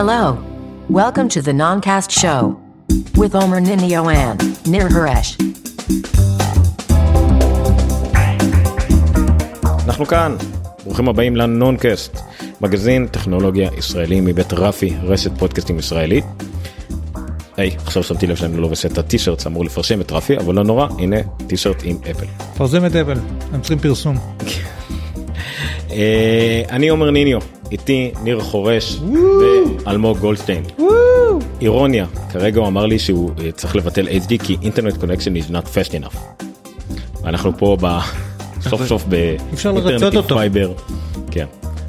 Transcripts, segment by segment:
Hello. Welcome to the Noncast Show with Omer Ninio and Nir Haresh. אנחנו כאן, ברוכים הבאים לנונקאסט, מגזין טכנולוגיה ישראלי מבית רפי, רשת פודקאסטים ישראלית. היי, עכשיו שמתי לב שאני לא בסט הטישרט, אמור לפרשם את רפי, אבל לא נורא, הנה טישרט עם אפל. פרסם את אבל, הם צריכים פרסום. אה, אני עומר ניניו, איתי ניר חורש ואלמוג גולדשטיין. אירוניה, כרגע הוא אמר לי שהוא אה, צריך לבטל HD כי internet connection is not fast enough. ואנחנו פה ב... סוף סוף באינטרנט. fiber. כן.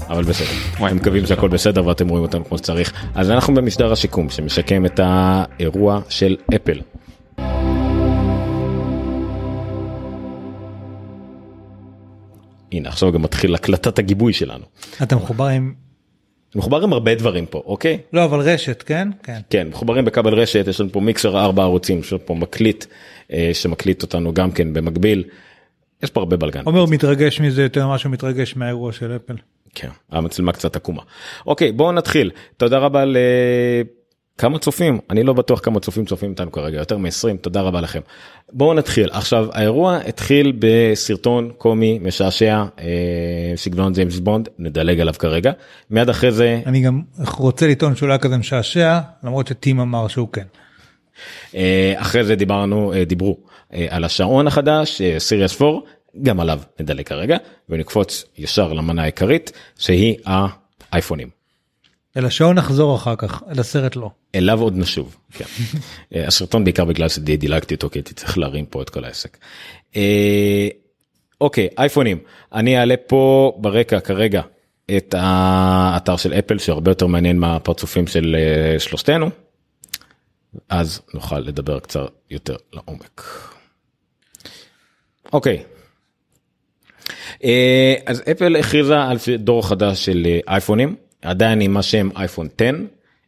אבל בסדר, הם מקווים שהכל בסדר ואתם רואים אותנו כמו שצריך. אז אנחנו במשדר השיקום שמשקם את האירוע של אפל. הנה עכשיו גם מתחיל הקלטת הגיבוי שלנו. אתה מחובר עם... מחובר עם הרבה דברים פה, אוקיי? לא, אבל רשת, כן? כן. כן, מחוברים בכבל רשת, יש לנו פה מיקסר ארבע ערוצים, יש פה מקליט אה, שמקליט אותנו גם כן במקביל. יש פה הרבה בלגן. עומר מתרגש מזה יותר ממה שהוא מתרגש מהאירוע של אפל. כן, המצלמה קצת עקומה. אוקיי, בואו נתחיל. תודה רבה לכמה צופים, אני לא בטוח כמה צופים צופים איתנו כרגע, יותר מ-20, תודה רבה לכם. בואו נתחיל. עכשיו, האירוע התחיל בסרטון קומי משעשע, אה, סגנון ג'יימס בונד, נדלג עליו כרגע. מיד אחרי זה אני גם רוצה לטעון שהוא לא היה כזה משעשע, למרות שטים אמר שהוא כן. אה, אחרי זה דיברנו, אה, דיברו אה, על השעון החדש, סיריוס 4, גם עליו נדלג כרגע, ונקפוץ ישר למנה העיקרית, שהיא האייפונים. אל השעון נחזור אחר כך, אל הסרט לא. אליו עוד נשוב. כן. אה, הסרטון בעיקר בגלל שדילגתי אותו כי הייתי צריך להרים פה את כל העסק. אה, אוקיי אייפונים אני אעלה פה ברקע כרגע את האתר של אפל שהרבה יותר מעניין מהפרצופים של אה, שלושתנו. אז נוכל לדבר קצת יותר לעומק. אוקיי. אז אפל הכריזה על דור חדש של אייפונים עדיין עם השם אייפון 10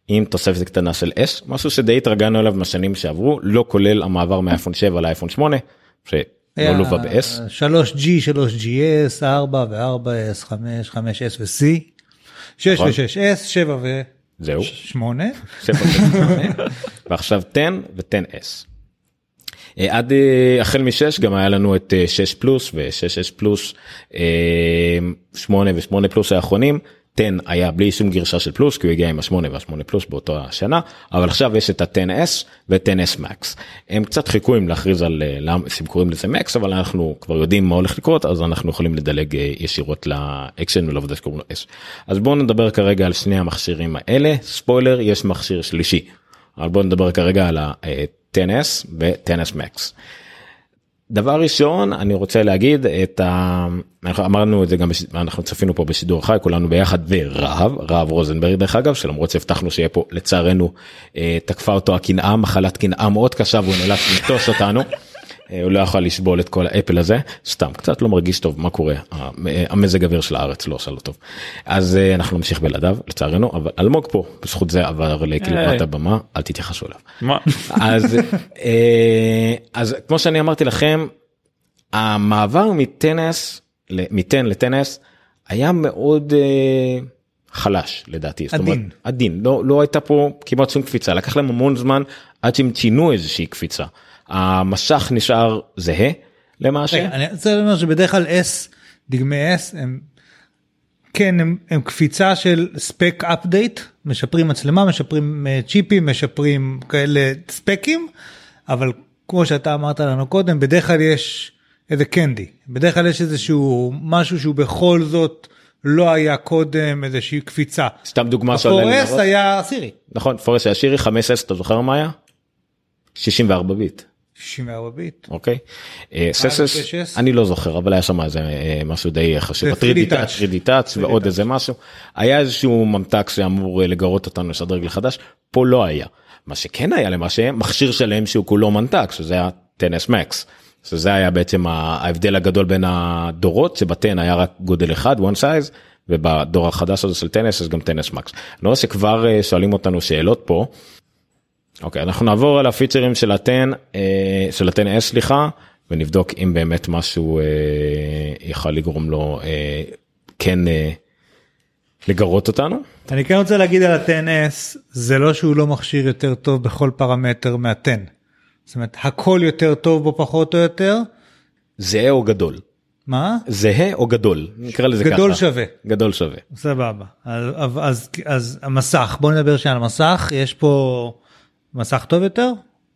עם תוספת קטנה של S משהו שדי התרגלנו אליו בשנים שעברו לא כולל המעבר מאייפון 7 לאייפון 8 שלא לווה ב-S. 3G, 3GS, 4 ו-4S, 5, 5S ו-C, 6 נכון. ו-6S, 7 זהו. ו-8. שבע ושמונה. ועכשיו 10 ו-10S. אה, עד אה, החל מ-6 גם היה לנו את אה, 6 פלוס ו-6 פלוס, אה, 8 ו-8 פלוס האחרונים. 10 היה בלי שום גרשה של פלוס כי הוא הגיע עם ה-8 וה-8 פלוס באותו השנה אבל עכשיו יש את ה-10S ו-10S Max. הם קצת חיכו עם להכריז על אה, למה הם קוראים לזה Max אבל אנחנו כבר יודעים מה הולך לקרות אז אנחנו יכולים לדלג אה, ישירות לאקשן ולעבודה שקוראים לו S. אז בואו נדבר כרגע על שני המכשירים האלה ספוילר יש מכשיר שלישי. אבל בואו נדבר כרגע על ה-10S ו-10S Max. דבר ראשון אני רוצה להגיד את ה... אנחנו אמרנו את זה גם בש... אנחנו צפינו פה בשידור חי כולנו ביחד ורהב רהב רוזנברג דרך אגב שלמרות שהבטחנו שיהיה פה לצערנו אה, תקפה אותו הקנאה מחלת קנאה מאוד קשה והוא נאלץ לנטוש אותנו. אה, הוא לא יכול לסבול את כל האפל הזה סתם קצת לא מרגיש טוב מה קורה אה, המזג אוויר של הארץ לא עושה לו טוב אז אה, אנחנו נמשיך בלעדיו לצערנו אבל אלמוג פה בזכות זה עבר היי. הבמה אל תתייחסו אליו. מה? אז אז כמו שאני אמרתי לכם המעבר מטנס מ-10 לטנס היה מאוד חלש לדעתי. זאת אומרת, עדין. עדין לא לא הייתה פה כמעט שום קפיצה לקח להם המון זמן עד שהם ציינו איזושהי קפיצה. המשך נשאר זהה. רגע, אני רוצה לומר שבדרך כלל S, דגמי S, הם כן, הם, הם קפיצה של ספק אפדייט, משפרים מצלמה, משפרים אה, צ'יפים, משפרים כאלה ספקים, אבל כמו שאתה אמרת לנו קודם, בדרך כלל יש איזה קנדי, בדרך כלל יש איזשהו משהו שהוא בכל זאת לא היה קודם איזושהי קפיצה. סתם דוגמה שעולה לי ה-4S לראש. היה סירי, נכון פורס היה שירי 15 אתה זוכר מה היה? 64 ביט. 64 ביט. אוקיי. אה, ססס ושש? אני לא זוכר אבל היה שם איזה אה, משהו די חשוב. זה 3D touch. 3D touch ועוד איזה משהו. היה איזשהו ממתק שאמור אה, לגרות אותנו לשדרג לחדש פה לא היה. מה שכן היה למעשה מכשיר שלם שהוא כולו ממתק שזה היה 10s max. שזה היה בעצם ההבדל הגדול בין הדורות שבתן היה רק גודל אחד one size ובדור החדש הזה של 10s יש גם 10s max. אני רואה שכבר אה, שואלים אותנו שאלות פה. אוקיי אנחנו נעבור על הפיצ'רים של ה-10 אה, של ה-10s סליחה ונבדוק אם באמת משהו אה, יכול לגרום לו אה, כן לגרות אותנו. אני כן רוצה להגיד על ה-10S זה לא שהוא לא מכשיר יותר טוב בכל פרמטר מה-10. זאת אומרת הכל יותר טוב בו פחות או יותר. זהה או גדול. מה? זהה או גדול נקרא לזה ככה. גדול שווה. גדול שווה. סבבה. אז, אז, אז המסך בוא נדבר שנייה על המסך יש פה מסך טוב יותר?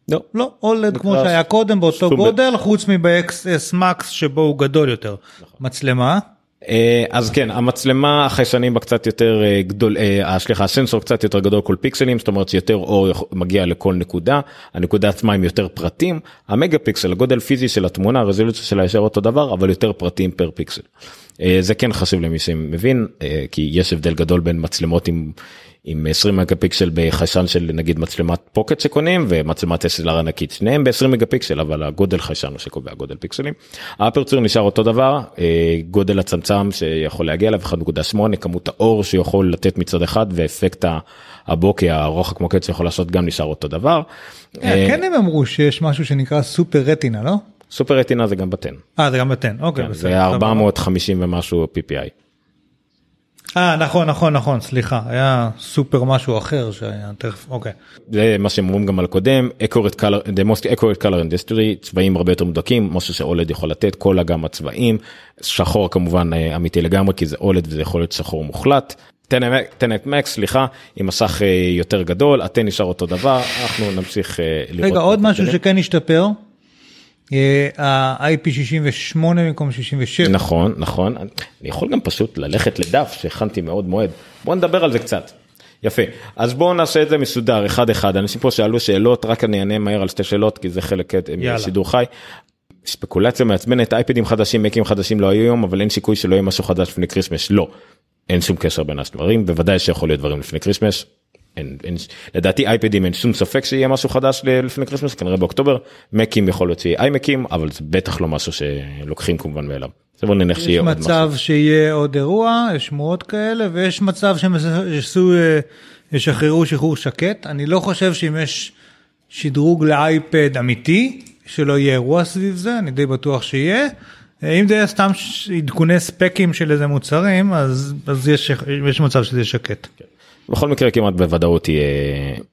לא. לא, אולד כמו. שהיה קודם באותו גודל חוץ מב-XS Max שבו הוא גדול יותר. מצלמה. אה, אז כן המצלמה החיישנים בה קצת יותר אה, גדול אה, סליחה הסנסור קצת יותר גדול כל פיקסלים זאת אומרת שיותר אור מגיע לכל נקודה הנקודה עצמה עם יותר פרטים המגה פיקסל הגודל פיזי של התמונה הרזולוציה שלה ישר אותו דבר אבל יותר פרטים per פיקסל. זה כן חשוב למי שמבין כי יש הבדל גדול בין מצלמות עם. עם 20 מגה פיקסל בחיישן של נגיד מצלמת pocket שקונים ומצלמת SLR ענקית שניהם ב-20 מגה פיקסל אבל הגודל חיישן הוא שקובע גודל פיקסלים. האפרצור נשאר אותו דבר אה, גודל הצמצם שיכול להגיע אליו 1.8 כמות האור שיכול לתת מצד אחד ואפקט הבוקי הרוחק מוקד שיכול לעשות גם נשאר אותו דבר. אה, כן הם אמרו שיש משהו שנקרא סופר רטינה לא? סופר רטינה זה גם בטן. אה זה גם בטן אוקיי כן, זה סבבה. 450 ומשהו PPI. אה נכון נכון נכון סליחה היה סופר משהו אחר שהיה תכף אוקיי. זה מה שהם אומרים גם על הקודם accurate color the most accurate color industry צבעים הרבה יותר מדויקים משהו שאולד יכול לתת כל הגמת צבעים שחור כמובן אה, אמיתי לגמרי כי זה אולד וזה יכול להיות שחור מוחלט. 10 מקס סליחה עם מסך אה, יותר גדול אתן נשאר אותו דבר אנחנו נמשיך אה, לראות. רגע עוד משהו. שכן השתפר. אה, ה-IP68 במקום 67. נכון נכון אני יכול גם פשוט ללכת לדף שהכנתי מאוד מועד בוא נדבר על זה קצת. יפה אז בואו נעשה את זה מסודר אחד אחד אנשים פה שאלו שאלות רק אני אענה מהר על שתי שאלות כי זה חלק אה. משידור חי. ספקולציה מעצבנת אייפדים חדשים מקים חדשים לא היו היום אבל אין סיכוי שלא יהיה משהו חדש לפני כריסמס לא. אין שום קשר בין הדברים בוודאי שיכול להיות דברים לפני כריסמס. אין, אין, לדעתי אייפדים אין שום ספק שיהיה משהו חדש לפני כריסמס כנראה באוקטובר מקים יכול להיות שיהיה איימקים אבל זה בטח לא משהו שלוקחים כמובן מאליו. יש. מצב שיהיה עוד אירוע, יש שמועות כאלה, ויש מצב שהם יעשו, אה, ישחררו שחרור שקט. אני לא חושב שאם יש שדרוג לאייפד אמיתי, שלא יהיה אירוע סביב זה, אני די בטוח שיהיה. אה, אם זה יהיה סתם עדכוני ספקים של איזה מוצרים, אז, אז יש, יש מצב שזה שקט. בכל מקרה כמעט בוודאות יהיה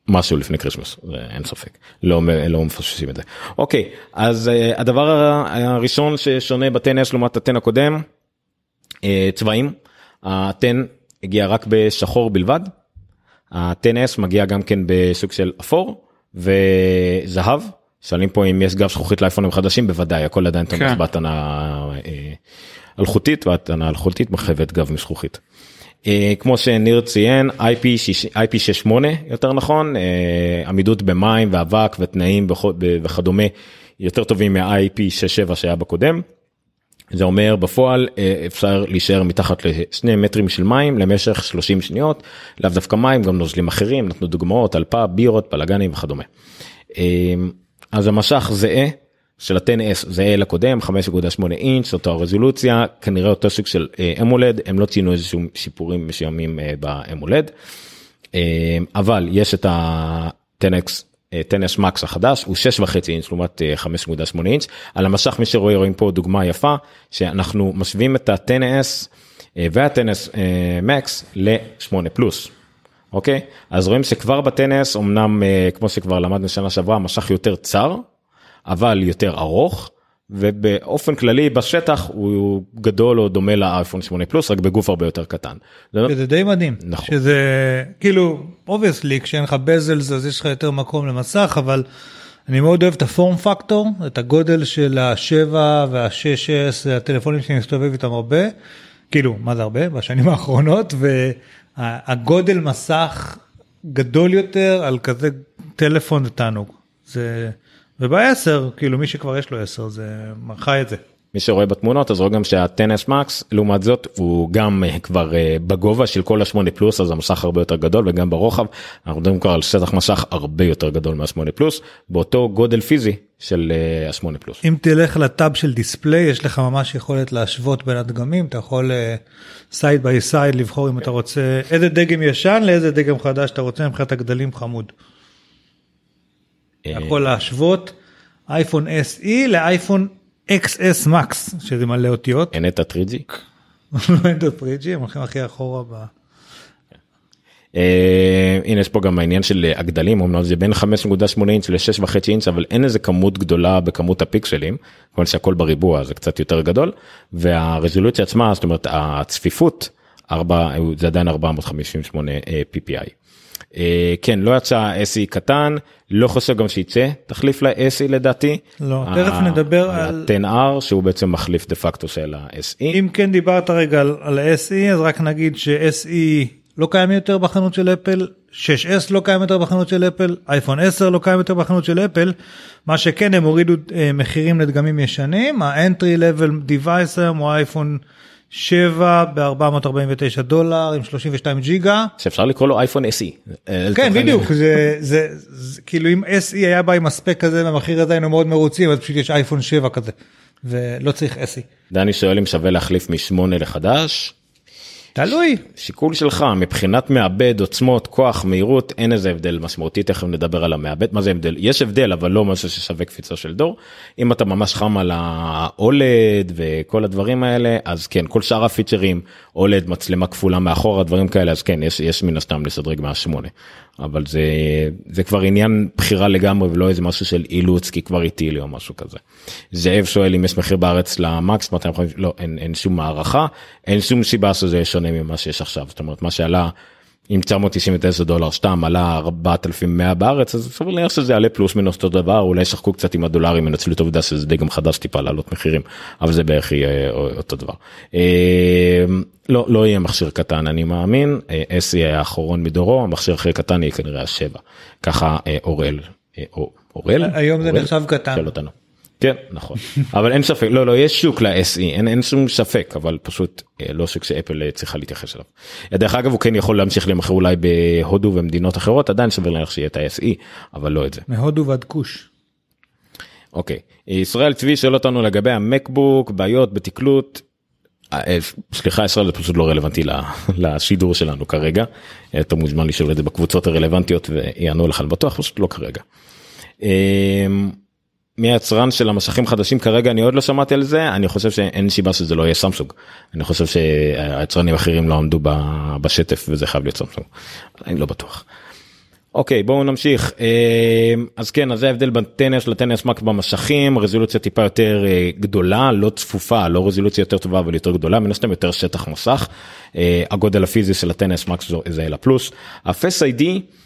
משהו לפני זה אין ספק. לא לא מפספסים את זה. אוקיי אז אה, הדבר הראשון ששונה ב-10s לעומת ה-10 הקודם אה, צבעים. ה-10 הגיע רק בשחור בלבד. ה-10s מגיע גם כן בסוג של אפור וזהב. שואלים פה אם יש גב זכוכית לאייפונים חדשים בוודאי הכל עדיין תומך כן. בהתנה אה, אלחוטית והתנה אלחוטית מחייבת גב מזכוכית. אה, כמו שניר ציין IP שיש- IP68 יותר נכון אה, עמידות במים ואבק ותנאים וכדומה יותר טובים מה-IP67 שהיה בקודם. זה אומר בפועל אה, אפשר להישאר מתחת לשני מטרים של מים למשך 30 שניות לאו דווקא מים גם נוזלים אחרים נתנו דוגמאות על פאב בירות בלאגנים וכדומה. אז המשך זהה של ה-10S זהה לקודם 5.8 אינץ' אותו הרזולוציה כנראה אותו סוג של אמולד הם לא ציינו איזשהו שיפורים מסוימים אה, באמולד אה, אבל יש את ה-10X. אה, 10S Max החדש הוא 6.5 אינץ' לעומת אה, 5.8 אינץ' על המשך מי שרואה רואים פה דוגמה יפה שאנחנו משווים את ה-10S אה, וה-10S אה, Max ל-8 פלוס. אוקיי אז רואים שכבר ב-10S אמנם אה, כמו שכבר למדנו שנה שעברה המשך יותר צר אבל יותר ארוך ובאופן כללי בשטח הוא גדול או דומה לאייפון 8 פלוס רק בגוף הרבה יותר קטן. זה- שזה די מדהים. נכון. שזה כאילו, obviously, כשאין לך bezel-less אז יש לך יותר מקום למסך, אבל אני מאוד אוהב את ה form factor, את הגודל של השבע והשש-אס, הטלפונים שאני מסתובב איתם הרבה, כאילו, מה זה הרבה? בשנים האחרונות, והגודל מסך גדול יותר על כזה טלפון זה תענוג. זה... וב-10, כאילו מי שכבר יש לו 10 זה חי את זה. מי שרואה בתמונות אז רואה גם שה-10S Max לעומת זאת הוא גם אה, כבר אה, בגובה של כל ה-8 פלוס אז המסך הרבה יותר גדול וגם ברוחב אנחנו מדברים כבר על שטח מסך הרבה יותר גדול מה-8 פלוס באותו גודל פיזי של ה-8 פלוס. אם תלך לטאב של display יש לך ממש יכולת להשוות בין הדגמים אתה יכול side by side לבחור אם אתה רוצה איזה דגם ישן לאיזה דגם חדש אתה רוצה מבחינת הגדלים חמוד. יכול להשוות אייפון SE לאייפון XS Max שזה מלא אותיות. אין את ה-3G. לא אין את ה-3G הם הולכים הכי אחורה ב... אה, הנה יש פה גם העניין של אה, הגדלים אמנם זה בין 5.8 אינץ' ל-6.5 אינץ' אבל אין איזה כמות גדולה בכמות הפיקסלים כמובן שהכל בריבוע זה קצת יותר גדול והרזולוציה עצמה זאת אומרת הצפיפות 4 זה עדיין 458 אה, ppi. אה, כן לא יצא SE קטן לא חושב גם שייצא תחליף ל-SE לדעתי. לא, תכף נדבר על- ה-10R שהוא בעצם מחליף דה פקטו של ה-SE. אם כן דיברת רגע על, SE אז רק נגיד ש-SE לא קיים יותר בחנות של אפל, 6S לא קיים יותר בחנות של אפל, אייפון 10 לא קיים יותר בחנות של אפל, מה שכן הם הורידו אה, מחירים לדגמים ישנים, ה-entry level device היום הוא אייפון 7 ב-449 דולר עם 32 ג'יגה. שאפשר לקרוא לו אייפון SE. כן בדיוק העניין. זה, זה, זה כאילו אם SE היה בא עם הספק כזה והמחיר הזה היינו מאוד מרוצים אז פשוט יש אייפון 7 כזה ולא צריך SE. דני שואל אם שווה להחליף משמונה לחדש. תלוי. שיקול שלך מבחינת מעבד עוצמות כוח מהירות אין איזה הבדל משמעותי תכף נדבר על המעבד מה זה הבדל? יש הבדל אבל לא משהו ששווה קפיצה של דור. אם אתה ממש חם על האולד וכל הדברים האלה אז כן כל שאר הפיצ'רים אולד מצלמה כפולה מאחורה דברים כאלה אז כן יש יש מן הסתם לשדרג מהשמונה אבל זה זה כבר עניין בחירה לגמרי ולא איזה משהו של אילוץ כי כבר איטי לי או משהו כזה. זאב שואל אם יש מחיר בארץ למקס 250 לא אין, אין שום הערכה אין שום סיבה שזה שונה ממה שיש עכשיו זאת אומרת מה שעלה עם 999 דולר סתם עלה 4100 בארץ אז סביר להניח שזה יעלה פלוס מינוס אותו דבר אולי ישחקו קצת עם הדולרים ינצלו את העובדה שזה די גם חדש טיפה לעלות מחירים אבל זה בערך יהיה אותו דבר. אה, לא לא יהיה מכשיר קטן אני מאמין אה, SE היה האחרון מדורו המכשיר הכי קטן יהיה כנראה השבע ככה אה, אוראל אה, או- אוראל היום זה? נחשב קטן. כן נכון אבל אין ספק לא לא יש שוק ל-SE אין אין שום ספק אבל פשוט אה, לא שוק שאפל אה, צריכה להתייחס אליו. אה, דרך אגב הוא כן יכול להמשיך למכר אולי בהודו ומדינות אחרות עדיין שווה להניח שיהיה את ה-SE אבל לא את זה. מהודו ועד כוש. אוקיי ישראל צבי שואל אותנו לגבי המקבוק בעיות בתקלוט. אה, אה, סליחה ישראל זה פשוט לא רלוונטי לשידור שלנו כרגע. אה, אתה מוזמן לשאול את זה בקבוצות הרלוונטיות ויענו לך אני בטוח פשוט לא כרגע. אה, מי היצרן של המסכים חדשים כרגע אני עוד לא שמעתי על זה. אני חושב שאין סיבה שזה לא יהיה סמסונג. אני חושב שהיצרנים האחרים לא עמדו בשטף וזה חייב להיות סמסונג. אני לא בטוח. אוקיי בואו נמשיך. אה, אז כן אז זה ההבדל בין 10S ל-10S Max במסכים רזולוציה טיפה יותר אה, גדולה לא צפופה לא רזולוציה יותר טובה אבל יותר גדולה מן הסתם יותר שטח מסך אה, הגודל הפיזי של ה-10S Max זה אל הפלוס ה Face ID אה,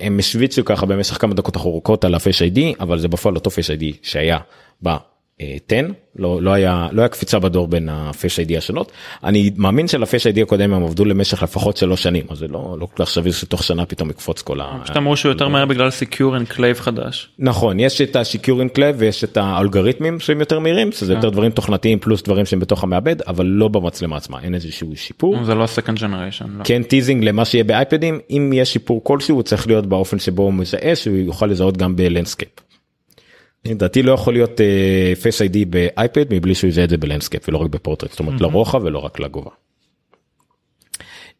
הם השוויצו ככה במשך כמה דקות ארוכות על ה Face ID אבל זה בפועל אותו Face ID שהיה. 10 לא לא היה לא היה קפיצה בדור בין ה Face ID השונות אני מאמין של Face ID הקודם הם עבדו למשך לפחות שלוש שנים אז זה לא לא כל כך סביר שתוך שנה פתאום יקפוץ כל ה... פשוט אמרו שהוא יותר מהר בגלל secure enclave חדש. נכון יש את ה secure enclave ויש את האלגוריתמים שהם יותר מהירים שזה יותר דברים תוכנתיים פלוס דברים שהם בתוך המעבד אבל לא במצלמה עצמה אין איזשהו שיפור. זה לא second generation. לא. כן teasing למה שיהיה באייפדים אם יש שיפור כלשהו הוא צריך להיות באופן שבו הוא מזהה שהוא יוכל לזהות גם ב landscape. לדעתי לא יכול להיות Face ID באייפד מבלי שהוא יזהה את זה ב landscape ולא רק בפורטרט זאת אומרת לרוחב ולא רק לגובה.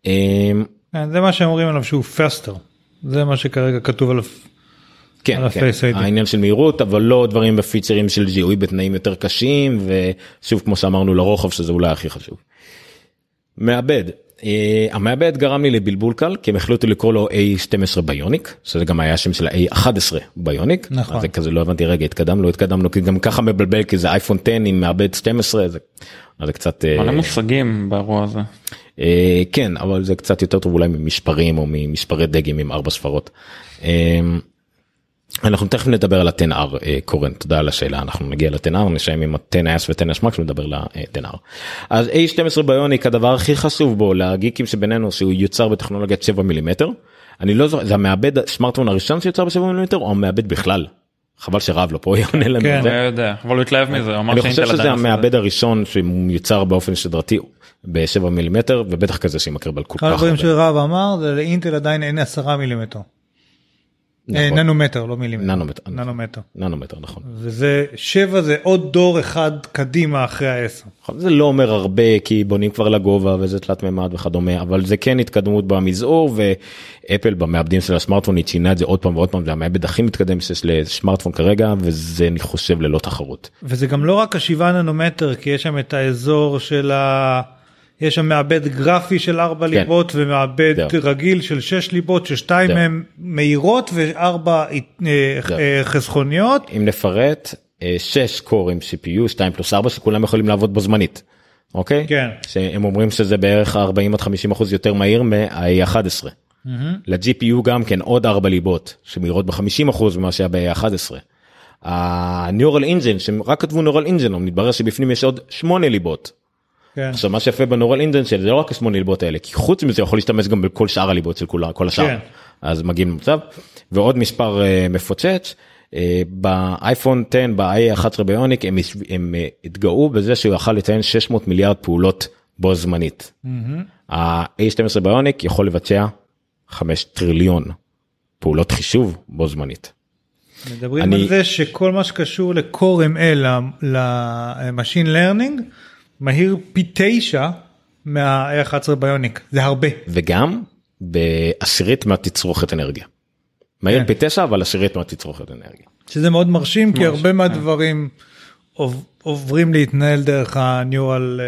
אמ, כן, זה מה שהם אומרים עליו שהוא faster. זה מה שכרגע כתוב עליו. כן, על כן. העניין של מהירות אבל לא דברים בפיצ'רים של זיהוי בתנאים יותר קשים ושוב כמו שאמרנו לרוחב שזה אולי הכי חשוב. מעבד אה, המעבד גרם לי לבלבול קל כי הם החליטו לקרוא לו A12 Bionic שזה גם היה השם של ה- A11 Bionic נכון. זה כזה לא הבנתי רגע התקדמנו התקדמנו כי גם ככה מבלבל כי זה אייפון 10 עם מעבד 12 זה, אז זה קצת אה, מלא מושגים באירוע הזה. אה, כן אבל זה קצת יותר טוב אולי ממספרים או ממספרי דגם עם ארבע ספרות. אנחנו תכף נדבר על ה-10R אה, קורן תודה על השאלה אנחנו נגיע ל-10R נשאם עם ה-10S ו-10S מקס ונדבר ל-10R. אז A12 ביוניק הדבר הכי חשוב בו לגיקים שבינינו שהוא יוצר בטכנולוגיית 7 מילימטר. אני לא זוכר זה המעבד הסמארטפון הראשון שיוצר ב-7 מילימטר או המעבד בכלל. חבל שרב לו פה יענה לנו. כן. על זה. אני יודע אבל הוא התלהב מזה הוא אמר אני חושב שזה המעבד הראשון שיוצר באופן סדרתי ב-7 מילימטר ובטח כזה שימכר על כל אחד כך הדברים. שרב אמר זה לאינטל עדיין אין 10 מילימטר. אה, נכון. ננומטר לא מילימטר. ננומטר. ננומטר. ננומטר נכון. וזה 7 זה עוד דור אחד קדימה אחרי ה-10. נכון, זה לא אומר הרבה כי בונים כבר לגובה וזה תלת מימד וכדומה אבל זה כן התקדמות במזעור ואפל במעבדים של הסמארטפון היא ציינה את זה עוד פעם ועוד פעם זה המעבד הכי מתקדם שיש לסמארטפון כרגע וזה אני חושב ללא תחרות. וזה גם לא רק השבעה ננומטר כי יש שם את האזור של יש שם מעבד גרפי של 4 כן. ליבות ומעבד זהו. רגיל של 6 ליבות ששתיים. מהן מהירות וארבע אה. אה, חסכוניות. אם נפרט, 6 קורים CPU 2 פלוס 4 שכולם יכולים לעבוד בו זמנית. אוקיי? כן. שהם אומרים שזה בערך 40 עד 50 אחוז יותר מהיר מה-A11. ל-GPU גם כן עוד 4 ליבות שמהירות ב-50 אחוז ממה שהיה ב-A11. ה-Neural Engine שהם רק כתבו Neural Engine מתברר שבפנים יש עוד 8 ליבות. כן. עכשיו מה שיפה ב Neural Engine שזה לא רק השמונה ליבות האלה כי חוץ מזה יכול להשתמש גם בכל שאר הליבות של כולה כל השאר כן. אז מגיעים למצב ועוד מספר uh, מפוצץ uh, באייפון 10 ב-A11 Bionic הם, הם uh, התגאו בזה שהוא יכל לציין 600 מיליארד פעולות בו זמנית. ה-A12 Bionic יכול לבצע 5 טריליון פעולות חישוב בו זמנית. מדברים אני- על זה שכל מה שקשור ל-core ML, ל-machine learning, מהיר פי 9 מה-A11 ביוניק, זה הרבה. וגם בעשירית מהתצרוכת אנרגיה. מהיר כן. פי 9 אבל עשירית מהתצרוכת אנרגיה. שזה מאוד מרשים כי הרבה מהדברים עוב- עוברים להתנהל דרך ה-neural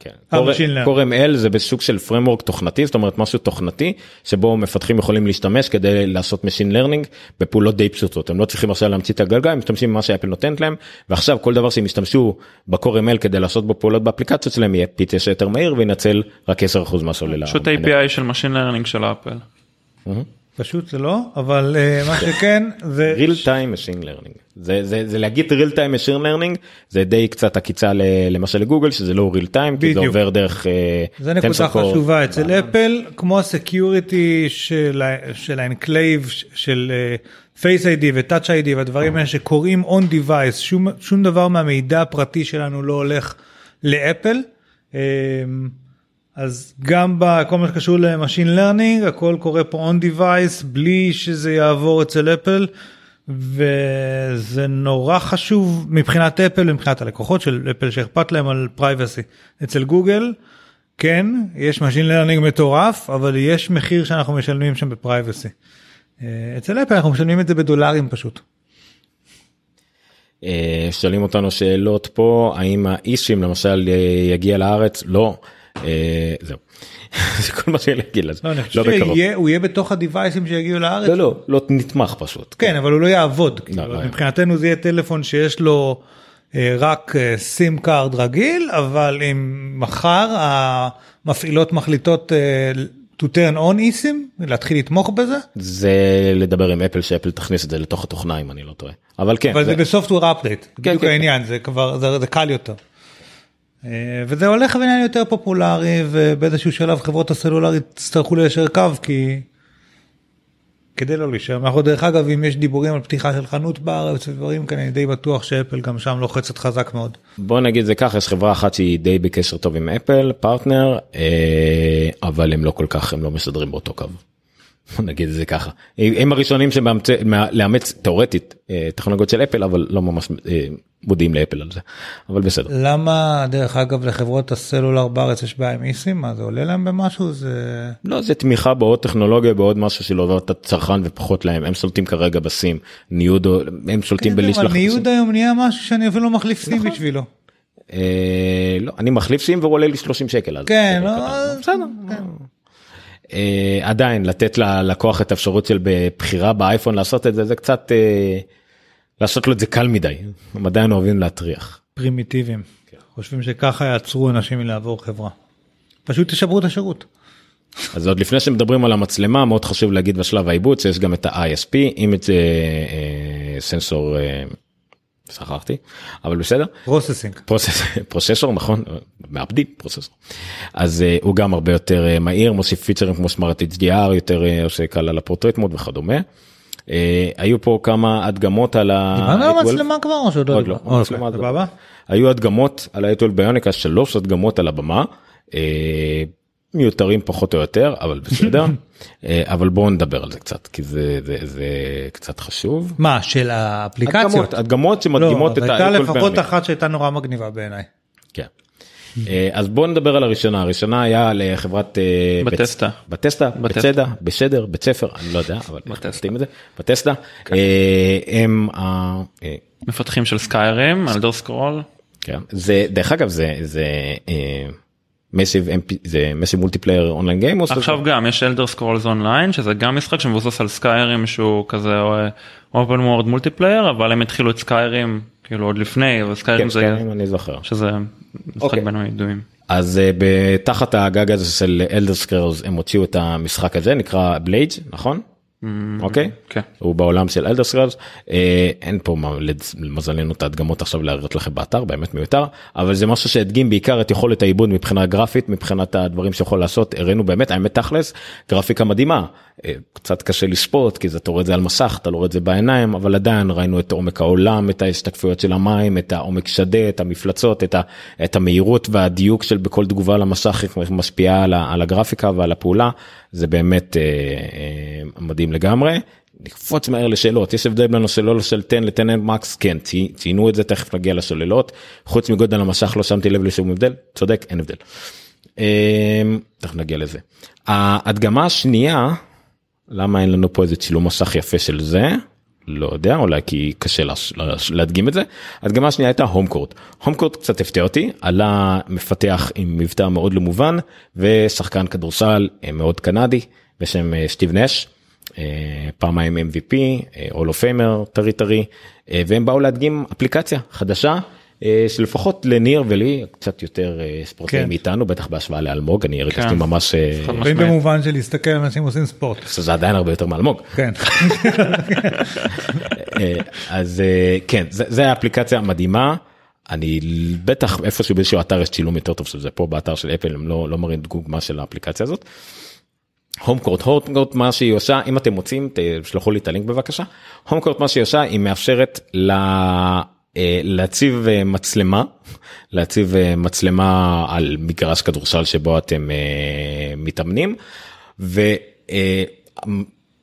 כן. אה, ה-machine learning. קור ML זה בסוג של framework תוכנתי זאת אומרת משהו תוכנתי שבו מפתחים יכולים להשתמש כדי לעשות machine learning בפעולות די פשוטות הם לא צריכים עכשיו להמציא את הגלגל הם משתמשים במה שאפל נותנת להם ועכשיו כל דבר שהם ישתמשו ML כדי לעשות בו פעולות באפליקציות שלהם יהיה פי 9 יותר מהיר וינצל רק 10% מהסוללה. פשוט API של Machine Learning של אפל. פשוט זה לא, אבל אה, מה שכן זה real time machine learning זה זה זה להגיד real time machine learning זה די קצת עקיצה למשל לגוגל שזה לא real time כי זה. עובר דרך אה, זה נקודה. חשובה אצל אפל כמו ה security של ה enclave של Face ID ו Touch ID והדברים האלה שקוראים on device שום שום דבר מהמידע הפרטי שלנו לא הולך לאפל. אז גם בכל מה שקשור ל machine learning הכל קורה פה on device בלי שזה יעבור אצל אפל וזה נורא חשוב מבחינת אפל מבחינת הלקוחות של אפל שאכפת להם על privacy אצל גוגל כן יש machine learning מטורף אבל יש מחיר שאנחנו משלמים שם ב privacy. אה, אצל אפל אנחנו משלמים את זה בדולרים פשוט. אה, שואלים אותנו שאלות פה האם ה eSIM למשל אה, יגיע לארץ לא זהו. זה כל מה שאני להגיד לזה לא, אני לא חושב בקרוב. שיהיה- הוא יהיה בתוך הדיווייסים שיגיעו לארץ. לא לא לא נתמך פשוט. כן אבל הוא לא יעבוד. כאילו, לא. מבחינתנו זה יהיה טלפון שיש לו אה, רק SIM card רגיל אבל אם מחר המפעילות מחליטות אה, to turn on eSIM להתחיל לתמוך בזה? זה לדבר עם אפל שאפל תכניס את זה לתוך התוכנה אם אני לא טועה. אבל כן אבל זה- זה ב software update בדיוק כן, העניין זה כבר זה- זה קל יותר. אה, וזה הולך ונהיה יותר פופולרי ובאיזשהו שלב חברות הסלולר יצטרכו ליישר קו כי. כדי לא להישאר מאחור דרך אגב אם יש דיבורים על פתיחה של חנות בארץ ודברים כאלה אני די בטוח שאפל גם שם לוחצת חזק מאוד. בוא נגיד זה ככה יש חברה אחת שהיא די בקשר טוב עם אפל פרטנר אה, אבל הם לא כל כך הם לא מסתדרים באותו קו. נגיד את זה ככה. הם הראשונים שלאמץ תאורטית אה, טכנולוגיות של אפל אבל לא ממש אה, מודיעים לאפל על זה. אבל בסדר. למה דרך אגב לחברות הסלולר בארץ יש בעיה עם איסים? מה זה עולה להם במשהו? זה לא זה תמיכה בעוד טכנולוגיה בעוד משהו שלא עובר את הצרכן ופחות להם. הם שולטים כרגע בסים. ניודו הם שולטים כן, בלשלוח. ניוד היום נהיה משהו שאני אפילו לא מחליף סים בשבילו. אה, לא אני מחליף סים והוא עולה לי 30 שקל כן, זה לא, בסדר. אה, עדיין לתת ללקוח את האפשרות של בבחירה באייפון לעשות את זה זה קצת אה, לעשות לו את זה קל מדי הם עדיין אוהבים להטריח. פרימיטיביים. חושבים שככה יעצרו אנשים מלעבור חברה. פשוט תשברו את השירות. אז עוד לפני שמדברים על המצלמה מאוד חשוב להגיד בשלב העיבוד שיש גם את ה-ISP אם את סנסור שכחתי אבל בסדר processing. process, processor נכון מעבדים processor אז uh, הוא גם הרבה יותר uh, מהיר מוסיף פיצ'רים כמו smart HDR יותר uh, עושה קל על ה portrait mode וכדומה. Uh, היו פה כמה הדגמות על ה... דיברנו על ה-A12. המצלמה כבר או שעוד עוד לא? המצלמה אוקיי, עוד לא. סבבה. היו הדגמות על ה-A12 Bionic שלוש הדגמות על הבמה. אה, מיותרים פחות או יותר אבל בסדר אה, אבל בואו נדבר על זה קצת כי זה זה זה קצת חשוב. מה של האפליקציות? הדגמות הדגמות לא, שמדגימות את הייתה לפחות Permit. אחת שהייתה נורא מגניבה בעיניי. כן. אה, אז בוא נדבר על הראשונה הראשונה היה לחברת אה, בטסטה. בטסטה בטסטה. בצדה בסדר בית ספר אני לא יודע אבל בטסטה. קוראים את זה בטסטה אה, הם ה- אה, מפתחים של סקיירים, אלדר סקרול. כן. זה דרך אגב זה זה massive זה massive multiplayer online game עכשיו גם יש Elder Scrolls Online שזה גם משחק שמבוסס על Skyrim שהוא כזה open world multiplayer אבל הם התחילו את Skyrim כאילו עוד לפני אבל Skyrim זה אני זוכר שזה משחק אוקיי. בין הידועים. אז uh, תחת הגג הזה של Elder Scrolls הם הוציאו את המשחק הזה נקרא Blades נכון? אוקיי? כן. הוא בעולם של Elder Scrolls אין פה מה- למזלנו את ההדגמות עכשיו להראות לכם באתר באמת מיותר אבל זה משהו שהדגים בעיקר את יכולת העיבוד מבחינה גרפית מבחינת הדברים שיכול לעשות הראינו באמת האמת תכלס גרפיקה מדהימה אה, קצת קשה לשפוט כי אתה רואה את זה על מסך אתה לא רואה את זה בעיניים אבל עדיין ראינו את עומק העולם את ההשתקפויות של המים את העומק שדה את המפלצות את, ה, את המהירות והדיוק של בכל תגובה למסך איך משפיעה על, על הגרפיקה ועל הפעולה זה באמת אה, אה, מדהים לגמרי. נקפוץ מהר לשאלות יש הבדל בין השאלות של 10 ל-10 מקס כן צי- ציינו את זה תכף נגיע לשוללות חוץ מגודל המשך לא שמתי לב לשום הבדל צודק אין הבדל. אה, תכף נגיע לזה. ההדגמה השנייה למה אין לנו פה איזה צילום מסך יפה של זה לא יודע אולי כי קשה לש- להדגים את זה. הדגמה השנייה הייתה הום קורט. הום קורט קצת הפתיע אותי עלה מפתח עם מבטא מאוד לא מובן ושחקן כדורסל אה, מאוד קנדי בשם אה, סטיב נש. אה, פעמיים MVP, אה, All of Famer טרי טרי אה, והם באו להדגים אפליקציה חדשה אה, שלפחות לניר ולי קצת יותר אה, ספורטאים כן. מאיתנו בטח בהשוואה לאלמוג אני הרגשתי ממש אה. במובן של להסתכל על אנשים עושים ספורט. שזה עדיין הרבה יותר מאלמוג. כן. אה, אז אה, כן זה, זה האפליקציה המדהימה אני בטח איפשהו באיזשהו אתר יש צילום יותר טוב של זה פה באתר של אפל הם לא לא מראים דוגמה של האפליקציה הזאת. הום קורט הום קורט מה שהיא עושה אם אתם מוצאים תשלחו לי את הלינק בבקשה הום קורט מה שהיא עושה היא מאפשרת ל... אה, להציב אה, מצלמה להציב אה, מצלמה על מגרש כדורסל שבו אתם מתאמנים.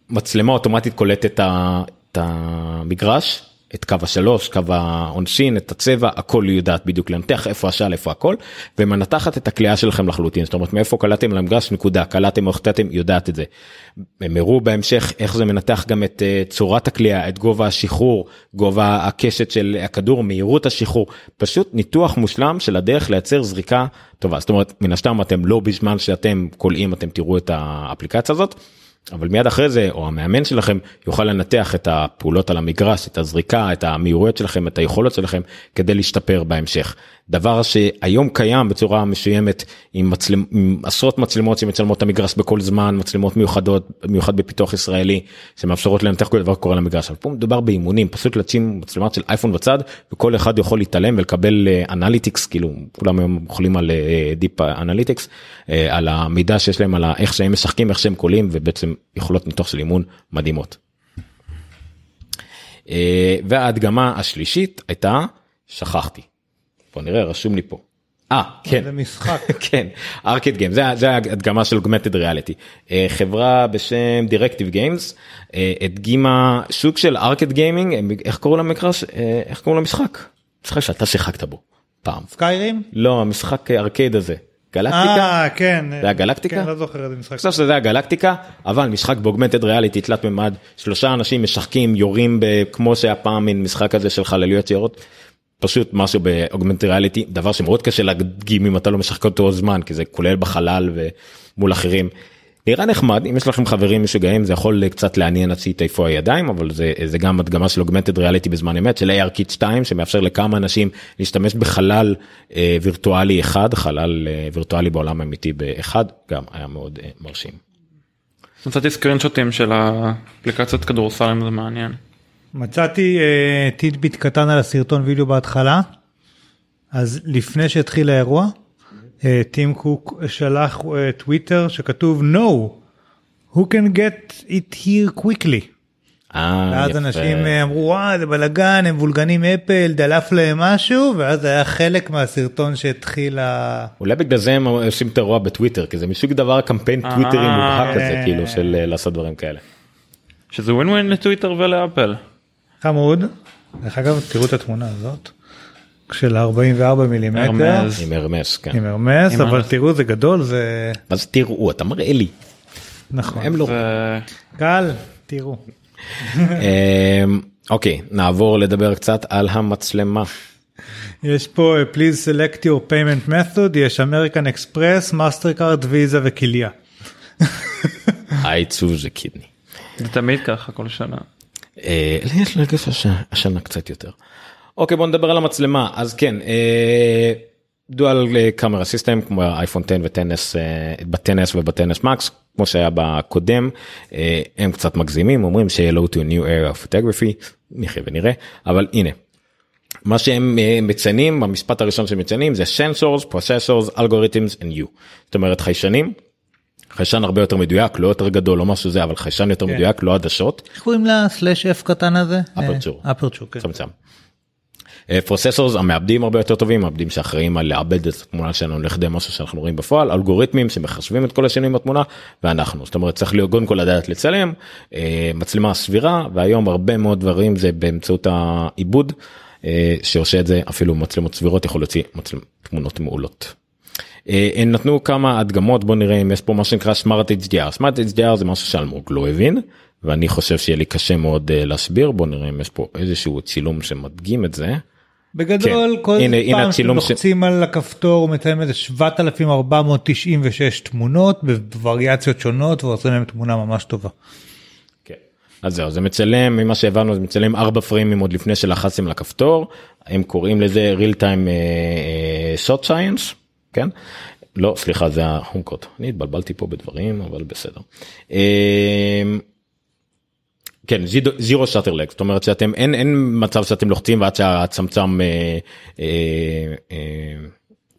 ומצלמה אוטומטית קולטת את המגרש, את קו השלוש, קו העונשין, את הצבע, הכל היא יודעת בדיוק לנתח איפה השעל, איפה הכל, ומנתחת את הקליעה שלכם לחלוטין, זאת אומרת מאיפה קלעתם למגרש, נקודה, קלעתם או החטאתם, יודעת את זה. הם הראו בהמשך איך זה מנתח גם את אה, צורת הקליעה, את גובה השחרור, גובה הקשת של הכדור, מהירות השחרור, פשוט ניתוח מושלם של הדרך לייצר זריקה טובה, זאת אומרת מן הסתם אתם לא בזמן שאתם קולעים אתם תראו את האפליקציה הזאת. אבל מיד אחרי זה או המאמן שלכם יוכל לנתח את הפעולות על המגרש את הזריקה את המהירויות שלכם את היכולות שלכם כדי להשתפר בהמשך. דבר שהיום קיים בצורה מסוימת עם, מצלמ... עם עשרות מצלמות שמצלמות את המגרש בכל זמן מצלמות מיוחדות במיוחד בפיתוח ישראלי שמאפשרות לנתח כל דבר שקורה למגרש. אבל פה מדובר באימונים פשוט לשים מצלמה של אייפון בצד וכל אחד יכול להצטלם ולקבל analytics כאילו כולם היום אוכלים על deep analytics על המידע שיש להם על איך שהם משחקים איך שהם קולעים ובעצם יכולות ניתוח של אימון מדהימות. אה, וההדגמה השלישית הייתה שכחתי. בוא נראה רשום לי פה. אה כן זה משחק. כן arcade game זה זה ההדגמה של augmented reality חברה בשם Directive Games הדגימה שוק של arcade gaming איך קראו למגרש אה, איך קראו למשחק משחק שאתה שיחקת בו פעם Skyrim? לא המשחק ארקייד הזה Galactica אה כן. זה ה Galactica? כן, לא זוכר איזה משחק. חושב שזה ה Galactica אבל משחק באוגמנטד ריאליטי תלת מימד שלושה אנשים משחקים יורים כמו שהיה פעם מין משחק כזה של חלליות יערות. פשוט משהו באוגמנטד ריאליטי דבר שמאוד קשה להדגים אם אתה לא משחק אותו זמן כי זה כולל בחלל ומול אחרים. נראה נחמד אם יש לכם חברים משוגעים זה יכול קצת לעניין הצית איפה הידיים אבל זה זה גם הדגמה של אוגמנטד ריאליטי בזמן אמת של AR קיט 2 שמאפשר לכמה אנשים להשתמש בחלל אה, וירטואלי אחד חלל אה, וירטואלי בעולם האמיתי באחד גם היה מאוד אה, מרשים. מצאתי סקרינשוטים של האפליקציות כדורסל אם זה מעניין. מצאתי אה, טיטביט קטן על הסרטון וידאו בהתחלה. אז לפני שהתחיל האירוע, אה, טים קוק שלח אה, טוויטר שכתוב no, who can get it here quickly. ואז. אנשים אמרו וואי זה בלאגן הם וולגנים אפל דלף להם משהו ואז זה היה חלק מהסרטון שהתחיל ה... אולי בגלל זה הם עושים את האירוע בטוויטר כי זה מסוג דבר קמפיין טוויטרי מובהק כזה כן. כאילו של לעשות דברים כאלה. שזה ווין ווין לטוויטר ולאפל. חמוד. דרך אגב תראו את התמונה הזאת של 44 מילימטר הרמז. עם הרמס כן. עם הרמס עם אבל הרמס. תראו זה גדול זה מה זה תראו אתה מראה לי נכון. הם לא. קל תראו. אמ, אוקיי נעבור לדבר קצת על המצלמה. יש פה please select your payment method יש אמריקן אקספרס מאסטרקארד ויזה וכליה. העיצוב זה קידני. זה תמיד ככה כל שנה. אה, לי יש לי הרגש השנה- קצת יותר. אוקיי בוא נדבר על המצלמה אז כן אה, dual camera system כמו האייפון 10 ו-10s ב-10s וב-10s מקס כמו שהיה בקודם אה, הם קצת מגזימים אומרים ש-Hello to new era of photography נחיה ונראה אבל הנה. מה שהם אה, מציינים המשפט הראשון שהם מציינים זה sensors processors algorithms and you זאת אומרת חיישנים. חיישן הרבה יותר מדויק לא יותר גדול לא משהו זה אבל חיישן יותר מדויק לא עדשות איך קוראים לסלאש f קטן הזה? aperture. אה, aperture, כן. מצומצם. processors המעבדים הרבה יותר טובים מעבדים שאחראים על לעבד את התמונה שלנו לכדי משהו שאנחנו רואים בפועל אלגוריתמים שמחשבים את כל השינויים בתמונה ואנחנו זאת אומרת צריך להיות קודם כל לדעת לצלם אה, מצלמה סבירה והיום הרבה מאוד דברים זה באמצעות העיבוד אה, שעושה את זה אפילו מצלמות סבירות יכול להוציא מצלמ... תמונות מעולות. אה, הם נתנו כמה הדגמות בוא נראה אם יש פה מה שנקרא סמארט HDR סמארט HDR זה משהו שאלמוג לא הבין ואני חושב שיהיה לי קשה מאוד אה, להסביר בוא נראה אם יש פה איזשהו צילום שמדגים את זה. בגדול כן. כל הנה- פעם הצילום ש- על הכפתור הוא מציין איזה 7496 תמונות בווריאציות שונות ועושים להם תמונה ממש טובה. כן. אז זהו זה מצלם ממה שהבנו זה מצלם ארבע פריימים עוד לפני שלחצתם לכפתור הם קוראים לזה real time uh, shot science כן לא סליחה זה ההום קוד אני התבלבלתי פה בדברים אבל בסדר. אה, כן זירו שאטר לג זאת אומרת שאתם אין אין מצב שאתם לוחצים ועד שהצמצם אה, אה, אה,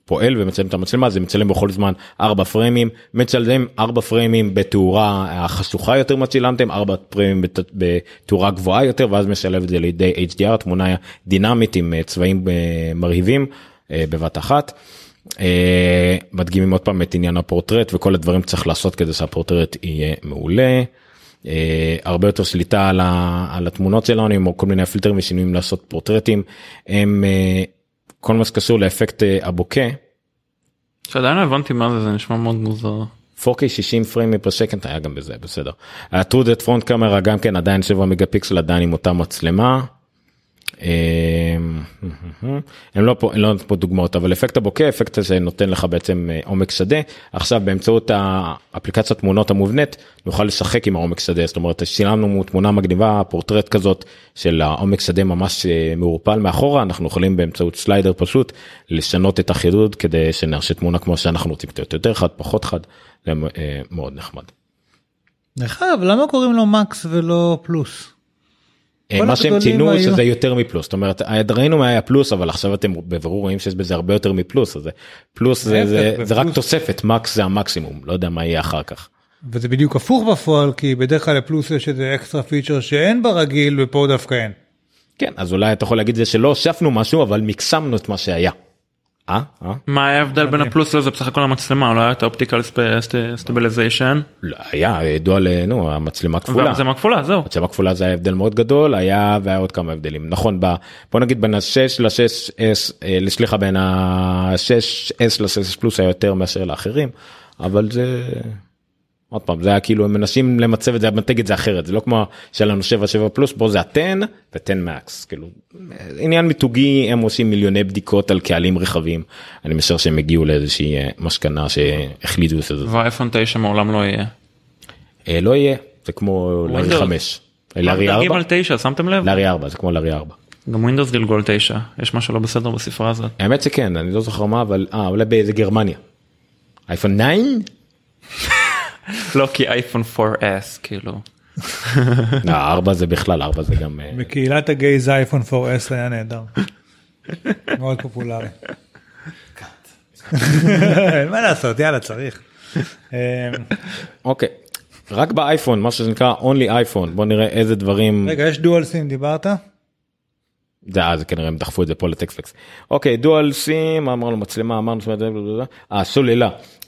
פועל ומצלם את המצלמה זה מצלם בכל זמן ארבע פריימים מצלם ארבע פריימים בתאורה החשוכה יותר מה צילמתם ארבע פריימים בת- בתאורה גבוהה יותר ואז משלב את זה לידי HDR תמונה דינמית עם אה, צבעים אה, מרהיבים אה, בבת אחת. אה, מדגימים עוד פעם את עניין הפורטרט וכל הדברים שצריך לעשות כדי שהפורטרט יהיה מעולה. אה, הרבה יותר שליטה על, ה, על התמונות שלנו עם כל מיני פילטרים ושינויים לעשות פורטרטים. הם אה, כל מה שקשור לאפקט אה, הבוקה שעדיין לא הבנתי מה זה זה נשמע מאוד מוזר. 4K 60 פריימים פר שקנד היה גם בזה בסדר. ה-True Depth Front קאמרה גם כן עדיין 7 מגה פיקסל עדיין עם אותה מצלמה. אמ, הם לא פה, לא פה דוגמאות אבל אפקט הבוקה אפקט הזה נותן לך בעצם אה, עומק שדה עכשיו באמצעות האפליקציית תמונות המובנית נוכל לשחק עם העומק שדה זאת אומרת שילמנו תמונה מגניבה פורטרט כזאת של העומק שדה ממש אה, מעורפל מאחורה אנחנו יכולים באמצעות סליידר פשוט לשנות את החידוד כדי שנרשה תמונה כמו שאנחנו רוצים יותר חד פחות חד זה אה, מאוד נחמד. דרך אגב למה קוראים לו מקס ולא פלוס? אה, מה שהם ציינו היו- שזה יותר מפלוס זאת אומרת ראינו מה היה פלוס אבל עכשיו אתם בבירור רואים שיש בזה הרבה יותר מפלוס אז פלוס זה, זה, זה רק תוספת מקס זה המקסימום לא יודע מה יהיה אחר כך. וזה בדיוק הפוך בפועל כי בדרך כלל לפלוס יש איזה extra feature שאין ברגיל ופה דווקא אין. כן אז אולי אתה יכול להגיד זה שלא הוספנו משהו אבל מקסמנו את מה שהיה. אה? אה? מה ההבדל בין הפלוס לזה בסך הכל המצלמה לא היה את ה optical stabilization. לא, היה ידוע לנו המצלמה כפולה. והמצלמה כפולה זהו. מצלמה כפולה זה היה הבדל מאוד גדול היה והיה עוד כמה הבדלים נכון בוא נגיד בין ה-6 ל-6s אה, סליחה בין ה-6s ל-6s פלוס היה יותר מאשר לאחרים אבל זה עוד פעם זה היה כאילו הם מנסים למצב את זה מנתג את זה אחרת זה לא כמו שהיה לנו 7 7 פלוס פה זה ה-10 ו-10 מקס כאילו עניין מיתוגי הם עושים מיליוני בדיקות על קהלים רחבים אני משער שהם הגיעו לאיזושהי אה, משכנה שהחליטו שזה והאייפון 9 מעולם לא יהיה. אה, לא יהיה זה כמו לארי Windows. 5 לארי מדלגים 4 על 9 שמתם לב? לארי 4 זה כמו לארי 4. גם ווינדוס גלגול 9 יש משהו לא בסדר בספרה הזאת. האמת שכן אני לא זוכר מה אבל אה אולי באיזה גרמניה. אייפון 9? לא כי אייפון 4S כאילו. לא 4 זה בכלל 4 זה גם אה, בקהילת הגייז אייפון 4S היה נהדר. מאוד פופולרי. אין מה לעשות יאללה צריך. אה, אוקיי רק באייפון מה שנקרא only אייפון בוא נראה איזה דברים רגע יש דואל סים דיברת? זה אה, זה כנראה הם דחפו את זה פה לטקספלקס. אוקיי דואל סים אמרנו מצלמה אמרנו אה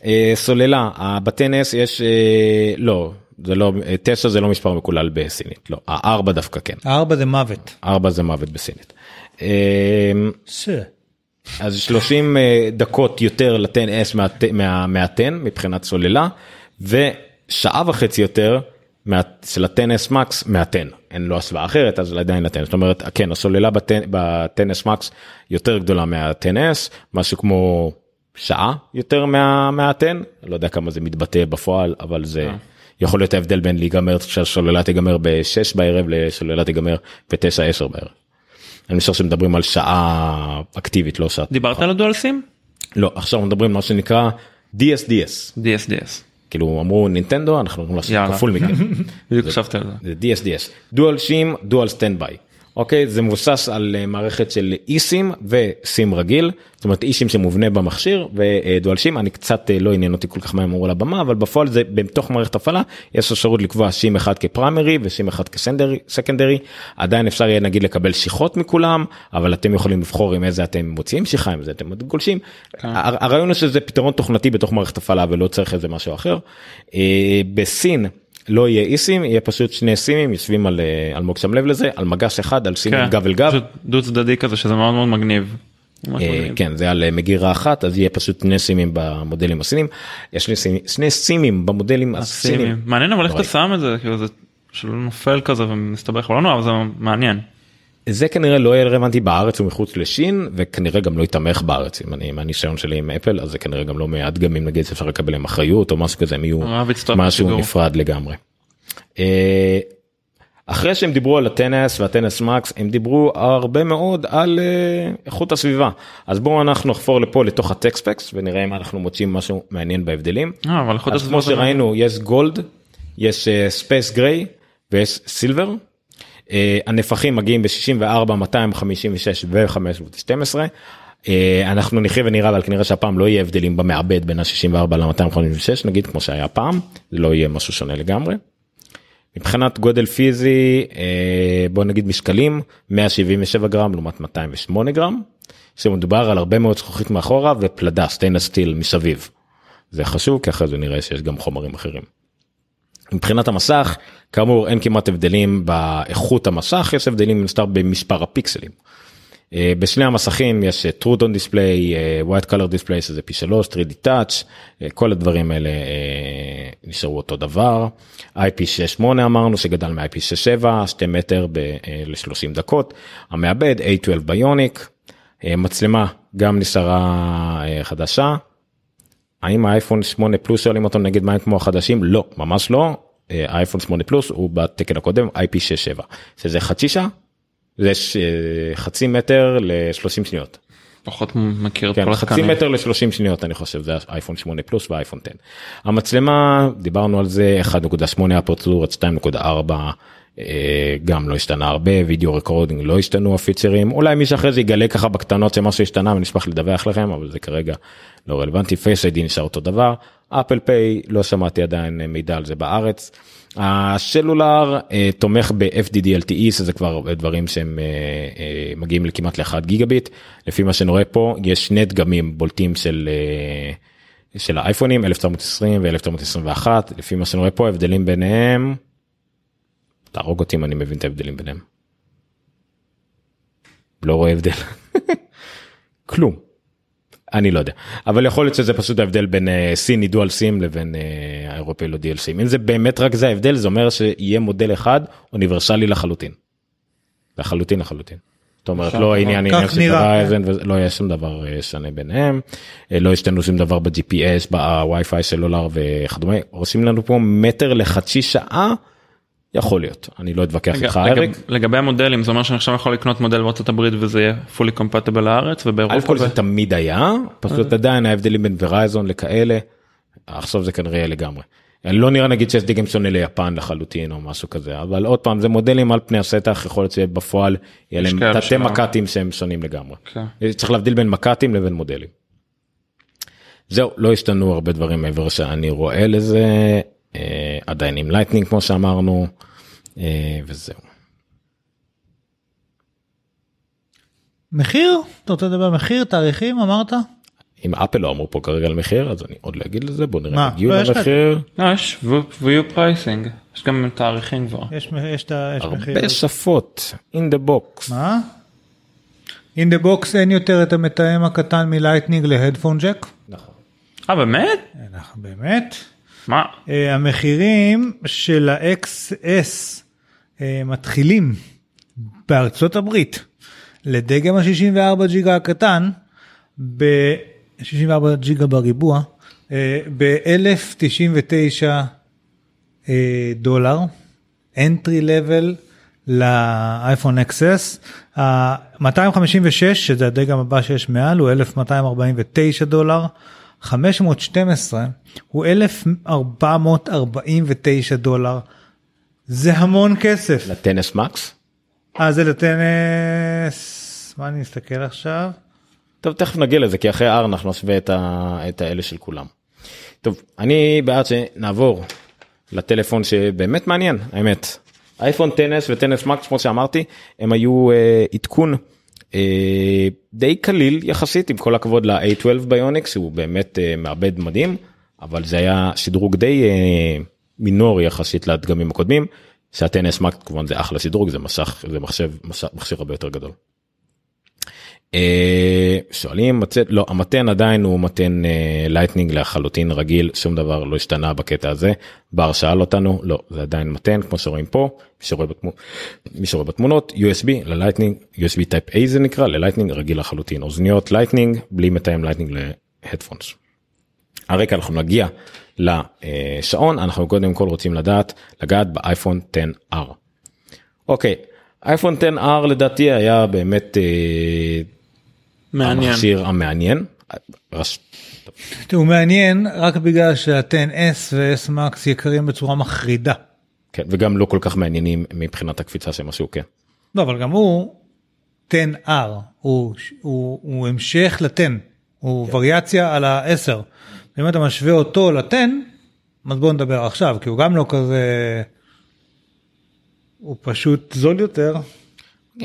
סוללה אה, סוללה ב-10s יש אה, לא זה לא אה, 9 זה לא מספר מקולל בסינית לא ה-4 דווקא כן הארבע זה מוות. 4 זה מוות בסינית. אה, ש- אז 30 אה, דקות יותר ל-10S מה- מה- מה-10 מבחינת סוללה ושעה וחצי יותר מה, של ה-10S Max מה-10, אין לו השוואה אחרת אז עדיין ל-10, זאת אומרת כן הסוללה ב-10S Max יותר גדולה מה-10S, משהו כמו שעה יותר מה-10, לא יודע כמה זה מתבטא בפועל אבל זה אה. יכול להיות ההבדל בין להיגמר כשהסוללה תיגמר ב-6 בערב לשוללה תיגמר ב-9-10 בערב. אני חושב שמדברים על שעה אקטיבית לא שעה. דיברת על הדואל סים? לא עכשיו מדברים מה שנקרא DSDS DSDS. כאילו אמרו נינטנדו אנחנו הולכים לעשות. כפול מכם. בדיוק חשבתי על זה. זה DSDS dual SIM dual standby. אוקיי זה מבוסס על אה, מערכת של eSIM ו SIM רגיל זאת אומרת eSIM שמובנה במכשיר ו dual SIM אני קצת אה, לא עניין אותי כל כך מה הם אמרו על הבמה אבל בפועל זה בתוך מערכת הפעלה יש אפשרות לקבוע שים אחד כ primary ו SIM אחד כ secondary עדיין אפשר יהיה נגיד לקבל שיחות מכולם אבל אתם יכולים לבחור עם איזה אתם מוציאים שיחה עם זה אתם גולשים. הר- הרעיון הוא שזה פתרון תוכנתי בתוך מערכת הפעלה ולא צריך איזה משהו אחר. אה, בסין. לא יהיה איסים יהיה פשוט שני סימים יושבים על אה, אלמוג שם לב לזה על מגש אחד על סימים גב אל גב דו צדדי כזה שזה מאוד מאוד מגניב. אה. כן זה על אה, מגירה אחת אז יהיה פשוט שני סימים במודלים הסינים יש שני סימים, שני סימים במודלים הסינים. מעניין אבל איך אתה נוראי. שם את זה כאילו זה שלא נופל כזה ומסתבך לא נורא זה מעניין. זה כנראה לא יהיה רלוונטי בארץ ומחוץ לשין וכנראה גם לא יתמך בארץ אם אני מהניסיון שלי עם אפל אז זה כנראה גם לא מהדגמים נגיד שאפשר לקבל עם אחריות או משהו כזה הם יהיו יצטרף משהו. נפרד לגמרי. אה, אחרי שהם דיברו על הטנס והטנס מקס הם דיברו הרבה מאוד על אה, איכות הסביבה אז בואו אנחנו נחפור לפה לתוך הטקספקס ונראה אם אנחנו מוצאים משהו מעניין בהבדלים. אה, אבל כמו שראינו יש גולד יש space gray ויש silver. אה, הנפחים מגיעים ב-64 256 ו-512. אנחנו נחיה ונראה אבל כנראה שהפעם לא יהיה הבדלים במעבד בין ה-64 ל-256 נגיד כמו שהיה פעם זה לא יהיה משהו שונה לגמרי. מבחינת גודל פיזי אה, בוא נגיד משקלים 177 גרם לעומת 208 גרם. שמדובר על הרבה מאוד זכוכית מאחורה ופלדה stainless steel מסביב. זה חשוב כי אחרי זה נראה שיש גם חומרים אחרים. מבחינת המסך כאמור אין כמעט הבדלים באיכות המסך יש הבדלים מן הסתם במספר הפיקסלים. אה, בשני המסכים יש אה, true tone display, אה, white color display שזה פי 3, 3D touch, כל הדברים האלה נשארו אותו דבר. IP68 אמרנו שגדל מ-IP67, 2 מטר ל-30 דקות. המעבד A12 ביוניק, מצלמה גם נשארה חדשה. האם האייפון 8 פלוס שואלים אותו נגד מים כמו החדשים? לא, ממש לא. אה, האייפון 8 פלוס הוא בתקן הקודם IP67, שזה חצי שעה. זה אה, חצי מטר ל-30 שניות. פחות מכיר את כן, כל חצי. מטר ל-30 שניות אני חושב זה האייפון 8 פלוס והאייפון 10. המצלמה דיברנו על זה 1.8 אפרצורת 2.4 אה, גם לא השתנה הרבה וידאו רקורדינג לא השתנו הפיצרים אולי מי שאחרי זה יגלה ככה בקטנות שמשהו השתנה ונשמח לדווח לכם אבל זה כרגע לא רלוונטי פייס איי-די נשאר אותו דבר אפל פיי לא שמעתי עדיין מידע על זה בארץ. הסלולר אה, תומך ב-FDD LTE שזה כבר דברים שהם אה, אה, מגיעים לכמעט ל-1 גיגביט לפי מה שאני רואה פה יש שני דגמים בולטים של אה, של האייפונים 1920 ו-1921 לפי מה שאני רואה פה הבדלים ביניהם. תהרוג אותי אם אני מבין את ההבדלים ביניהם. לא רואה הבדל. כלום. אני לא יודע. אבל יכול להיות שזה פשוט ההבדל בין אה, סיני דואל סים לבין אה, האירופאי לא דיאל סים. אם זה באמת רק זה ההבדל זה אומר שיהיה מודל אחד אוניברסלי לחלוטין. לחלוטין לחלוטין. זאת אומרת לא עניין כך עניין של נראה, ורייזן ולא יהיה שום דבר אה, שונה ביניהם. לא השתנו שום דבר ב-GPS בווי-פיי סלולר וכדומה. עושים לנו פה מטר לחצי שעה יכול להיות אני לא אתווכח איתך לגב- אריק. לגבי המודלים זה אומר שאני עכשיו יכול לקנות מודל בארצות הברית וזה יהיה fully compatible לארץ ובאירופה ו- זה תמיד היה פשוט עדיין ההבדלים בין ורייזון לכאלה עכשיו זה כנראה לגמרי. לא נראה נגיד שיש דגם שונה ליפן לחלוטין או משהו כזה אבל עוד פעם זה מודלים על פני השטח יכול להיות שבפועל יהיה להם תתי. מק"טים שהם שונים לגמרי. כן. צריך להבדיל בין מק"טים לבין מודלים. זהו לא השתנו הרבה דברים מעבר שאני רואה לזה אה, עדיין עם Lightning כמו שאמרנו אה, וזהו. מחיר? אתה רוצה לדבר על מחיר? תאריכים אמרת? אם אפל לא אמרו פה כרגע על מחיר אז אני עוד לא אגיד לזה בוא נראה מה? אם הגיעו לא, יש לך- למחיר. לא, יש view pricing יש גם תאריכים כבר. יש יש יש מחיר. הרבה שפות in the box מה? In the box אין יותר את המתאם הקטן מ Lightning ל headphone jack? נכון. אה באמת? אין לך באמת? מה? אה, המחירים של ה-XS אה, מתחילים בארצות הברית לדגם ה-64 ג'יגה הקטן ב-64 ג'יגה בריבוע אה, ב-1099 דולר, entry level לאייפון XS, ה-256 שזה הדגם הבא שיש מעל הוא 1249 דולר, 512 הוא 1449 דולר, זה המון כסף. לטנס מקס. אה זה לטנס, מה אני אסתכל עכשיו? טוב תכף נגיע לזה כי אחרי R אנחנו נשווה את, ה... את האלה של כולם. טוב אני בעד שנעבור לטלפון שבאמת מעניין האמת אייפון 10s וטנס מקס כמו שאמרתי הם היו אה, עדכון די קליל יחסית עם כל הכבוד ל-A12 Bionic הוא באמת אה, מעבד מדהים אבל זה היה שדרוג די אה, מינורי יחסית לדגמים הקודמים שה-10s Max כמובן זה אחלה שדרוג זה משך זה מחשב מכשיר הרבה יותר גדול. אה, שואלים מצאת לא המטען עדיין הוא מטען Lightning לחלוטין רגיל שום דבר לא השתנה בקטע הזה בר שאל אותנו לא זה עדיין מטען כמו שרואים פה מי שרואה בתמונות USB ל Lightning USB Type A זה נקרא ל Lightning רגיל לחלוטין אוזניות Lightning בלי מתאם Lightning ל headphones. הרקע אנחנו נגיע לשעון אנחנו קודם כל רוצים לדעת לגעת באייפון 10R. אוקיי אייפון 10R לדעתי היה באמת אה, מעניין. המכשיר המעניין. רש... הוא מעניין רק בגלל שה-10S ו-S Max יקרים בצורה מחרידה. כן, וגם לא כל כך מעניינים מבחינת הקפיצה שהם עשו כן. לא אבל גם הוא 10R הוא, הוא, הוא המשך ל-10 הוא כן. וריאציה על ה-10. אם אתה משווה אותו ל-10 אז בוא נדבר עכשיו כי הוא גם לא כזה הוא פשוט זול יותר.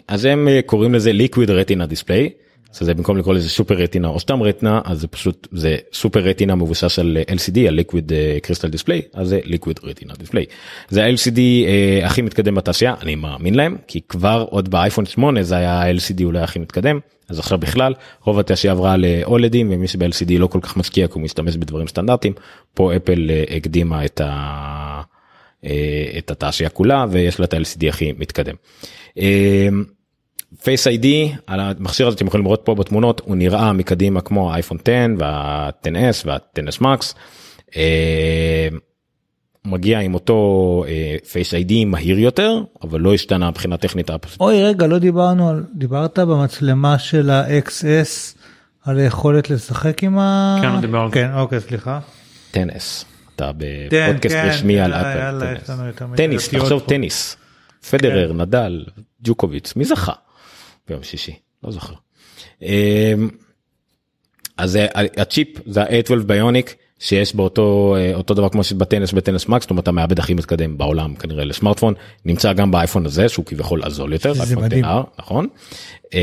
אז הם אה, קוראים לזה liquid retina display. זה במקום לקרוא לזה סופר רטינה או סתם רטינה אז זה פשוט זה סופר רטינה מבוסס על LCD על liquid crystal display אז זה liquid retina display. זה ה-LCD אה, הכי מתקדם בתעשייה אני מאמין להם כי כבר עוד באייפון 8 זה היה ה-LCD אולי הכי מתקדם אז עכשיו בכלל רוב התעשייה עברה לאולדים ומי שב-LCD לא כל כך משקיע כי הוא משתמש בדברים סטנדרטיים פה אפל אה, הקדימה את, ה... אה, את התעשייה כולה ויש לה את ה-LCD הכי מתקדם. אה, פייס איי-די על המכשיר הזה אתם יכולים לראות פה בתמונות הוא נראה מקדימה כמו האייפון 10 וה-10s וה-10s max. אה, מגיע עם אותו פייס איי-די מהיר יותר אבל לא השתנה מבחינה טכנית. אוי רגע לא דיברנו על דיברת במצלמה של ה-XS על היכולת לשחק עם ה... כן, דיברתי. כן אוקיי סליחה. 10s אתה בפודקאסט כן, רשמי על אפל. טניס. תחשוב. טניס. פדרר כן. נדל ג'וקוביץ מי זכה ביום שישי לא זוכר. אמ, אז הצ'יפ זה ה-A12 ביוניק שיש באותו אה, אותו דבר כמו שבטנס בטנס מקס זאת אומרת המעבד הכי מתקדם בעולם כנראה לסמארטפון נמצא גם באייפון הזה שהוא כביכול הזול יותר. אייפון מדהים. 10R, נכון. אמ.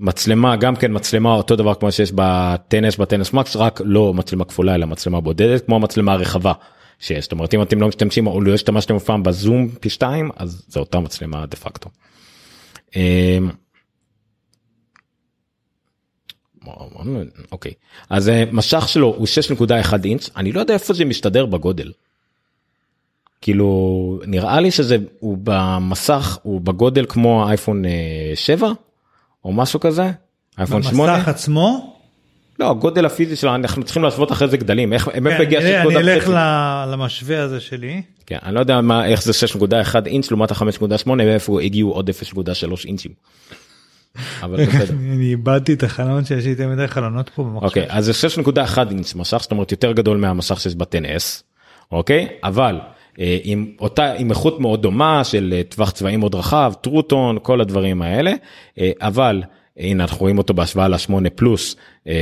מצלמה גם כן מצלמה אותו דבר כמו שיש בטנס בטנס מקס רק לא מצלמה כפולה אלא מצלמה בודדת כמו המצלמה הרחבה שיש זאת אומרת אם אתם לא משתמשים או לא השתמשתם אף פעם בזום פי שתיים אז זה אותה מצלמה דה פקטו. אמ, אוקיי אז אה, משך שלו הוא 6.1 אינץ' אני לא יודע איפה זה משתדר בגודל. כאילו נראה לי שזה הוא במסך הוא בגודל כמו אייפון 7 או משהו כזה. אייפון 8. במסך עצמו? לא הגודל הפיזי שלו אנחנו צריכים להשוות אחרי זה גדלים איך כן, מאיפה הגיע אני- 6.5? אני אלך ל- למשווה הזה שלי. כן, אני לא יודע מה איך זה 6.1 אינץ' לעומת ה-5.8 ואיפה הגיעו עוד 0.3 אינצ'ים. אבל בסדר. אני איבדתי את החלון שיש לי יותר מדי חלונות פה במחשב. אוקיי אז זה 6.1 אינץ' מסך זאת אומרת יותר גדול מהמסך שיש ב-10s אוקיי אבל אה, עם אותה עם איכות מאוד דומה של אה, טווח צבעים מאוד רחב טרוטון כל הדברים האלה אה, אבל הנה אנחנו רואים אותו בהשוואה ל-8 פלוס אה,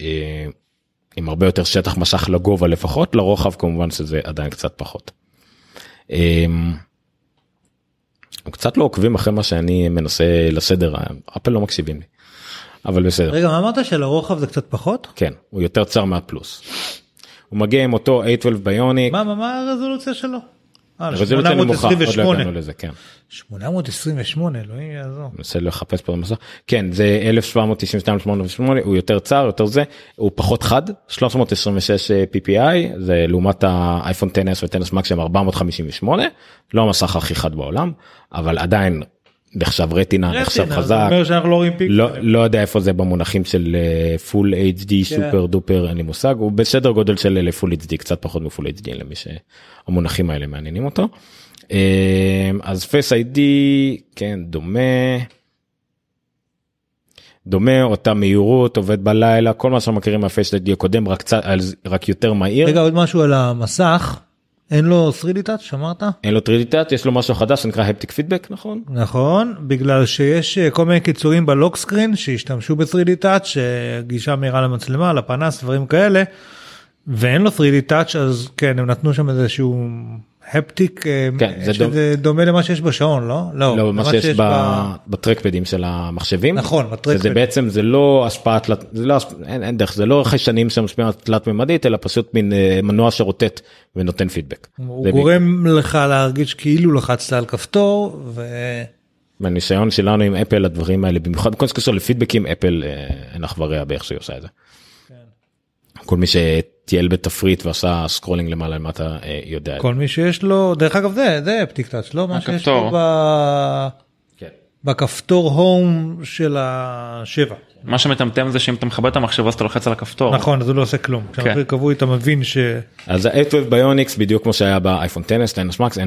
אה, עם הרבה יותר שטח מסך לגובה לפחות לרוחב כמובן שזה עדיין קצת פחות. אה, הם קצת לא עוקבים אחרי מה שאני מנסה לסדר אפל לא מקשיבים לי. אבל בסדר. רגע מה אמרת שלרוחב זה קצת פחות? כן, הוא יותר צר מהפלוס. הוא מגיע עם אותו A12 ביוניק, מה מה מה הרזולוציה שלו? אה, רזולוציה נמוכה, עוד לא 828. הגענו לזה, כן. 828 אלוהים יעזור. מנסה לחפש פה במסך כן זה 1792 808 הוא יותר צר יותר זה הוא פחות חד 326 ppi זה לעומת האייפון 10s ו-10s max שהם 458 לא המסך הכי חד בעולם אבל עדיין נחשב רטינה נחשב רטינה, זה חזק אומר שאנחנו לא רואים פיקסלים. לא לא יודע איפה זה במונחים של Full HD סופר דופר אין לי מושג הוא בסדר גודל של Full HD קצת פחות מ Full HD למי שהמונחים האלה מעניינים אותו. אה, אז Face ID כן דומה. דומה אותה מהירות עובד בלילה כל מה שאנחנו מכירים מה Face ID הקודם רק קצת רק יותר מהיר רגע עוד משהו על המסך. אין לו 3D touch אמרת? אין לו 3D touch יש לו משהו חדש שנקרא haptic feedback נכון נכון בגלל שיש אה, כל מיני קיצורים ב lock screen שהשתמשו ב-3D touch אה, גישה מהירה למצלמה לפנס דברים כאלה ואין לו 3D touch אז כן הם נתנו שם איזשהו הפטיק אה, כן, זה דומה. שזה דומה למה שיש בשעון לא? לא מה למה שיש ב- בטרקפדים של המחשבים נכון, בטרקפד. שזה בעצם זה לא השפעה תלת זה לא אין, אין דרך זה לא חיישנים שמשפיעים על תלת ממדית אלא פשוט מין אה, מנוע שרוטט ונותן פידבק. הוא זה גורם לך להרגיש כאילו לחצת על כפתור ו... בניסיון שלנו עם אפל הדברים האלה במיוחד כל שקשור לפידבקים אפל אה, אין אח ורע באיך שהיא עושה את זה. כל מי שטייל בתפריט ועשה scrolling למעלה למטה אה, יודע. כל מי שיש לו דרך אגב זה זה haptic touch לא מה שיש לו. כן. בכפתור home של השבע. מה שמטמטם זה שאם אתה מכבה את המחשב אז אתה לוחץ על הכפתור. נכון אז הוא לא עושה כלום. כשהמחיר קבוע אתה מבין ש... אז ה-A12 Bionic בדיוק כמו שהיה באייפון 10 10 Max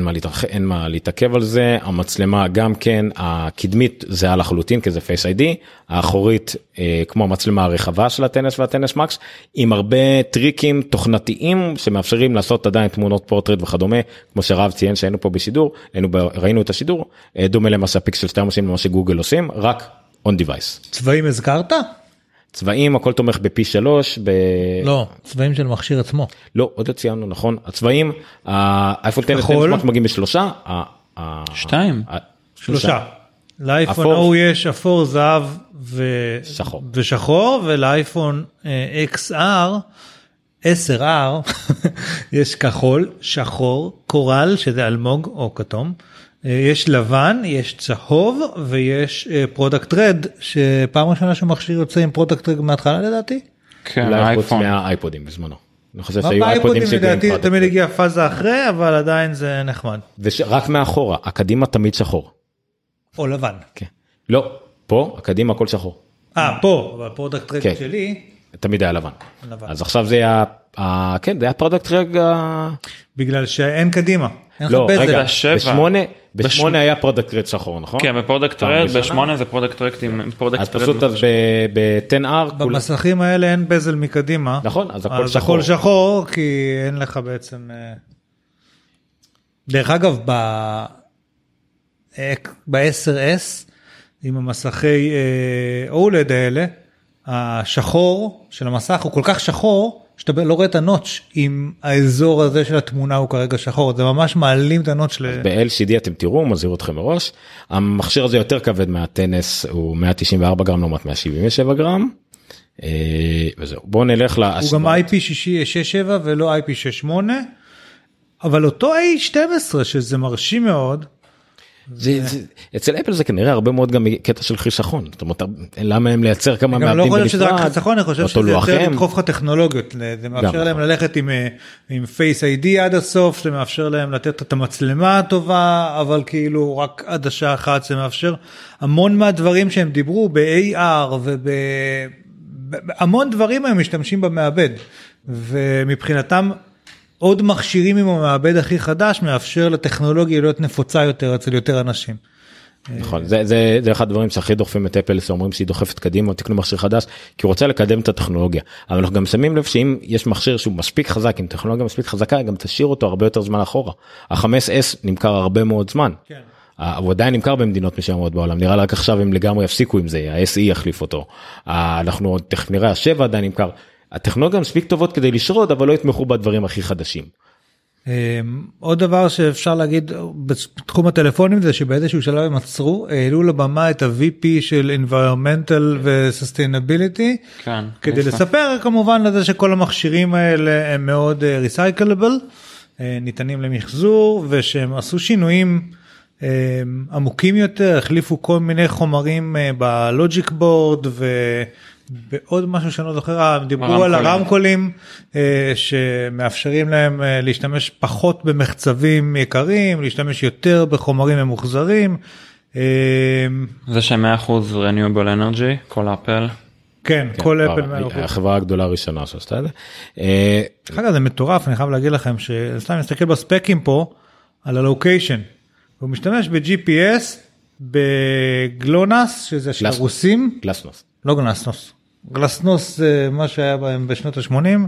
אין מה להתעכב על זה המצלמה גם כן הקדמית זהה לחלוטין כי זה Face ID האחורית אה, כמו המצלמה הרחבה של ה-10 וה-10 מקס עם הרבה טריקים תוכנתיים שמאפשרים לעשות עדיין תמונות פורטרט וכדומה כמו שרב ציין שהיינו פה בשידור ראינו את השידור אה, דומה למה שהפיקסל 2 עושים למה שגוגל עושים רק on device צבעים הזכרת? צבעים הכל תומך בפי 3 ב... לא צבעים של מכשיר עצמו. לא עוד לא ציינו נכון הצבעים האייפון 10 כחול. מגיעים בשלושה. שתיים. שלושה. לאייפון. ההוא יש אפור זהב ו... שחור. ושחור ולאייפון אה, XR 10R יש כחול שחור קורל שזה אלמוג או כתום. אה, יש לבן יש צהוב ויש Product Red שפעם ראשונה שמכשיר יוצא עם פרודקט רד מההתחלה לדעתי. כן, אולי חוץ. מהאייפודים בזמנו. אני חושב שהיו אייפודים לדעתי. תמיד הגיע פאזה אחרי אבל עדיין זה נחמד. ורק מאחורה הקדימה תמיד שחור. או לבן. כן. לא פה הקדימה הכל שחור. אה פה אבל פרודקט רד כן. שלי תמיד היה לבן. לבן. אז עכשיו זה היה ה- כן זה היה פרודקט רגע. בגלל שאין קדימה. אין לא. רגע בשבע. בשמונה בש- בשמונה היה פרודקט רד שחור נכון? כן בפרודקט רד. בשמונה זה פרודקט רד עם פרודקט אז רד. פשוט אז ב-10R במסכים האלה אין בזל מקדימה. נכון, אז הכל אז שחור. הכל שחור כי אין לך בעצם. אה, דרך אגב ב... ב-10S עם המסכי אה, אולד האלה השחור של המסך הוא כל כך שחור שאתה לא רואה את הנוטש אם האזור הזה של התמונה הוא כרגע שחור זה ממש מעלים את הנוטש. ל... ב-LCD אתם תראו מזהיר אתכם מראש המכשיר הזה יותר כבד מהטנס הוא 194 גרם לעומת 177 גרם. אה, וזהו בואו נלך הוא להשוואה. גם IP67 ולא IP68 אבל אותו A12 שזה מרשים מאוד. זה, זה, אצל אפל זה כנראה הרבה מאוד גם קטע של חיסכון זאת אומרת למה הם לייצר כמה אני גם לא מעבדים חושב שזה רק בנפרד. חיסכון, אני חושב שזה יותר. לדחוף לך טכנולוגיות, זה מאפשר להם ללכת עם, אה, עם Face ID עד הסוף, זה מאפשר להם לתת את המצלמה הטובה, אבל כאילו רק עד השעה אחת זה מאפשר המון מהדברים שהם דיברו ב-AR ובהמון דברים הם משתמשים במעבד, ומבחינתם עוד מכשירים עם המעבד הכי חדש מאפשר לטכנולוגיה להיות נפוצה יותר אצל יותר אנשים. נכון זה זה זה אחד הדברים שהכי דוחפים את אפל שאומרים שהיא דוחפת קדימה תקנו מכשיר חדש כי הוא רוצה לקדם את הטכנולוגיה אבל אנחנו גם שמים לב שאם יש מכשיר שהוא מספיק חזק עם טכנולוגיה מספיק חזקה גם תשאיר אותו הרבה יותר זמן אחורה. ה-5S נמכר הרבה מאוד זמן. כן. הוא עדיין נמכר במדינות מסוימות בעולם נראה רק עכשיו הם לגמרי יפסיקו עם זה ה-SE יחליף אותו. אנחנו תכף נראה ה-7 עדיין נמכר. הטכנולוגיה מספיק טובות כדי לשרוד אבל לא יתמכו בדברים הכי חדשים. Um, עוד דבר שאפשר להגיד בתחום הטלפונים זה שבאיזשהו שלב הם עצרו העלו לבמה את ה-VP של environmental ו-sustainability כן. כדי יפה. לספר כמובן לזה שכל המכשירים האלה הם מאוד ריסייקלבל אה, ניתנים למחזור ושהם עשו שינויים אה, עמוקים יותר, החליפו כל מיני חומרים אה, בלוג'יק בורד ועוד משהו שאני לא זוכר, הם דיברו על הרמקולים. הרמקולים אה, שמאפשרים להם אה, להשתמש פחות במחצבים יקרים, להשתמש יותר בחומרים ממוחזרים. אה, זה שהם 100% renewable energy כל אפל. כן, כן, כל אפל מעל החוק. החברה הגדולה הראשונה שעשתה את זה. אה, דרך אגב זה מטורף אני חייב להגיד לכם שסתם מסתכל בספקים פה על הלוקיישן. הוא משתמש ב-GPS בגלונס שזה של. הרוסים גלסנוס. לא גלסנוס גלסנוס זה מה שהיה בהם בשנות ה-80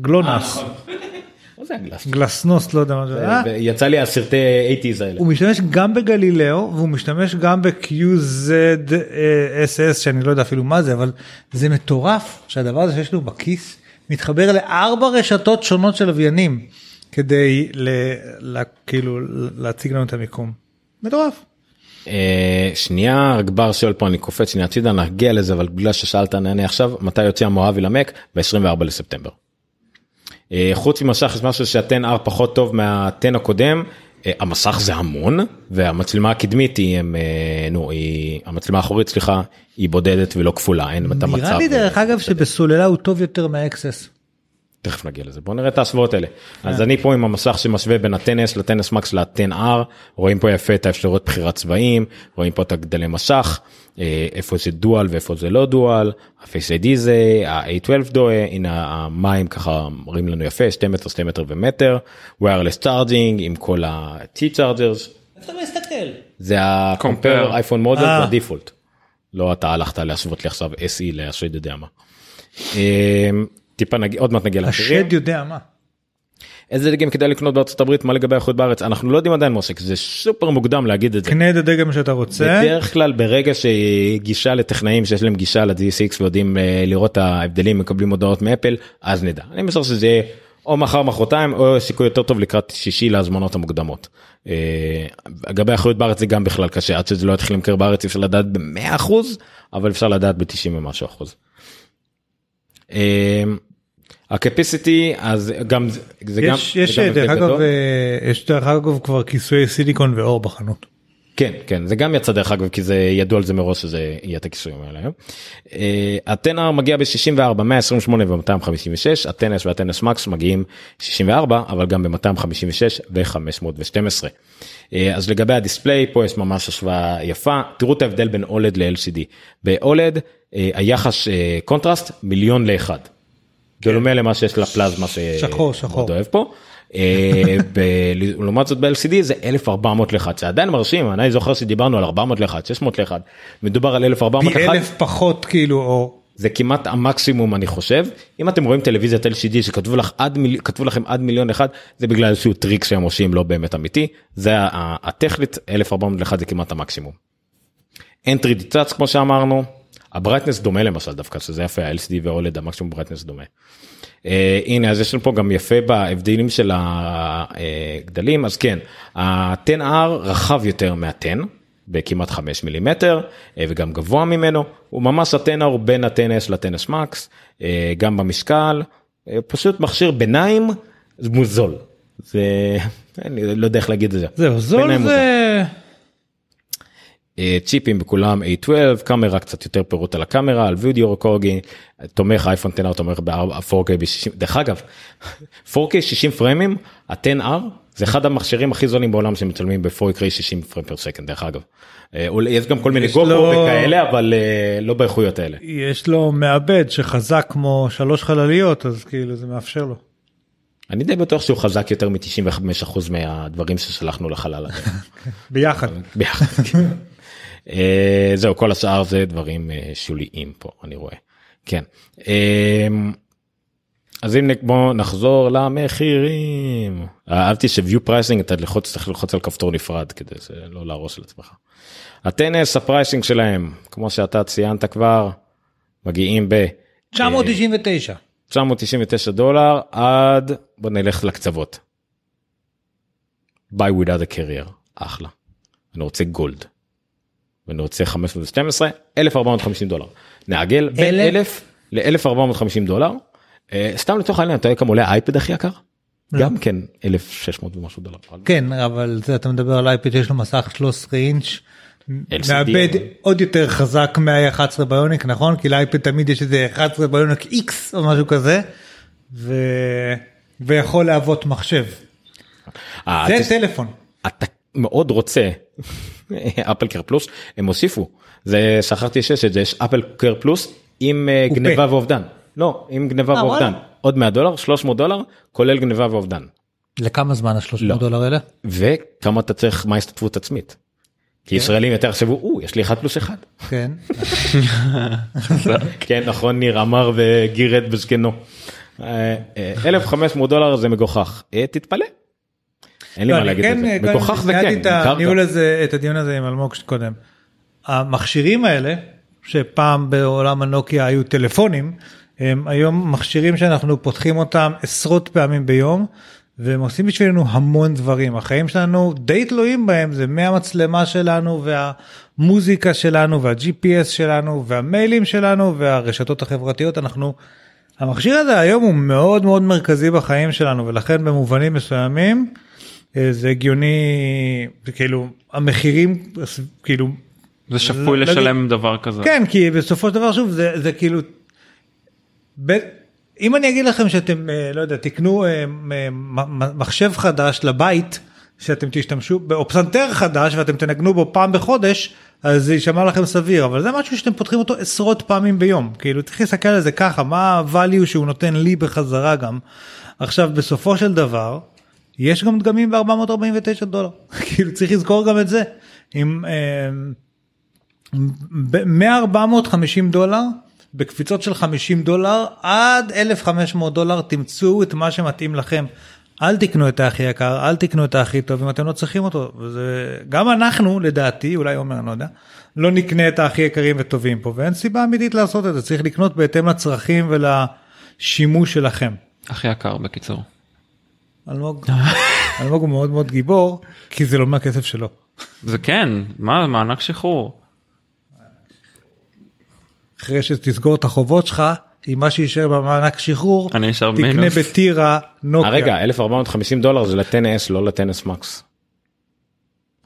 גלונס מה זה הגלסנוס? גלסנוס לא יודע מה זה היה. יצא לי הסרטי 80's האלה. הוא משתמש גם בגלילאו והוא משתמש גם ב-QZSS שאני לא יודע אפילו מה זה אבל זה מטורף שהדבר הזה שיש לנו בכיס מתחבר לארבע רשתות שונות של לוויינים כדי ל, ל, כאילו להציג לנו את המיקום. מטורף. אה, שנייה רק בר שואל פה אני קופץ שנייה הצידה נגיע לזה אבל בגלל ששאלת נענה עכשיו מתי יוצא המואבי למק ב-24 לספטמבר. אה, חוץ ממסך יש משהו שה-10R פחות טוב מה-10 הקודם אה, המסך זה המון והמצלמה הקדמית היא, הם, נו, היא המצלמה האחורית סליחה היא בודדת ולא כפולה אין את המצב. נראה לי דרך אגב שבסוללה הוא טוב יותר מה XS. תכף נגיע לזה בוא נראה את ההשוואות האלה אז אני פה עם המסך שמשווה בין הטנס לטנס מקס ל-10R רואים פה יפה את האפשרויות בחירת צבעים רואים פה את הגדלי מסך אה, איפה זה dual ואיפה זה לא dual ה Face ID זה ה-A12 דומה הנה המים ככה מראים לנו יפה 2 מטר 2 מטר ומטר wireless charging עם כל ה-T chargers איפה אתה מסתכל? זה ה-compare Compare. iPhone model אה. בדיפולט. לא אתה הלכת להשוות לי עכשיו SE להשד יודע מה. אה, טיפה נגיע עוד מעט נגיע למחירים. השד יודע מה. איזה דגם כדאי לקנות בארצות הברית מה לגבי האיכות בארץ אנחנו לא יודעים עדיין מושק זה סופר מוקדם להגיד את זה. קנה את הדגם שאתה רוצה. בדרך כלל ברגע שגישה לטכנאים שיש להם גישה ל-DSX ויודעים אה, לראות את ההבדלים מקבלים הודעות מאפל אז נדע. אני משער שזה יהיה או מחר מחרתיים או סיכוי יותר טוב לקראת שישי להזמנות המוקדמות. אה, לגבי האחריות בארץ זה גם בכלל קשה עד שזה לא יתחיל למכר בארץ אפשר לדעת ב-100 אחוז אבל אפשר לדעת ב-90 ומשהו אחוז. הקפיסיטי אז גם זה- זה גם יש, יש זה גם דרך אגב. אה, יש דרך אגב כבר כיסויי סיליקון ואור בחנות. כן כן זה גם יצא דרך אגב כי זה ידוע על זה מראש שזה יהיה את הכיסויים האלה היום. אה, ה ten R מגיע ב-64 128 ו-256 הטנס והטנס מקס מגיעים 64 אבל גם ב-256 ו-512. אה, אז לגבי ה display פה יש ממש השוואה יפה תראו את ההבדל בין OLED ל-LCD. ב OLED היחס קונטרסט מיליון לאחד. דומה למה שיש לפלזמה שחור, שחור. אוהב פה. אה, לעומת זאת ב-LCD זה 1400 לאחד זה עדיין מרשים אני זוכר שדיברנו על 400 לאחד 600 לאחד מדובר על 1400 פי לאחד אלף פחות כאילו אור. זה כמעט המקסימום אני חושב אם אתם רואים טלוויזיית LCD שכתבו לך עד מיל... כתבו לכם עד מיליון אחד זה בגלל איזשהו טריק שהם עושים לא באמת אמיתי זה הטכנית 1400 לאחד זה כמעט המקסימום. אין 3D touch כמו שאמרנו ה brightness דומה למשל דווקא שזה יפה ה-LCD וה OLED המקסימום brightness דומה. Uh, הנה אז יש לנו פה גם יפה בהבדלים של הגדלים אז כן ה-10R רחב יותר מה-10 בכמעט 5 מילימטר אה, וגם גבוה ממנו הוא ממש ה-10R הוא בין ה-10S ל-10S Max אה, גם במשקל פשוט מכשיר ביניים מוזול זה אני לא יודע איך להגיד את זה. זהו זול. זה צ'יפים בכולם A12 קאמרה קצת יותר פירוט על הקאמרה על וידאו רקורגי תומך אייפון 10R תומך ב-4K ב-60 דרך אגב 4K 60 פריימים ה-10R זה אחד המכשירים הכי זולים בעולם שמצלמים ב-4K 60 פריים פר סקנד דרך אגב. אה, יש גם כל מיני גופו לו- וכאלה אבל אה, לא באיכויות האלה. יש לו מעבד שחזק כמו שלוש חלליות אז כאילו זה מאפשר לו. אני די בטוח שהוא חזק יותר מ-95% מהדברים ששלחנו לחלל. הזה. ביחד. ביחד. אה, זהו כל השאר זה דברים אה, שוליים פה אני רואה. כן. אה, אז אם נ- בוא נחזור למחירים. אהבתי ש view pricing אתה ללחוץ צריך ללחוץ על כפתור נפרד כדי לא להרוס על עצמך. ה-XS ה pricing שלהם כמו שאתה ציינת כבר מגיעים ב 999. 999 דולר עד בוא נלך לקצוות. buy without a carrier אחלה. אני רוצה gold. ואני רוצה 512 1450 דולר. נעגל בין אלף? 1000 ל-1450 דולר. אה, סתם לצורך העניין אתה יודע כמה עולה האייפד הכי יקר? גם כן 1600 ומשהו דולר. כן אבל אתה מדבר על אייפד שיש לו מסך 13 אינץ'. אבל- עוד יותר חזק מה-11 ביוניק נכון כי לאייפד תמיד יש איזה 11 ביוניק X או משהו כזה. ו... ויכול להוות מחשב. אה, זה טלפון. אתה מאוד רוצה אפל קר פלוס הם הוסיפו זה שכחתי שיש את זה יש אפל קר פלוס עם אה. גניבה ואובדן לא עם גניבה אה, ואובדן. עוד 100 דולר 300 דולר כולל גניבה ואובדן לכמה זמן ה-300 לא. דולר האלה? וכמה אתה צריך מה הסתתפות עצמית. כי ישראלים יותר יחשבו "או, יש לי 1 פלוס 1 כן. כן נכון ניר אמר וגירד בזקנו. אה, אה, 1500 דולר זה מגוחך תתפלא. אין לי לא, מה אני להגיד כן, זה אה, מגוחך זה כן את נמכר הניהול גם. הזה, את הדיון הזה עם אלמוג קודם. המכשירים האלה, שפעם בעולם הנוקיה היו טלפונים, הם היום מכשירים שאנחנו פותחים אותם עשרות פעמים ביום, והם עושים בשבילנו המון דברים. החיים שלנו די תלויים בהם, זה מהמצלמה שלנו והמוזיקה שלנו וה-GPS שלנו והמיילים שלנו והרשתות החברתיות, אנחנו... המכשיר הזה היום הוא מאוד מאוד מרכזי בחיים שלנו ולכן במובנים מסוימים זה הגיוני כאילו המחירים כאילו זה שפוי לא- לא- לשלם דבר כזה. כן כי בסופו של דבר שוב זה זה כאילו. ב- אם אני אגיד לכם שאתם אה, לא יודע תקנו אה, מחשב חדש לבית שאתם תשתמשו או פסנתר חדש ואתם תנגנו בו פעם בחודש אז זה יישמע לכם סביר אבל זה משהו שאתם פותחים אותו עשרות פעמים ביום כאילו צריך להסתכל על זה ככה מה ה-value שהוא נותן לי בחזרה גם. עכשיו בסופו של דבר יש גם דגמים ב-449 דולר כאילו צריך לזכור גם את זה. אם אה, מ-450 דולר בקפיצות של 50 דולר עד 1500 דולר תמצאו את מה שמתאים לכם. אל תקנו את הכי יקר, אל תקנו את הכי טוב אם אתם לא צריכים אותו. וזה... גם אנחנו לדעתי, אולי עומר, אני לא יודע, לא נקנה את הכי יקרים וטובים פה ואין סיבה אמיתית לעשות את זה, צריך לקנות בהתאם לצרכים ולשימוש שלכם. הכי יקר בקיצור. אלמוג, אלמוג הוא מאוד מאוד גיבור כי זה לא מהכסף שלו. זה כן מה מענק שחרור. אחרי שתסגור את החובות שלך עם מה שישאר במענק שחרור אני אשאר תקנה מינוס. בטירה אה, נוקיה. רגע 1450 דולר זה לטנס לא לטנס מקס.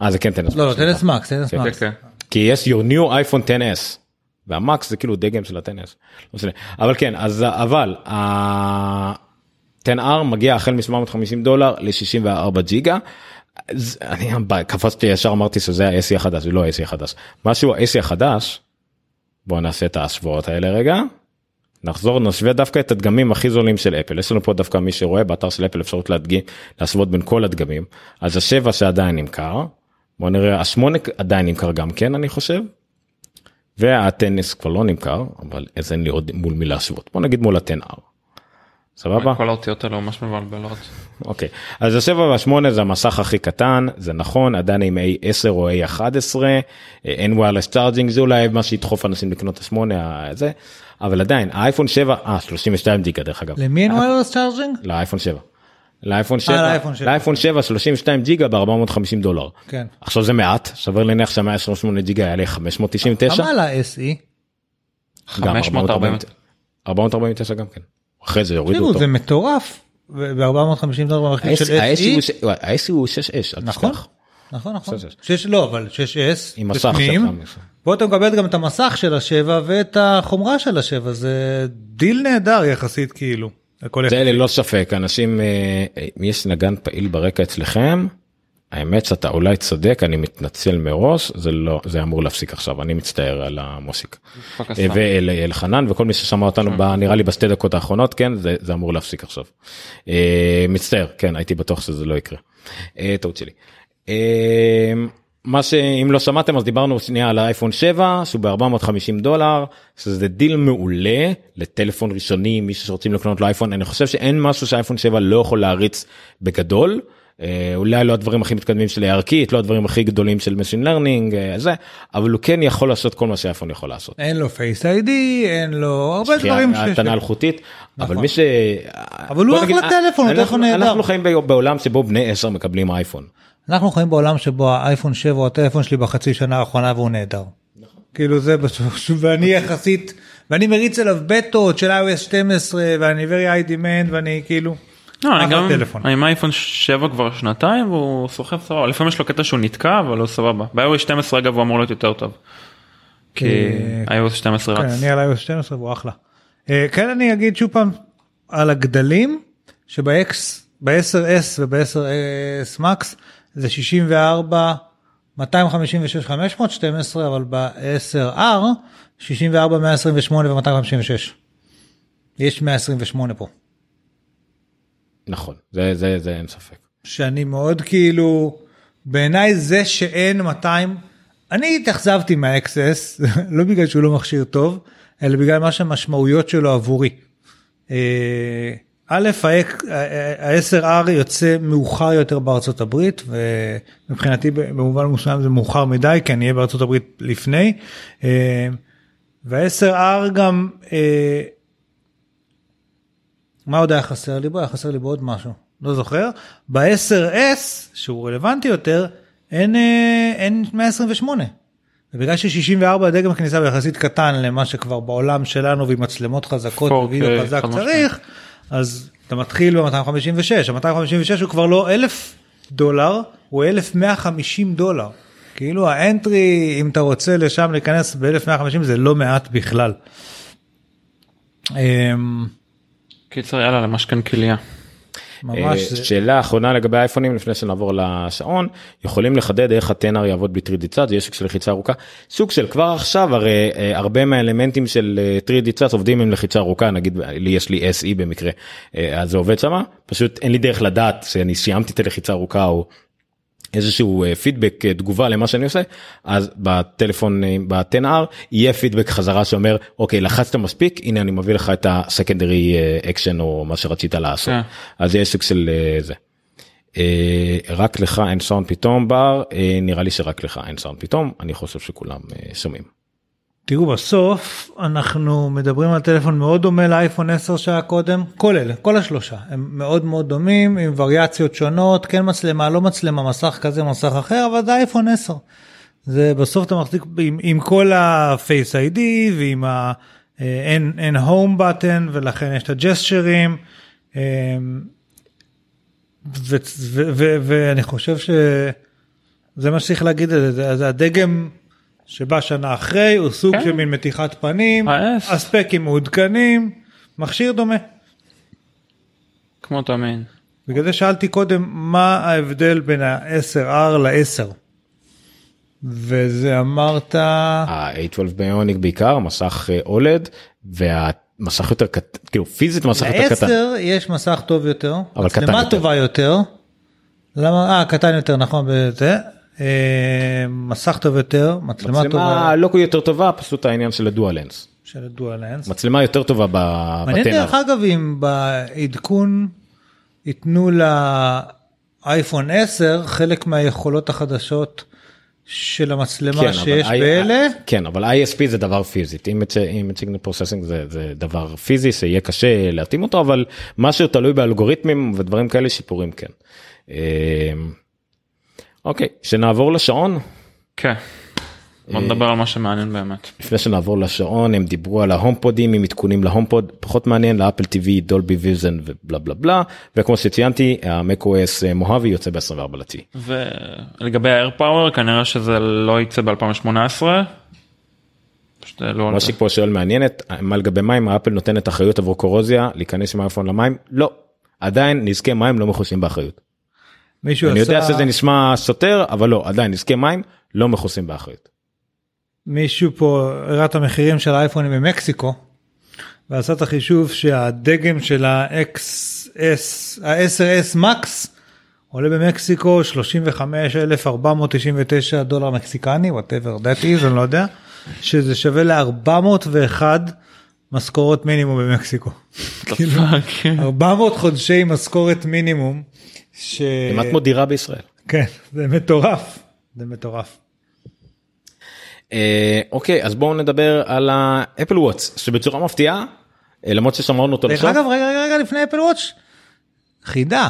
אה זה כן טנס לא לא מקס. טנס מקס טנס כן, מקס. כן. כי יש your new iPhone 10s והמקס זה כאילו דגם של הטנס. לא משנה. אבל כן אז אבל ה-10R מגיע החל מ-750 דולר ל-64 ג'יגה. אז אני קפצתי ישר אמרתי שזה ה-AC החדש זה לא ה-AC החדש. משהו ה-AC החדש. בוא נעשה את ההשוואות האלה רגע. נחזור נשווה דווקא את הדגמים הכי זולים של אפל יש לנו פה דווקא מי שרואה באתר של אפל אפשרות להדגים להשוות בין כל הדגמים אז השבע שעדיין נמכר בוא נראה השמונה עדיין נמכר גם כן אני חושב. והטניס כבר לא נמכר אבל אז אין לי עוד מול מי להשוות בוא נגיד מול ה-10R. סבבה? כל האותיות האלה ממש מבלבלות. אוקיי אז השבע והשמונה זה המסך הכי קטן זה נכון עדיין עם A10 או A11 אה, אין wireless charging זה אולי מה שידחוף אנשים לקנות את השמונה זה אבל עדיין האייפון 7 אה 32 ג'יגה דרך אגב למי אין wireless צ'ארג'ינג? לאייפון 7. לאייפון 7 לאייפון 7. לאייפון 7 32 ג'יגה ב-450 דולר. כן. עכשיו זה מעט שווה להניח שה-128 ג'יגה יעלה 599. כמה על ה-SE? גם 540. 449 גם כן. אחרי זה יורידו אותו. זה מטורף. ב-450 דולר במחיר של SE. ה-AC הוא 6S אל נכון. תשכח. נכון נכון. שש לא אבל 6S. עם מסך. פה אתה מקבל גם את המסך של השבע ואת החומרה של השבע זה דיל נהדר יחסית כאילו. זה ללא ספק אנשים אה, אם יש נגן פעיל ברקע אצלכם. האמת שאתה אולי צודק אני מתנצל מראש זה לא זה אמור להפסיק עכשיו אני מצטער על המוסיק. פקסטן. ואלחנן וכל מי ששמע אותנו ב, נראה לי בשתי דקות האחרונות כן זה, זה אמור להפסיק עכשיו. אה, מצטער כן הייתי בטוח שזה לא יקרה. אה, טעות שלי. אה, מה שאם לא שמעתם אז דיברנו שנייה על האייפון 7 שהוא ב-450 דולר שזה דיל מעולה לטלפון ראשוני מי שרוצים לקנות לו אייפון אני חושב שאין משהו שהאייפון 7 לא יכול להריץ בגדול. אה, אולי לא הדברים הכי מתקדמים של ARKit לא הדברים הכי גדולים של Machine Learning אה, זה אבל הוא כן יכול לעשות כל מה שהאייפון יכול לעשות. אין לו Face ID אין לו הרבה דברים. ש- התנה אלחוטית אבל נכון. מי ש... אבל הוא אחלה טלפון, הוא טלפון נהדר. אנחנו חיים בעולם שבו בני 10 מקבלים אייפון. אנחנו חיים בעולם שבו האייפון 7 הוא הטלפון שלי בחצי שנה האחרונה והוא נהדר. כאילו זה בסוף ואני יחסית ואני מריץ עליו בטות של iOS 12 ואני very high demand ואני כאילו לא, אני אחלה גם טלפון. אני עם אייפון 7 כבר שנתיים והוא סוחב סבבה לפעמים יש לו קטע שהוא נתקע אבל הוא סבבה. ב-iOS 12 אגב הוא אמור להיות יותר טוב. כי אה, iOS 12 כן, רץ. אני על iOS 12 והוא אחלה. אה, כן אני אגיד שוב פעם על הגדלים שב-X ב-10S וב-10S Max זה 64 256 512 אבל ב-10R 64 128 ו256. יש 128 פה נכון זה זה זה אין ספק. שאני מאוד כאילו בעיניי זה שאין 200 אני התאכזבתי מה-XS לא בגלל שהוא לא מכשיר טוב אלא בגלל מה שהמשמעויות שלו עבורי. אה, א', ה-10R יוצא מאוחר יותר בארצות הברית ומבחינתי במובן מסוים זה מאוחר מדי כי אני אהיה בארצות הברית לפני. אה, וה-10R גם אה, מה עוד היה חסר לי בו? היה חסר לי בעוד משהו, לא זוכר. ב-10S, שהוא רלוונטי יותר, אין, אה, אין 128. ובגלל ש-64 הדגם הכניסה הוא יחסית קטן למה שכבר בעולם שלנו ועם מצלמות חזקות 4K, ווידאו חזק. צריך, אז אתה מתחיל ב-256, ה-256 הוא כבר לא 1,000 דולר, הוא 1,150 דולר. כאילו האנטרי, אם אתה רוצה לשם להיכנס ב-1,150 זה לא מעט בכלל. קיצר יאללה למשכן כליה. ממש אה, זה- שאלה אחרונה לגבי האייפונים לפני שנעבור לשעון. יכולים לחדד איך הטנר יעבוד בלי 3D צד זה יש סוג של לחיצה ארוכה. סוג של כבר עכשיו הרי אה, הרבה מהאלמנטים של אה, 3D צד עובדים עם לחיצה ארוכה. נגיד לי יש לי SE במקרה. אה, אז זה עובד שמה. פשוט אין לי דרך לדעת שאני סיימתי את הלחיצה הארוכה או איזשהו אה, פידבק אה, תגובה למה שאני עושה אז בטלפון אה, ב-10R יהיה פידבק חזרה שאומר אוקיי לחצת מספיק הנה אני מביא לך את ה secondary action או מה שרצית לעשות כן. אז יש סוג של אה, זה. אה, רק לך אין סאונד פתאום בר אה, נראה לי שרק לך אין סאונד פתאום אני חושב שכולם אה, שומעים. תראו בסוף אנחנו מדברים על טלפון מאוד דומה לאייפון 10 שהיה קודם כל אלה כל השלושה הם מאוד מאוד דומים עם וריאציות שונות כן מצלמה לא מצלמה מסך כזה מסך אחר אבל זה אייפון 10. זה בסוף אתה מחזיק עם, עם כל הפייס איי-די ועם ה... אין אין הום בטן ולכן יש את ו- ו- ואני חושב שזה מה שצריך להגיד על זה הדגם שבא שנה אחרי הוא סוג כן. של מין מתיחת פנים, ה-S. הספקים מעודכנים, מכשיר דומה. כמו תמיד. בגלל זה שאלתי קודם מה ההבדל בין ה-10R ל-10. וזה אמרת ה-A12 ביוניק בעיקר מסך אה, אולד והמסך יותר קטן כאילו פיזית מסך יותר קטן. ל-10 יש מסך טוב יותר, אבל קטן מצלמה יותר. טובה יותר. למה? אה קטן יותר נכון בזה. אה, מסך טוב יותר, מצלמה טובה מצלמה לא יותר טובה פשוט העניין של הדואלנס של הדואלנס. מצלמה יותר טובה מעניין בטנר. דרך אגב אם בעדכון ייתנו לאייפון 10 חלק מהיכולות החדשות של המצלמה כן, אבל שיש I- באלה. כן אבל ISP זה דבר פיזי אם סיגנל פרוססינג זה זה דבר פיזי שיהיה קשה להתאים אותו אבל משהו תלוי באלגוריתמים ודברים כאלה שיפורים כן. אה, אוקיי שנעבור לשעון כן. בוא אה, נדבר על מה שמעניין באמת. לפני שנעבור לשעון הם דיברו על ההומפודים עם עדכונים להומפוד פחות מעניין לאפל TV דולבי ויזן ובלה בלה בלה וכמו שציינתי המקו-אס מוהבי יוצא ב-24 לטי. ולגבי ה-air power כנראה שזה לא יצא ב-2018. פשוט לא על מה זה. שפה שואל מעניינת מה לגבי מים האפל נותנת אחריות עבור קורוזיה להיכנס עם האייפון למים לא עדיין נזקי מים לא מכוסים באחריות. מישהו אני יודע עשה, שזה נשמע סותר אבל לא עדיין נזקי מים לא מכוסים באחריות. מישהו פה הראה את המחירים של האייפונים במקסיקו. ועשה את החישוב שהדגם של ה-XS, ה-10S Max עולה במקסיקו 35,499 דולר מקסיקני, whatever that is, אני לא יודע, שזה שווה ל-401 משכורת מינימום במקסיקו. כאילו, כן. 400 חודשי משכורת מינימום. ש... כמעט כמו דירה בישראל. כן, זה מטורף, זה מטורף. אה, אוקיי אז בואו נדבר על האפל וואטס שבצורה מפתיעה אה, למרות ששמרנו אותו דרך לסוף. אגב, רגע, רגע, רגע, לפני אפל וואץ', חידה,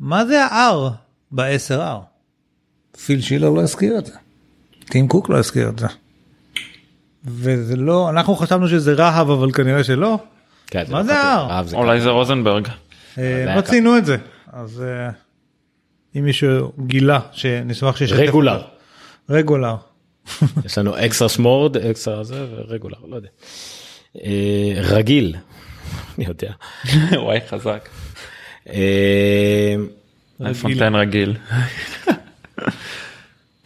מה זה ה-R ב-10R? פיל שילר לא הזכיר את זה. טים קוק לא הזכיר את זה. וזה לא, אנחנו חשבנו שזה רהב, אבל כנראה שלא. כן, מה לא זה אכפת לי. R? רעב זה אולי. זה רוזנברג. אה, לא. ציינו את זה, אז אה, אם מישהו גילה שנשמח שישתף. רגולר. רגולר. יש לנו אקסטרה שמורד אקסטרה זה ורגולר לא יודע. אה, רגיל. אני יודע. וואי חזק. אה, אייפון 10 רגיל.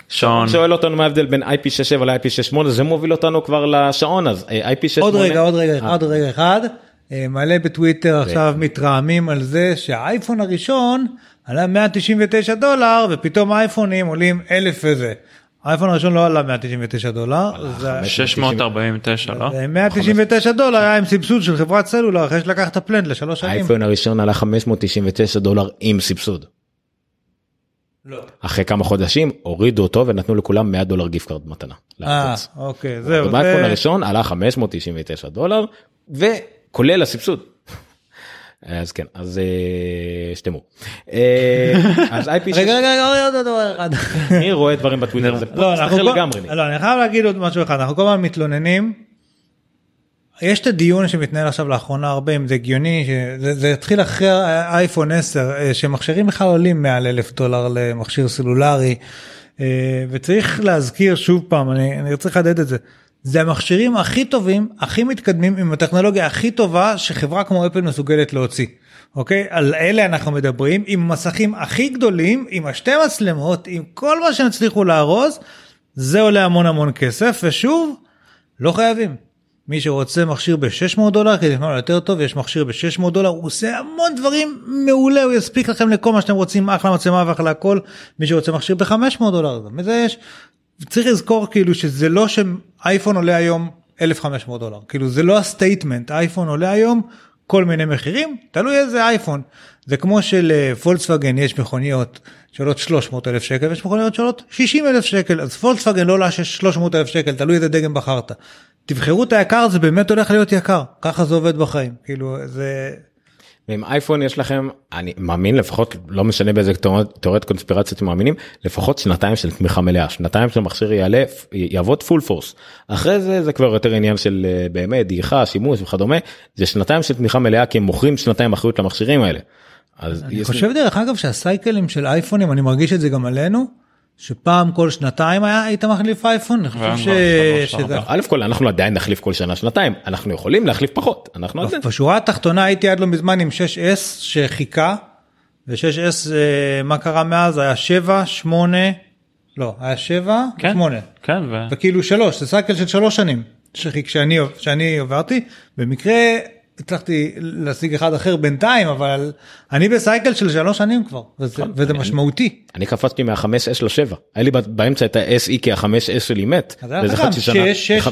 שעון. שואל אותנו מה ההבדל בין IP67 ל-IP68 זה מוביל אותנו כבר לשעון אז אה, IP68 עוד רגע, עוד רגע, אה, עוד רגע אחד. אה, מלא בטוויטר עכשיו מתרעמים על זה שהאייפון הראשון עלה 199 דולר ופתאום האייפונים עולים אלף וזה. האייפון הראשון לא עלה 199 דולר, זה 649 לא? זה 199 דולר היה עם סבסוד של חברת סלולר אחרי שלקח את הפלנט לשלוש שנים. האייפון הראשון עלה 599 דולר עם סבסוד. לא. אחרי כמה חודשים הורידו אותו ונתנו לכולם 100 דולר gift card מתנה. אה. אוקיי, זהו. באייפון זה- הראשון עלה 599 דולר וכולל הסבסוד. אז כן אז אה, שתמו. אה, אז IP רגע, רגע, רגע, עוד דבר אחד. אני רואה דברים בטוויטר זה לא, פודקאסט אנחנו אחר לגמרי. לא, אני חייב להגיד עוד משהו אחד, אנחנו כל הזמן מתלוננים. יש את הדיון שמתנהל עכשיו לאחרונה הרבה אם זה הגיוני שזה זה התחיל אחרי האייפון 10 אה, שמכשירים בכלל עולים מעל אלף דולר למכשיר סלולרי אה, וצריך להזכיר שוב פעם אני, אני רוצה לחדד את זה. זה המכשירים הכי טובים הכי מתקדמים עם הטכנולוגיה הכי טובה שחברה כמו אפל מסוגלת להוציא. אוקיי על אלה אנחנו מדברים עם מסכים הכי גדולים עם השתי מצלמות עם כל מה שהם הצליחו לארוז זה עולה המון המון כסף ושוב לא חייבים. מי שרוצה מכשיר ב-600 דולר כדי לקנות יותר טוב יש מכשיר ב-600 דולר הוא עושה המון דברים מעולה הוא יספיק לכם לכל מה שאתם רוצים אחלה מצלמה ואחלה הכל מי שרוצה מכשיר ב-500 דולר זה יש. צריך לזכור כאילו שזה לא שאייפון עולה היום 1500 דולר. כאילו זה לא ה statement. אייפון עולה היום כל מיני מחירים תלוי איזה אייפון. זה כמו שלפולקסווגן יש מכוניות שעולות 300 אלף שקל ויש מכוניות שעולות 60 אלף שקל. אז פולקסווגן לא עולה 300 אלף שקל תלוי איזה דגם בחרת. תבחרו את היקר זה באמת הולך להיות יקר. ככה זה עובד בחיים. כאילו זה ועם אייפון יש לכם אני מאמין לפחות לא משנה באיזה תיאוריות קונספירציות אתם מאמינים לפחות שנתיים של תמיכה מלאה שנתיים שהמכשיר יעלה יעבוד פול פורס אחרי זה זה כבר יותר עניין של אה, באמת דעיכה שימוש וכדומה זה שנתיים של תמיכה מלאה כי הם מוכרים שנתיים אחריות למכשירים האלה. אז אני חושב דרך אגב שהסייקלים של אייפונים אני מרגיש את זה גם עלינו שפעם כל שנתיים היה היית מחליף אייפון אני חושב ש... שזה... א' כל אנחנו עדיין נחליף כל שנה שנתיים אנחנו יכולים להחליף פחות אנחנו זה. בשורה התחתונה הייתי עד לא מזמן עם 6S שחיכה ו-6S אה, מה קרה מאז היה 7 8 לא היה 7 כן. 8 כן ו... וכאילו 3 זה סייקל של 3 שנים שחיכ- שאני שאני עברתי במקרה הצלחתי להשיג אחד אחר בינתיים אבל אני בסייקל של 3 שנים כבר וזה, נכון. וזה אני- משמעותי. אני קפצתי מה-5S ל-7 היה לי באמצע את ה-SE כי ה-5S שלי מת. אז היה וזה לך גם חצי שנה. 6, 6S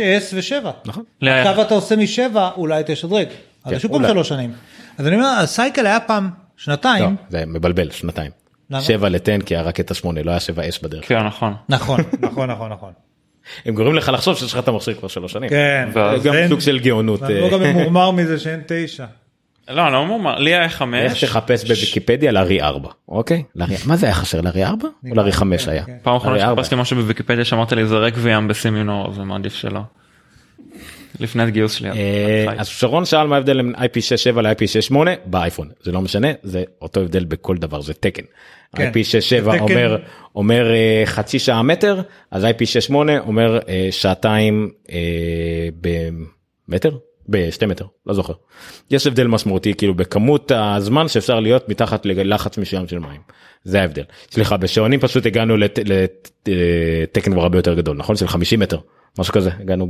ו7. נכון. לי היה- עכשיו אתה עושה משבע אולי תשדרג. אז כן, שוב פעם. שלוש שנים. אז אני אומר הסייקל היה פעם לא, שנתיים. זה מבלבל שנתיים. למה? 7 ל-10 כי היה רק את ה-8 לא היה 7S בדרך. כן נכון. נכון נכון נכון נכון. הם גורמים לך לחשוב שיש לך את המכשיר כבר שלוש שנים. כן. זה גם סוג של גאונות. ואני אה, לא גם ממורמר מזה שאין תשע. לא אני לא אומר לי היה לך חמש. תחפש בוויקיפדיה לארי 4 אוקיי מה זה היה חסר לארי 4 או לארי 5 היה. כן. פעם אחרונה ארבע. שחיפשתי משהו בוויקיפדיה שאמרת לי זה רקוויאם בסימינור אז אני מעדיף שלא. לפני הגיוס שלי. אז- אה, אז שרון שאל מה ההבדל בין IP67 ל-IP68 באייפון זה לא משנה זה אותו הבדל בכל דבר זה תקן. כן. IP67 תקן. אומר אומר אה, חצי שעה מטר אז IP68 אומר אה, שעתיים במטר בשתי מטר לא זוכר. יש הבדל משמעותי כאילו בכמות הזמן שאפשר להיות מתחת ללחץ מסוים של מים. זה ההבדל. סליחה בשעונים פשוט הגענו לת- לתקן כבר הרבה יותר גדול נכון של 50 מטר משהו כזה הגענו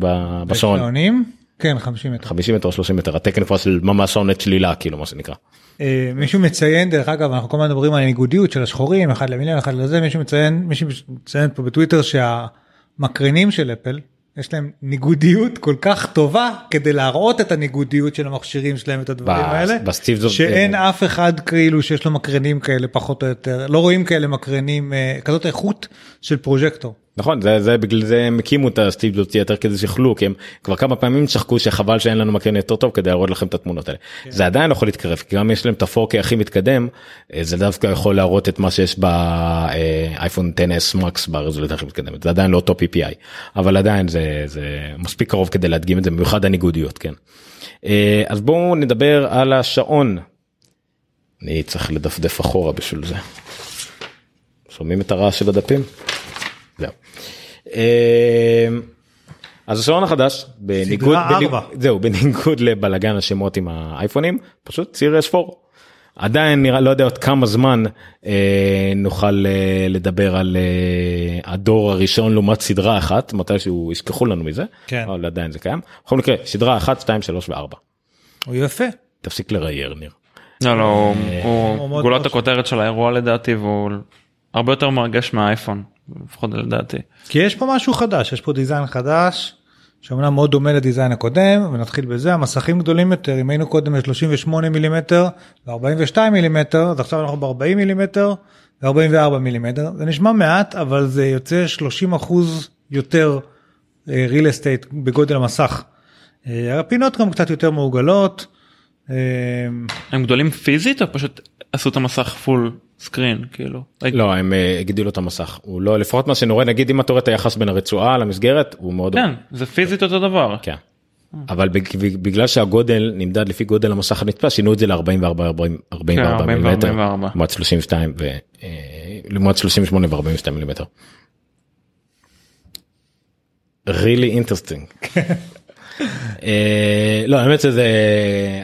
בשעון. שעונים? כן 50 מטר. 50 מטר 30 מטר התקן כבר של ממש שעונת שלילה כאילו מה שנקרא. אה, מישהו מציין דרך אגב אנחנו כל הזמן מדברים על הניגודיות של השחורים אחד למיליון אחד לזה מישהו מציין מישהו מציין פה בטוויטר שהמקרנים של אפל יש להם ניגודיות כל כך טובה כדי להראות את הניגודיות של המכשירים שלהם את הדברים ב- האלה בסטיב שאין אף אחד כאילו שיש לו מקרנים כאלה פחות או יותר לא רואים כאלה מקרנים אה, כזאת איכות של פרוז'קטור. נכון זה זה בגלל זה הם הקימו את הסטיב ג'ובס יותר כדי שיוכלו כי הם כבר כמה פעמים צחקו שחבל שאין לנו מקרן יותר טוב כדי להראות לכם את התמונות האלה. זה עדיין יכול להתקרב כי גם יש להם את ה-4K הכי מתקדם אה, זה דווקא יכול להראות את מה שיש באייפון 10s מקס ברזולוציה הכי מתקדמת זה עדיין לא אותו PPI אבל עדיין זה זה מספיק קרוב כדי להדגים את זה במיוחד הניגודיות כן. אה, אז בואו נדבר על השעון. אני צריך לדפדף אחורה בשביל זה. שומעים את הרעש של הדפים? זהו. אה, אז השעון החדש בניגוד. זהו בניגוד לבלאגן השמות עם האייפונים פשוט סיריוס 4. עדיין נראה לא יודע עוד כמה זמן אה, נוכל אה, לדבר על אה, הדור הראשון לעומת סדרה אחת מתישהו ישכחו לנו מזה כן. אבל עדיין זה קיים בכל מקרה סדרה 1 2 3 ו4 הוא יפה. תפסיק לראייר ניר. לא לא הוא- הוא הוא מאוד גולת הכותרת של האירוע לדעתי והוא הרבה יותר מרגש מהאייפון לפחות לדעתי. כי יש פה משהו חדש יש פה design חדש שאומנם מאוד דומה ל design הקודם ונתחיל בזה המסכים גדולים יותר אם היינו קודם ב-38 מילימטר ו-42 מילימטר אז עכשיו אנחנו ב-40 מילימטר ו-44 מילימטר זה נשמע מעט אבל זה יוצא 30 אחוז יותר אה, real estate בגודל המסך. אה, הפינות גם קצת יותר מעוגלות. אה, הם גדולים פיזית או פשוט עשו את המסך full סקרין כאילו. לא הם אה, הגדילו את המסך הוא לא לפחות מה שאני רואה נגיד אם אתה רואה את היחס בין הרצועה למסגרת הוא מאוד כן זה פיזית אותו דבר. כן. אבל בג- בגלל שהגודל נמדד לפי גודל המסך הנתפס שינו את זה ל-44 44 כן, 40 מילימטר ו-44. לעומת 32 ו... אה, לעומת 38 ו-42 מילימטר. really interesting. אה, לא האמת שזה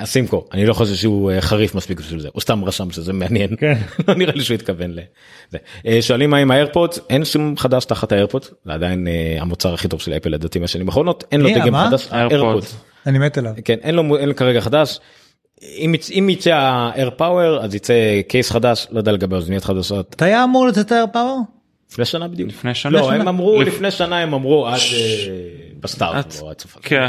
הסימקו אני לא חושב שהוא אה, חריף מספיק בשביל זה הוא סתם רשם שזה מעניין כן. לא נראה לי שהוא התכוון לזה. אה, שואלים מה עם האיירפודס אין שום חדש תחת האיירפודס זה עדיין אה, המוצר הכי טוב של אפל לדעתי בשנים האחרונות אין לו דגם? חדש האיירפודס. האיירפודס. אני מת עליו. כן אין לו אין לו כרגע חדש. אם יצ- אם יצא ה-air power אז יצא קייס חדש לא יודע לגבי אוזניות חדשות אתה היה אמור לצאת האר פאוור? לפני שנה בדיוק. לפני שנה? לא? הם אמרו לפ- לפני שנה הם אמרו עד אה, בסטארט. את- או עד סוף השנה. כן.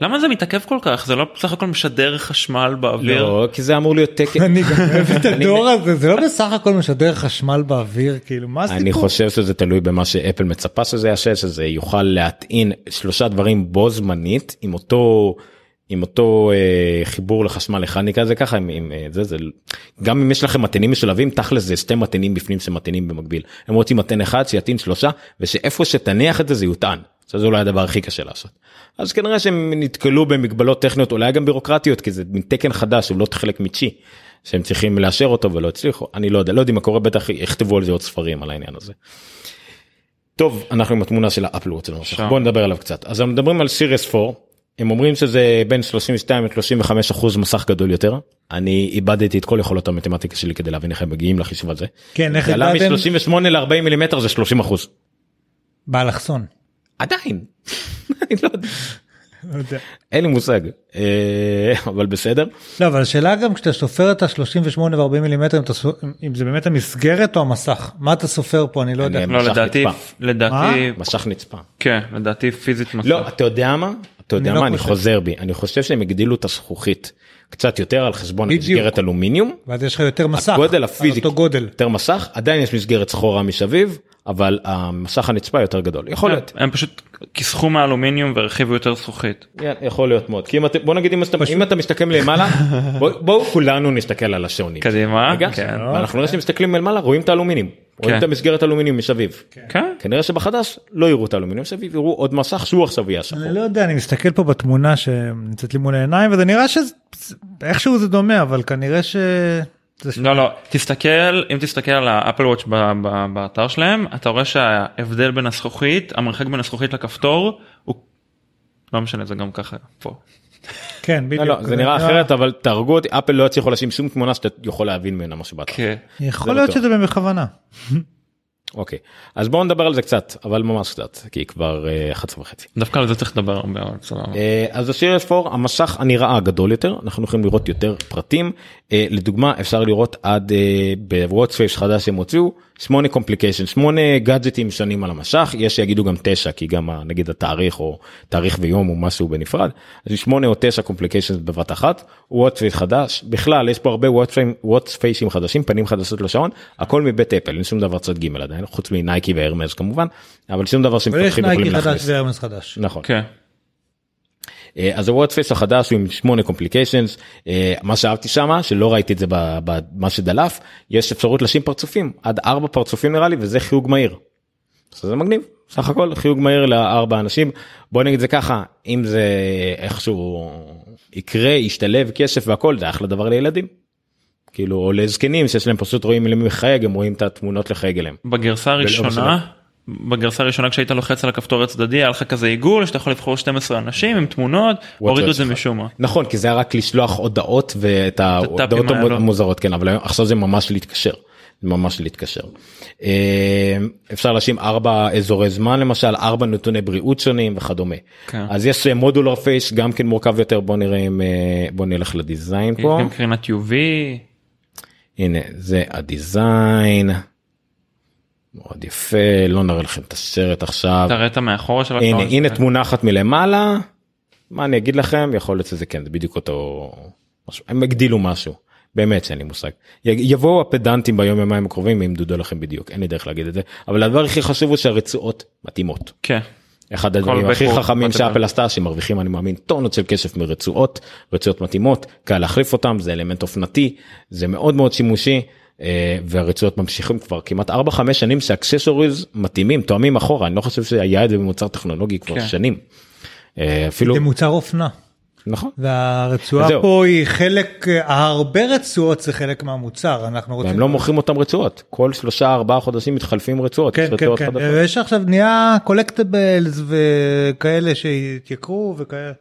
למה זה מתעכב כל כך זה לא בסך הכל משדר חשמל באוויר. לא כי זה אמור להיות תקן. אני גם אוהב את הדור הזה זה לא בסך הכל משדר חשמל באוויר כאילו מה אני הסיפור? חושב שזה תלוי במה שאפל מצפה שזה יעשה שזה יוכל להטעין שלושה דברים בו זמנית עם אותו עם אותו אה, חיבור לחשמל אחד נקרא לזה ככה עם, עם אה, זה זה גם אם יש לכם מתנים משולבים תכל'ס זה שתי מתנים בפנים שמתנים במקביל הם רוצים מתן אחד שיטעין שלושה ושאיפה שתניח את זה זה יוטען. שזה אולי הדבר הכי קשה לעשות. אז כנראה שהם נתקלו במגבלות טכניות אולי גם בירוקרטיות כי זה תקן חדש הוא לא חלק מצ'י שהם צריכים לאשר אותו ולא הצליחו אני לא יודע לא יודע מה קורה בטח יכתבו על זה עוד ספרים על העניין הזה. טוב אנחנו עם התמונה של האפל. שם. בוא נדבר עליו קצת אז הם מדברים על סיריוס 4 הם אומרים שזה בין 32 ל-35 אחוז מסך גדול יותר אני איבדתי את כל יכולות המתמטיקה שלי כדי להבין איך הם מגיעים לחישוב הזה. כן איך זה הגעתם? מ-38 ל-40 מילימטר זה 30 אחוז. באלכסון. עדיין. אני לא יודע. לא. אין לי מושג אה, אבל בסדר לא אבל השאלה גם כשאתה סופר את ה-38 ו-40 מילימטר אם, זה באמת המסגרת או המסך מה אתה סופר פה אני לא יודע. לא לדעתי. לדעתי מסך נצפה. כן לדעתי פיזית מסך. לא אתה יודע מה אתה יודע לא מה אני. חוזר בי אני חושב שהם הגדילו את הזכוכית קצת יותר על חשבון. מסגרת אלומיניום ואז יש לך יותר מסך. הגודל על הפיזי אותו גודל. יותר מסך עדיין יש מסגרת שחורה מסביב אבל המסך הנצפה יותר גדול יכול להיות הם פשוט כיסחו מאלומיניום והרחיבו יותר זכוכית. כן, יכול להיות מאוד כי אם אתה בוא נגיד אם אתה, אם אתה מסתכל למעלה בוא, בואו כולנו נסתכל על השעונים קדימה, כן. ואנחנו נראה שמסתכלים למעלה רואים את האלומיניום רואים כן. את המסגרת אלומיניום מסביב כן. כנראה שבחדש לא יראו את האלומיניום מסביב יראו עוד מסך שהוא עכשיו יהיה שחור. אני לא יודע אני מסתכל פה בתמונה שנמצאת לי מול העיניים וזה נראה שאיכשהו זה דומה אבל כנראה ש... לא לא תסתכל אם תסתכל על האפל וואץ' ב- ב- באתר שלהם אתה רואה שההבדל בין הזכוכית המרחק בין הזכוכית לכפתור הוא לא משנה זה גם ככה פה. כן לא, בדיוק. לא, זה נראה אחרת אבל תהרגו אותי אפל לא יצליחו לשים שום תמונה שאתה יכול להבין ממנה משהו באתר. כן. יכול זה להיות. שזה בכוונה. אוקיי אז בואו נדבר על זה קצת אבל ממש קצת כי כבר אה, 11 וחצי. דווקא על זה צריך לדבר הרבה. אה, אז ה Series 4 המסך הנראה גדול יותר אנחנו יכולים לראות יותר פרטים אה, לדוגמה אפשר לראות עד ב watch face חדש שהם הוציאו 8 complication 8 גאדג'טים שונים על המשך יש שיגידו גם 9 כי גם ה- נגיד התאריך או תאריך ויום או משהו בנפרד אז 8 או 9 complication בבת אחת watch face חדש בכלל יש פה הרבה watch faceים חדשים פנים חדשות לשעון הכל מבית אפל אין שום דבר צד ג' עדיין חוץ מ Nike ו Hermès כמובן אבל שום דבר אבל יש שמפתחים יכולים להכניס. נכון. כן. אה, אז ה watch face החדש הוא עם 8 complications מה שאהבתי שמה שלא ראיתי את זה במה שדלף יש אפשרות לשים פרצופים עד 4 פרצופים נראה לי וזה חיוג מהיר. אז זה מגניב סך הכל חיוג מהיר לארבע אנשים בוא נגיד זה ככה אם זה איכשהו יקרה ישתלב כסף והכל זה אחלה דבר לילדים. כאילו או לזקנים שיש להם פשוט רואים למי מחייג הם רואים את התמונות לחייג אליהם. בגרסה הראשונה בגרסה הראשונה כשהיית לוחץ על הכפתור הצדדי היה לך כזה עיגול שאתה יכול לבחור 12 אנשים עם תמונות הורידו את זה משום מה. נכון כי זה היה רק לשלוח הודעות ואת ההודעות. המוזרות כן אבל עכשיו זה ממש להתקשר. ממש להתקשר. אה, אפשר להשים ארבע אזורי זמן למשל ארבע נתוני בריאות שונים וכדומה. כן. אז יש מודולר פייס גם כן מורכב יותר בוא נראה אם אה, בוא נלך לדיזיין יש פה. גם קרינת UV הנה זה הדיזיין. מאוד יפה לא נראה לכם את הסרט עכשיו. תראה את המאחורה של הנה הנה. תמונה אחת מלמעלה. מה אני אגיד לכם יכול להיות שזה כן זה בדיוק אותו משהו הם הגדילו משהו באמת שאין לי מושג יבואו הפדנטים ביום יומיים הקרובים וימדדו לכם בדיוק אין לי דרך להגיד את זה אבל הדבר הכי חשוב הוא שהרצועות מתאימות. כן. אחד הדברים הכי חכמים. שאפל עשתה שמרוויחים אני מאמין טונות של כסף מרצועות רצועות מתאימות קל להחליף אותם זה אלמנט אופנתי זה מאוד מאוד שימושי אה, והרצועות ממשיכים כבר כמעט 4-5 שנים שאקססוריז מתאימים תואמים אחורה אני לא חושב שהיה את זה במוצר טכנולוגי כבר כן. שנים. אה, אפילו זה מוצר אופנה נכון והרצועה אז זהו. פה היא חלק הרבה רצועות זה חלק מהמוצר אנחנו רוצים והם לא מוכרים אותם רצועות כל שלושה ארבעה חודשים מתחלפים רצועות. כן כן כן חדשות. ויש עכשיו נהיה קולקטיבלס וכאלה שהתייקרו וכאלה.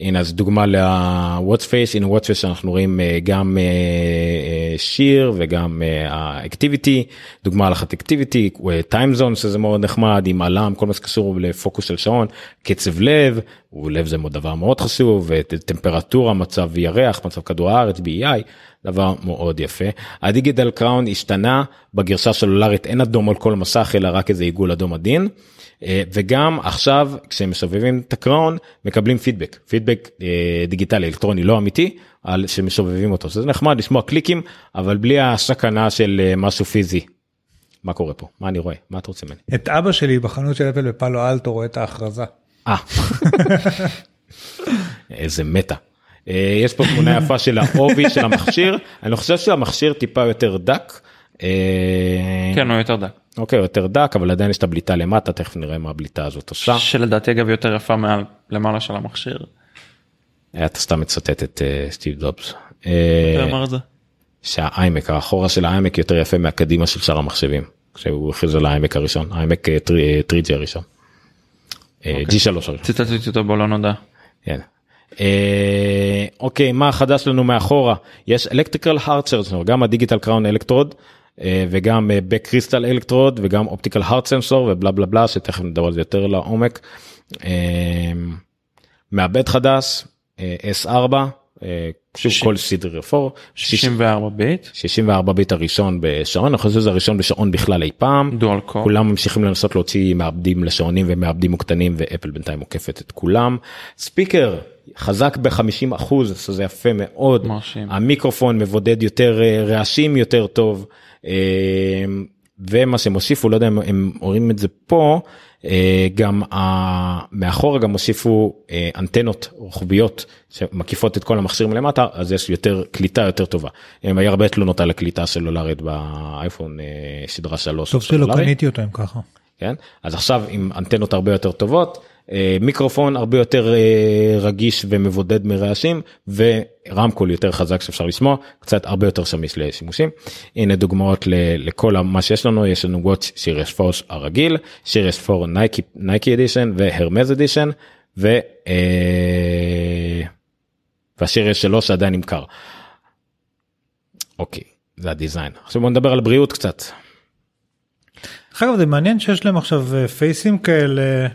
הנה אז דוגמה ל-Watch Face, הנה Watch Face אנחנו רואים אה, גם אה, אה, שיר וגם ה-Activity, דוגמה לאחת Activity, time zone שזה מאוד נחמד עם עלם, כל מה שקשור לפוקוס של שעון, קצב לב, ולב זה דבר מאוד חשוב, וטמפרטורה, מצב ירח, מצב כדור הארץ, BEI, דבר מאוד יפה. הדיגיטל קראון השתנה בגרשה סלולרית אין אדום על כל מסך אלא רק איזה עיגול אדום עדין. אה, וגם עכשיו כשהם מסובבים את הקראון מקבלים פידבק פידבק אה, דיגיטלי אלקטרוני לא אמיתי על שמסובבים אותו זה נחמד לשמוע קליקים אבל בלי הסכנה של אה, משהו פיזי. מה קורה פה מה אני רואה מה אתה רוצה ממני. את אבא שלי בחנות של אפל בפאלו אלטו רואה את ההכרזה. אה. איזה מטה. אה, יש פה תמונה יפה של העובי של המכשיר אני חושב שהמכשיר טיפה יותר דק. אה, כן הוא יותר דק. אוקיי יותר דק אבל עדיין יש את הבליטה למטה תכף נראה מה הבליטה הזאת עושה. שלדעתי אגב יותר יפה מעל למעלה של המכשיר. אתה סתם מצטט את אה, סטיב דובס. אה, אמר את זה. שהאיימק האחורה של האיימק יותר יפה מהקדימה של שאר המחשבים. כשהוא הכריז על האיימק הראשון האיימק 3G הראשון. אה, G3 הראשון. ציטטתי אותו בו לא נודע. אה, אוקיי מה חדש לנו מאחורה יש electrical heart sensor גם ה digital crown electrode וגם back crystal electrode וגם optical heart sensor ובלה בלה בלה שתכף נדבר על זה יותר לעומק. אה, מעבד חדש אה, S4 אה, שוב שישים. כל סדרה 4 64 ביט. 64 ביט הראשון בשעון אני חושב שזה הראשון בשעון בכלל אי פעם. דואל קור. כולם ממשיכים לנסות להוציא מעבדים לשעונים ומעבדים מוקטנים ואפל בינתיים עוקפת את כולם. ספיקר חזק ב-50 אחוז שזה יפה מאוד. מרשים. המיקרופון מבודד יותר אה, רעשים יותר טוב. אה, ומה שהם הוסיפו לא יודע אם הם רואים את זה פה אה, גם ה- מאחורה גם הוסיפו אה, אנטנות רוחביות שמקיפות את כל המכשיר מלמטה אז יש יותר קליטה יותר טובה. אה, היה הרבה תלונות על הקליטה הסלולרית באייפון אה, סדרה 3. טוב שלא קניתי אותו אם ככה. כן? אז עכשיו עם אנטנות הרבה יותר טובות, אה, מיקרופון הרבה יותר אה, רגיש ומבודד מרעשים ורמקול יותר חזק שאפשר לשמוע, קצת הרבה יותר שמיש לשימושים. הנה דוגמאות לכל מה שיש לנו, יש לנו Watch Series 4 הרגיל, שיריס 4 נייקי נייקי אדישן והרמז אדישן ו... אה, והשיריס 3 עדיין נמכר. אוקיי, זה הדיזיין. עכשיו בוא נדבר על בריאות קצת. אגב זה מעניין שיש להם עכשיו אה, פייסים כאלה.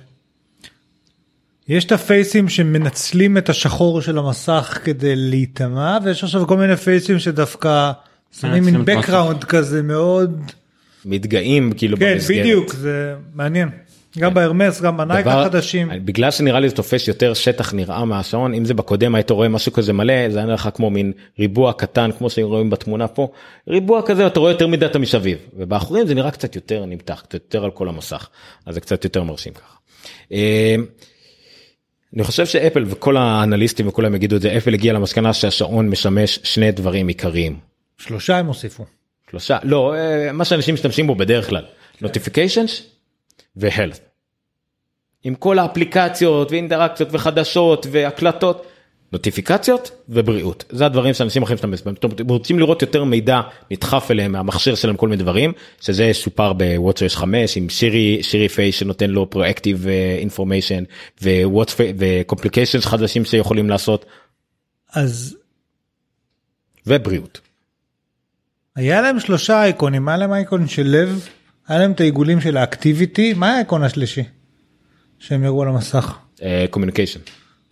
יש את הפייסים שמנצלים את השחור של המסך כדי להיטמע ויש עכשיו כל מיני פייסים שדווקא שמים מין background כזה מאוד מתגאים כאילו כן במסגרת. בדיוק זה מעניין. גם בהרמס גם בנייק החדשים. בגלל שנראה לי זה תופס יותר שטח נראה מהשעון אם זה בקודם היית רואה משהו כזה מלא זה היה נראה לך כמו מין ריבוע קטן כמו שרואים בתמונה פה. ריבוע כזה אתה רואה יותר מדי אתה מסביב ובאחורים זה נראה קצת יותר נמתח קצת יותר על כל המסך. אז זה קצת יותר מרשים ככה. אני חושב שאפל וכל האנליסטים וכולם יגידו את זה אפל הגיע למסקנה שהשעון משמש שני דברים עיקריים. שלושה הם הוסיפו. שלושה לא אה, מה שאנשים משתמשים בו בדרך כלל notifications ו-health. עם כל האפליקציות ואינטראקציות וחדשות והקלטות נוטיפיקציות ובריאות. זה הדברים שאנשים אחרים שאתם אתם רוצים לראות יותר מידע נדחף אליהם מהמכשיר שלהם כל מיני דברים שזה סופר ב-WatchOS 5 עם סירי סירי פיי שנותן לו proactive information ו-complications חדשים שיכולים לעשות. אז ובריאות. היה להם שלושה אייקונים. היה להם אייקון של לב היה להם את העיגולים של ה-activity. מה האייקון השלישי? שהם יראו על המסך. communication.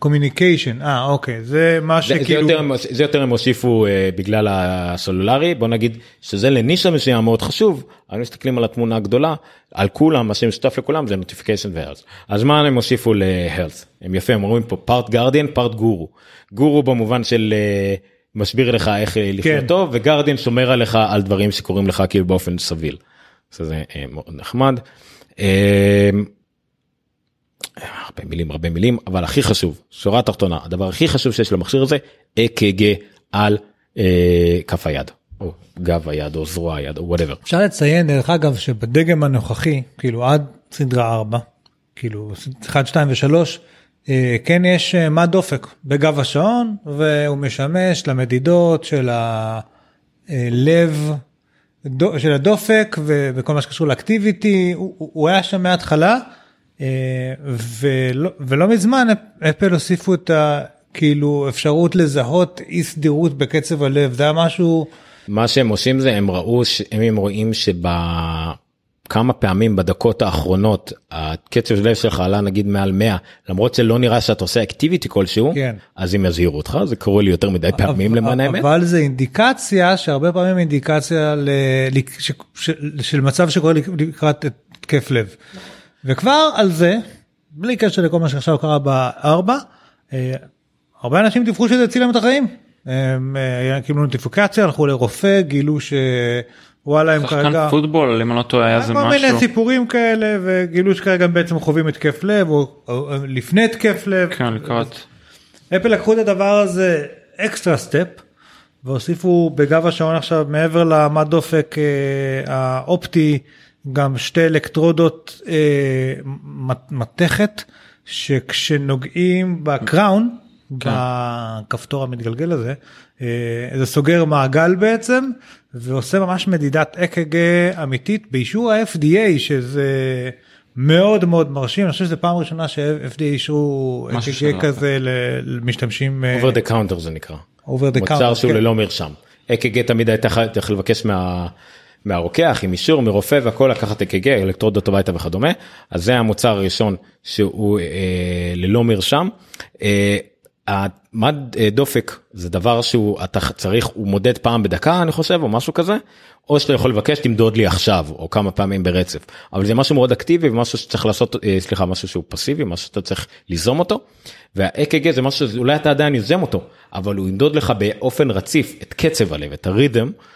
communication אה אוקיי זה מה שכאילו זה יותר הם הוסיפו uh, בגלל הסלולרי בוא נגיד שזה לנישה מסוים מאוד חשוב אבל מסתכלים על התמונה הגדולה על כולם מה שמשותף לכולם זה notification ו-health אז מה הם הוסיפו להרס הם יפה הם אומרים פה part guardian part guru גורו במובן של uh, מסביר לך איך אה, לחיות כן. טוב ו-guardian שומר עליך על דברים שקורים לך כאילו באופן סביל. זה מאוד נחמד. הרבה מילים הרבה מילים אבל הכי חשוב שורה תחתונה הדבר הכי חשוב שיש למכשיר הזה אק"ג על אה, כף היד או גב היד או זרוע היד או whatever. אפשר לציין דרך אגב שבדגם הנוכחי כאילו עד סדרה 4 כאילו 1 2 ו3 כן יש אה, מד דופק בגב השעון והוא משמש למדידות של הלב דו- של הדופק וכל מה שקשור לאקטיביטי הוא, הוא- היה שם מההתחלה אה, ולא, ולא מזמן אפל הוסיפו את ה... כאילו אפשרות לזהות אי סדירות בקצב הלב זה היה משהו מה שהם עושים זה הם ראו ש- הם רואים שבכמה פעמים בדקות האחרונות הקצב לב שלך עלה נגיד מעל 100 למרות שלא נראה שאתה עושה אקטיביטי כלשהו כן. אז הם יזהירו אותך זה קורה לי יותר מדי פעמים למען האמת. אבל זה אינדיקציה שהרבה פעמים אינדיקציה ל... ש... ש... של מצב שקורה לקראת התקף לב. וכבר על זה, בלי קשר לכל מה שעכשיו קרה בארבע, אה, הרבה אנשים דיווחו שזה הציל להם את החיים. הם אה, קיבלו נוטיפיקציה, הלכו לרופא, גילו שוואלה הם שחקן כרגע... פוטבול אם אני לא טועה היה זה כל מיני משהו. סיפורים כאלה וגילו שכרגע הם בעצם חווים התקף לב או, או, או לפני התקף לב. כן לקראת. אפל לקחו את הדבר הזה extra step והוסיפו בגב השעון עכשיו מעבר למד דופק אה, האופטי גם שתי אלקטרודות אה, מת- מתכת שכשנוגעים ב-crown בכפתור המתגלגל הזה אה, זה סוגר מעגל בעצם ועושה ממש מדידת אק"ג אמיתית באישור ה-FDA שזה מאוד מאוד מרשים אני חושב שזו פעם ראשונה שה-FDA אישרו אק"ג. כזה למשתמשים אה, over the counter זה נקרא. over the מוצר counter, שהוא כן. ללא מרשם. אק"ג תמיד הייתה צריך לבקש מה... מהרוקח עם אישור מרופא והכל לקחת אק"ג אלקטרודות הביתה וכדומה. אז זה המוצר הראשון שהוא אה, ללא מרשם. אה, המד אה, דופק זה דבר שהוא אתה צריך הוא מודד פעם בדקה אני חושב או משהו כזה או שאתה יכול לבקש תמדוד לי עכשיו או כמה פעמים ברצף. אבל זה משהו מאוד אקטיבי ומשהו שצריך לעשות אה, סליחה משהו שהוא פסיבי משהו שאתה צריך ליזום אותו. והאק"ג זה משהו שאולי אתה עדיין יוזם אותו אבל הוא ימדוד לך באופן רציף את קצב הלב את הריתם אה,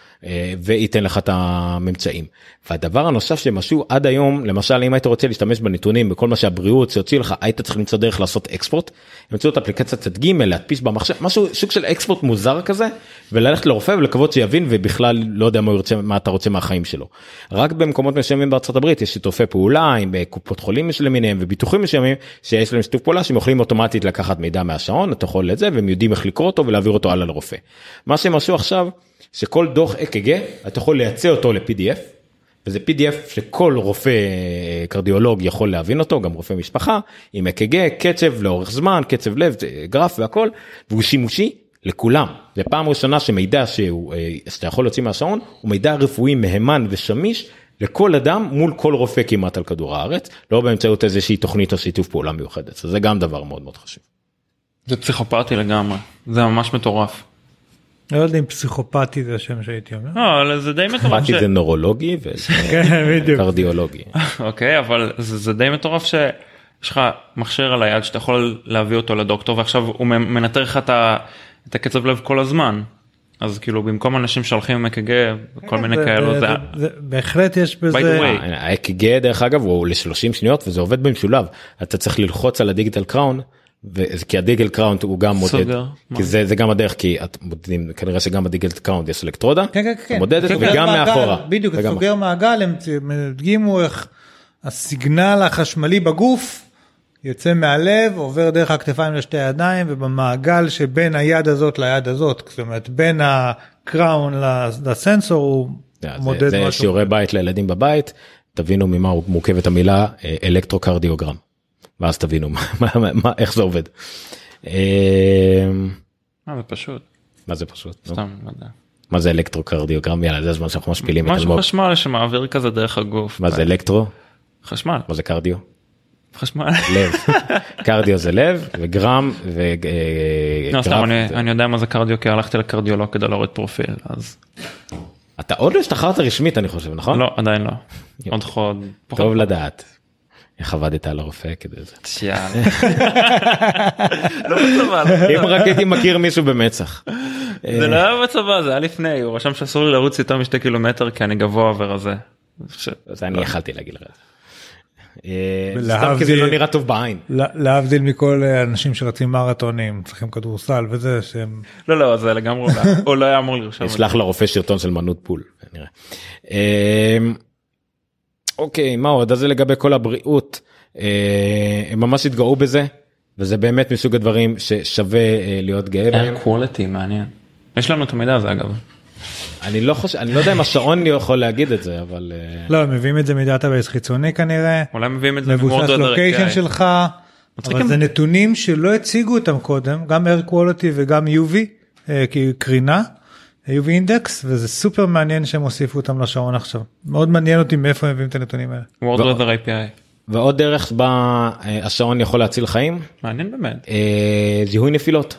וייתן לך את הממצאים. והדבר הנוסף שהם עשו עד היום למשל אם היית רוצה להשתמש בנתונים בכל מה שהבריאות שהוציאו לך היית צריך למצוא דרך לעשות אקספורט. הם הוציאו את אפליקציית צד ג' להדפיס במחשב משהו סוג של אקספורט מוזר כזה וללכת לרופא ולקוות שיבין ובכלל לא יודע מה רוצה מה אתה רוצה מהחיים שלו. רק במקומות מסוימים בארצות הברית יש שיתופי פעולה עם אה, קופות חולים למיניהם וביטוחים מסוימים שיש להם שיתוף פעולה שהם יכולים אוטומטית לקחת מידע מהשעון אתה יכול את זה והם יודעים איך לקרוא אותו ולהעביר אותו הלאה לרופא. מה שהם עשו עכשיו שכל דוח אק"ג אתה יכול לייצא אותו ל-PDF וזה pdf שכל רופא אה, קרדיולוג יכול להבין אותו גם רופא משפחה עם אק"ג קצב לאורך זמן קצב לב זה גרף והכל והוא שימושי לכולם זה פעם ראשונה שמידע שהוא אה, שאתה יכול להוציא מהשעון הוא מידע רפואי מהימן ושמיש לכל אדם מול כל רופא כמעט על כדור הארץ לא באמצעות איזושהי תוכנית או שיתוף פעולה מיוחדת זה גם דבר מאוד מאוד חשוב. זה פסיכופתי לגמרי זה ממש מטורף. לא יודע אם פסיכופתי זה השם שהייתי אומר. לא, אבל זה די מטורף. באתי זה נורולוגי כן. וקרדיולוגי. אוקיי אבל זה, די מטורף שיש לך מכשיר על היד שאתה יכול להביא אותו לדוקטור ועכשיו הוא מנטר לך את, הקצב לב כל הזמן. אז כאילו במקום אנשים שהולכים עם אק"ג וכל מיני זה- כאלו זה- זה בהחלט יש the בזה. האק"ג דרך אגב הוא ל-30 שניות וזה עובד במשולב אתה צריך ללחוץ על ה-digital crown. וזה כי ה-digital crown הוא גם מודד סוגר. כי זה זה גם הדרך כי את מודדים כנראה שגם ב-digital crown יש אלקטרודה כן כן כן. מודדת סוגר וגם מעגל, מאחורה. בדיוק וגם- סוגר מעגל הם הדגימו איך הסיגנל החשמלי בגוף יוצא מהלב, עובר דרך הכתפיים לשתי הידיים, ובמעגל שבין היד הזאת ליד הזאת, זאת אומרת בין הקראון לסנסור הוא זה, מודד זה משהו. שיעורי בית לילדים בבית, תבינו ממה מורכבת המילה אה, אלקטרוקרדיוגרם. ואז תבינו מה, מה, מה, איך זה עובד. אה, אה, זה פשוט, מה זה פשוט? סתם, לא יודע. מה זה אלקטרוקרדיוגרם? יאללה זה הזמן שאנחנו משפילים את משהו אלמוג. חשמל שמעביר כזה דרך הגוף. מה זה אלקטרו? חשמל, מה זה קרדיו? חשמל. לב. קרדיו זה לב וגרם ו... אה, לא, סתם, אני יודע מה זה קרדיו כי הלכתי לקרדיולוג כדי להוריד פרופיל, אז אתה עוד לא השתחררת רשמית אני חושב נכון? לא, עדיין לא. עוד חוד. טוב לדעת. איך עבדת על הרופא כדי זה. לא לא אם רק הייתי מכיר מישהו במצח. זה לא היה בצבא זה היה לפני הוא רשם שאסור לי לרוץ יותר משתי קילומטר כי אני גבוה ורזה. זה אני יכלתי להגיד לך. אה, סתם כי זה לא נראה טוב בעין. לה- להבדיל מכל אה, אנשים שרצים מרתונים, צריכים כדורסל וזה, שהם... לא לא זה לגמרי הוא לא- לא היה אמור לרשום. נשלח לרופא סרטון של מנות פול. אוקיי מה עוד אז זה לגבי כל הבריאות. אה, הם ממש התגאו בזה וזה באמת מסוג הדברים ששווה אה, להיות גאה בהם. air quality מעניין. יש לנו את המידע הזה אגב. אני לא חושב אני לא יודע אם השעון יכול להגיד את זה אבל אה, לא, הם מביאים את זה מ-database חיצוני כנראה, אולי מביאים את זה מבוסס location. שלך, אבל זה נתונים שלא הציגו אותם קודם, גם air quality וגם UV, כי קרינה, UV index, וזה סופר מעניין שהם הוסיפו אותם לשעון עכשיו. מאוד מעניין אותי מאיפה הם מביאים את הנתונים האלה. World Weather API. ועוד דרך בה אה, השעון יכול להציל חיים מעניין באמת. אה, זיהוי נפילות.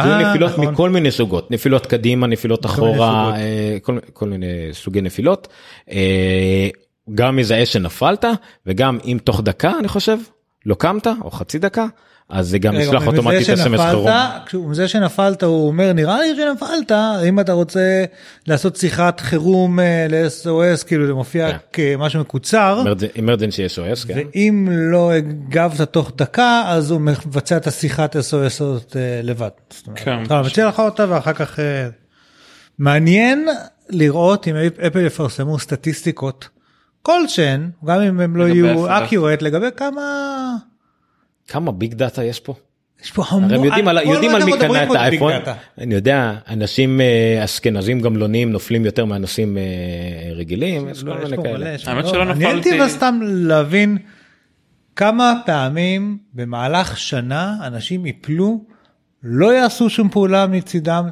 אה, זיהוי נפילות נכון. מכל מיני סוגות נפילות קדימה נפילות אחורה. אה, כל, כל מיני סוגי נפילות אה, גם מזהה שנפלת וגם אם תוך דקה אני חושב לא קמת או חצי דקקה אז זה גם ישלח אוטומטית אסמס חירום. כשהוא- זה שנפלת הוא אומר נראה לי שנפלת אם אתה רוצה לעשות שיחת חירום אה, ל-SOS כאילו זה מופיע כן. כמשהו מקוצר אמרג'נסי SOS כן. ואם לא הגבת תוך דקה אז הוא מבצע את השיחת SOS הזאת אה, לבד. כן. אתה מציע לך אותה ואחר כך אה, מעניין לראות אם אפל יפרסמו סטטיסטיקות כלשהן גם אם הם לא יהיו. אקיורט לגבי כמה. כמה ביג דאטה יש פה. יש פה המון, הרי הם יודעים על, כל יודעים על מי קנה את על האייפון. אני יודע אנשים אה, אשכנזים גמלונים נופלים יותר מאנשים אה, רגילים. האמת שלא נפלתי- אבל סתם להבין כמה פעמים במהלך שנה אנשים יפלו, לא יעשו שום פעולה מצידם,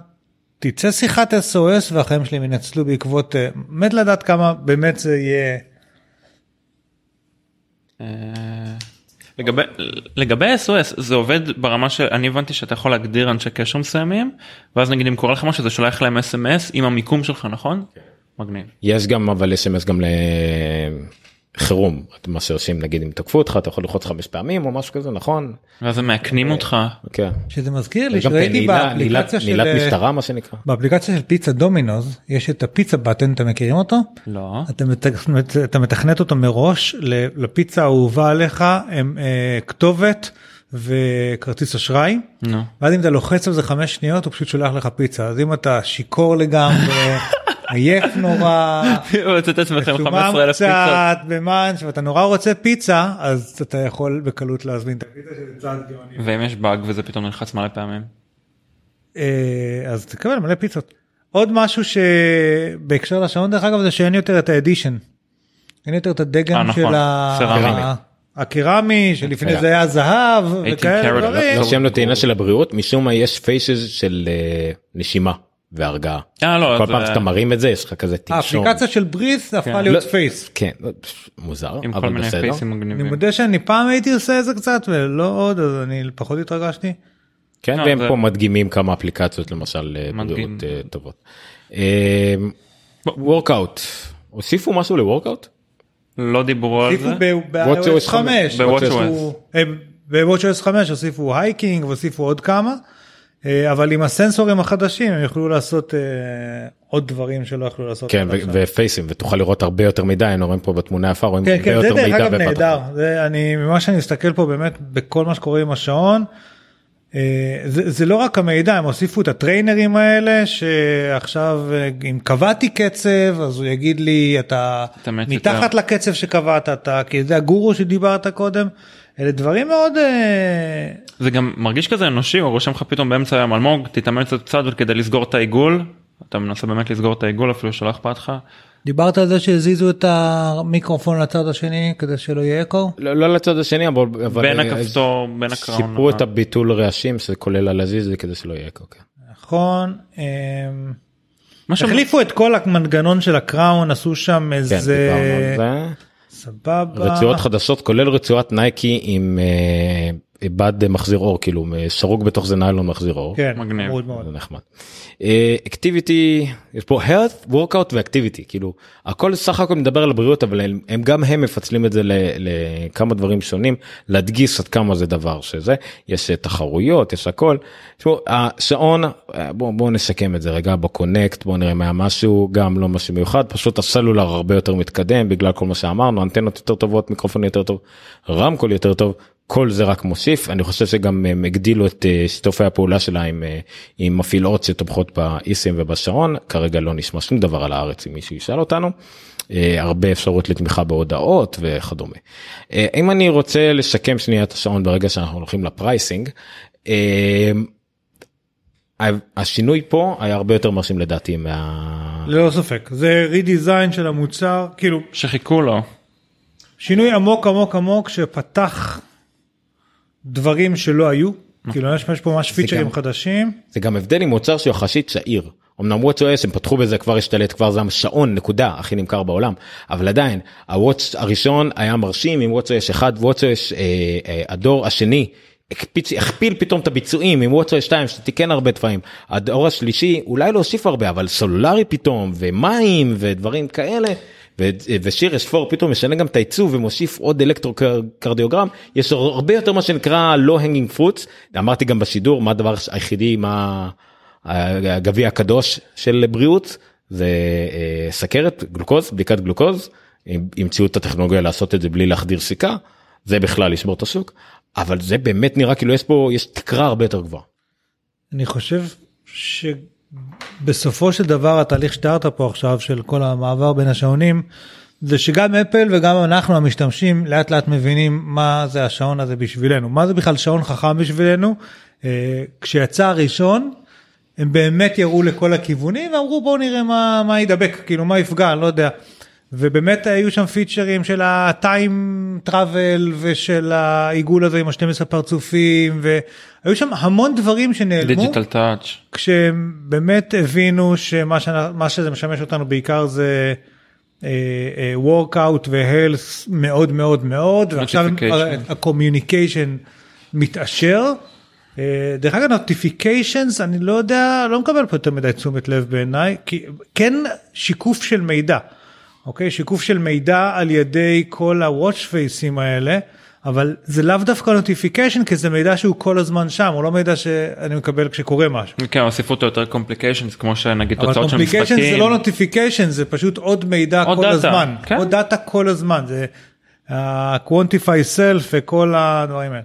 תצא שיחת SOS והחיים שלהם ינצלו בעקבות, אה, מת לדעת כמה באמת זה יהיה. לגבי לגבי SOS זה עובד ברמה שאני הבנתי שאתה יכול להגדיר אנשי קשר מסוימים ואז נגיד אם קורה לך משהו זה שולח להם אס.אם.אס עם המיקום שלך נכון? מגניב. יש גם אבל אס.אם.אס גם לחירום מה שעושים נגיד אם תקפו אותך אתה יכול ללחוץ חמש פעמים או משהו כזה נכון ואז הם מאכנים אותך. כן. שזה מזכיר לי שראיתי באפליקציה של, נעילת אה, משטרה מה שנקרא. באפליקציה של פיצה דומינוז יש את הפיצה בטן אתם מכירים אותו? לא. אתה, מת, אתה מתכנת אותו מראש ל- לפיצה האהובה עליך הם אה, כתובת וכרטיס אשראי נו. ואז אם אתה לוחץ על זה חמש שניות הוא פשוט שולח לך פיצה אז אם אתה שיכור לגמרי עייף נורא יוצא את עצמכם משומם 15,000 פיצות. קצת במאנץ' ואתה נורא רוצה פיצה אז אתה יכול בקלות להזמין את הפיצה שזה צעד גאוני ואם יש באג וזה פתאום נלחץ מלא פעמים. אה, אז תקבל מלא פיצות. עוד משהו שבהקשר לשעון דרך אגב זה שאין יותר את ה-edition. אין יותר את אה, הדגם נכון. של ה-. הקרמי שלפני היה. זה היה זהב 18 וכאלה דברים. לא שם לו טעינה של הבריאות משום מה יש faces של אה, נשימה והרגעה. אה לא. כל פעם שאתה מרים את זה יש לך כזה תנשום. האפליקציה של breathe הפכה כן. להיות לא- face. כן מוזר עם כל אבל מיני בסדר. אני. מודה שאני פעם הייתי עושה את זה קצת ולא עוד אז אני פחות התרגשתי. כן לא, והם פה מדגימים כמה אפליקציות למשל אה. בריאות אה, טובות. workout הוסיפו משהו ל-workout? לא דיברו על הוסיפו זה. ב-WatchOS 5. ב-WatchOS. ב-WatchOS 5 הוסיפו hiking והוסיפו עוד כמה. אה, אבל עם הסנסורים החדשים הם יוכלו לעשות אה, עוד דברים שלא יכלו לעשות. כן. ופייסים ותוכל לראות הרבה יותר מידע אנחנו רואים פה בתמונה יפה רואים כן הרבה כן זה יותר דרך מידע אגב נהדר. זה אני ממה שאני מסתכל פה באמת בכל מה שקורה עם השעון. אה, זה, זה לא רק המידע הם הוסיפו את הטריינרים האלה שעכשיו אם קבעתי קצב אז הוא יגיד לי אתה אתה מת מתחת יותר." לקצב שקבעת אתה כי זה הגורו שדיברת קודם אלה דברים מאוד אה, זה גם מרגיש כזה אנושי הוא רושם לך פתאום באמצע היום אלמוג תתאמן קצת קצת כדי לסגור את העיגול אתה מנסה באמת לסגור את העיגול אפילו שלא אכפת לך. דיברת על זה שהזיזו את המיקרופון לצד השני כדי שלא יהיה אקו. לא, לא לצד השני אבל, בין אה, הכפתור בין הקראון. שיפרו את הביטול רעשים שזה כולל על להזיז כדי שלא יהיה אקו. כן. נכון. החליפו את כל המנגנון של הקראון עשו שם כן, איזה דיברנו על זה. סבבה. רצועות חדשות כולל רצועת נייקי עם אה, בד מחזיר אור כאילו שרוג בתוך זה ניילון מחזיר אור. כן מגניב. מאוד מאוד. זה נחמד. אקטיביטי יש פה health workout ואקטיביטי כאילו הכל סך הכל מדבר על הבריאות אבל הם, הם גם הם מפצלים את זה ל- לכמה דברים שונים להדגיס עד כמה זה דבר שזה יש אה, תחרויות יש הכל. תשמעו, השעון אה, בואו בוא נסכם את זה רגע בקונקט בואו נראה מה משהו גם לא משהו מיוחד פשוט הסלולר הרבה יותר מתקדם בגלל כל מה שאמרנו אנטנות יותר טובות מיקרופון יותר טוב רמקול יותר טוב כל זה רק מוסיף אני חושב שגם הם הגדילו את אה, שיתופי הפעולה שלה עם, אה, עם מפעילות שתומכות באיסים ובשעון כרגע לא נשמע שום דבר על הארץ אם מישהו ישאל אותנו. אה, הרבה אפשרות לתמיכה בהודעות וכדומה. אה, אם אני רוצה לשקם שנייה את השעון ברגע שאנחנו הולכים לפרייסינג. אה, השינוי פה היה הרבה יותר מרשים לדעתי מה... ללא ספק זה רידיזיין של המוצר כאילו שחיכו לו. שינוי עמוק עמוק עמוק שפתח דברים שלא היו. כאילו יש פה ממש פיצ'רים חדשים. זה גם הבדל עם מוצר שהוא יחסית צעיר. אמנם וואטסו הם פתחו בזה כבר השתלט כבר זה השעון נקודה הכי נמכר בעולם. אבל עדיין הוואטס הראשון היה מרשים עם יש אחד וואטסו יש אה, אה, הדור השני. הקפיץ, הכפיל פתאום את הביצועים עם וואטסו 2 שתיקן הרבה דברים. הדור השלישי אולי לא הוסיף הרבה אבל סלולרי פתאום ומים ודברים כאלה ושיר אספור פתאום משנה גם את העיצוב ומוסיף עוד אלקטרוקרדיוגרם. יש הרבה יותר מה שנקרא low hanging fruits אמרתי גם בשידור מה הדבר היחידי מה הגביע הקדוש של בריאות? זה אה, סכרת גלוקוז בדיקת גלוקוז. המציאו את הטכנולוגיה לעשות את זה בלי להחדיר סיכה. זה בכלל לשבור את השוק. אבל זה באמת נראה כאילו יש פה יש תקרה הרבה יותר גבוהה. אני חושב שבסופו של דבר התהליך שתיארת פה עכשיו של כל המעבר בין השעונים זה שגם אפל וגם אנחנו המשתמשים לאט לאט מבינים מה זה השעון הזה בשבילנו מה זה בכלל שעון חכם בשבילנו אה, כשיצא הראשון הם באמת יראו לכל הכיוונים ואמרו בואו נראה מה מה ידבק כאילו מה יפגע אני לא יודע. ובאמת היו שם פיצ'רים של ה-time travel ושל העיגול הזה עם ה-12 פרצופים והיו שם המון דברים שנעלמו digital touch. כשהם באמת הבינו שמה שאנ- מה שזה משמש אותנו בעיקר זה workout ו health מאוד מאוד מאוד ועכשיו. ה communication מתעשר. אה, דרך אגב notifications אני לא יודע לא מקבל פה יותר מדי תשומת לב בעיניי כי כן שיקוף של מידע. אוקיי שיקוף של מידע על ידי כל ה watch face ים האלה אבל זה לאו דווקא notification כי זה מידע שהוא כל הזמן שם הוא לא מידע שאני מקבל כשקורה משהו. כן הוסיפו אותו יותר complications כמו שנגיד אבל תוצאות של משחקים. זה לא notification זה פשוט עוד מידע עוד כל דאטה, הזמן כן. עוד דאטה כל הזמן זה ה-quantify self וכל הדברים האלה.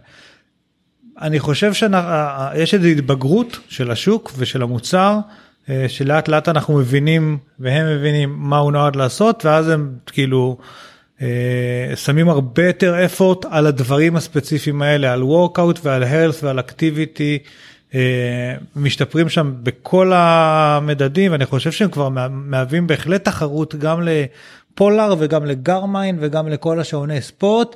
אני חושב שיש איזו התבגרות של השוק ושל המוצר אה, שלאט לאט אנחנו מבינים והם מבינים מה הוא נועד לעשות ואז הם כאילו אה, שמים הרבה יותר effort על הדברים הספציפיים האלה על workout ועל health ועל activity. אה, משתפרים שם בכל המדדים ואני חושב שהם כבר מה- מהווים בהחלט תחרות גם לפולאר וגם לגרמיין וגם לכל השעוני ספורט.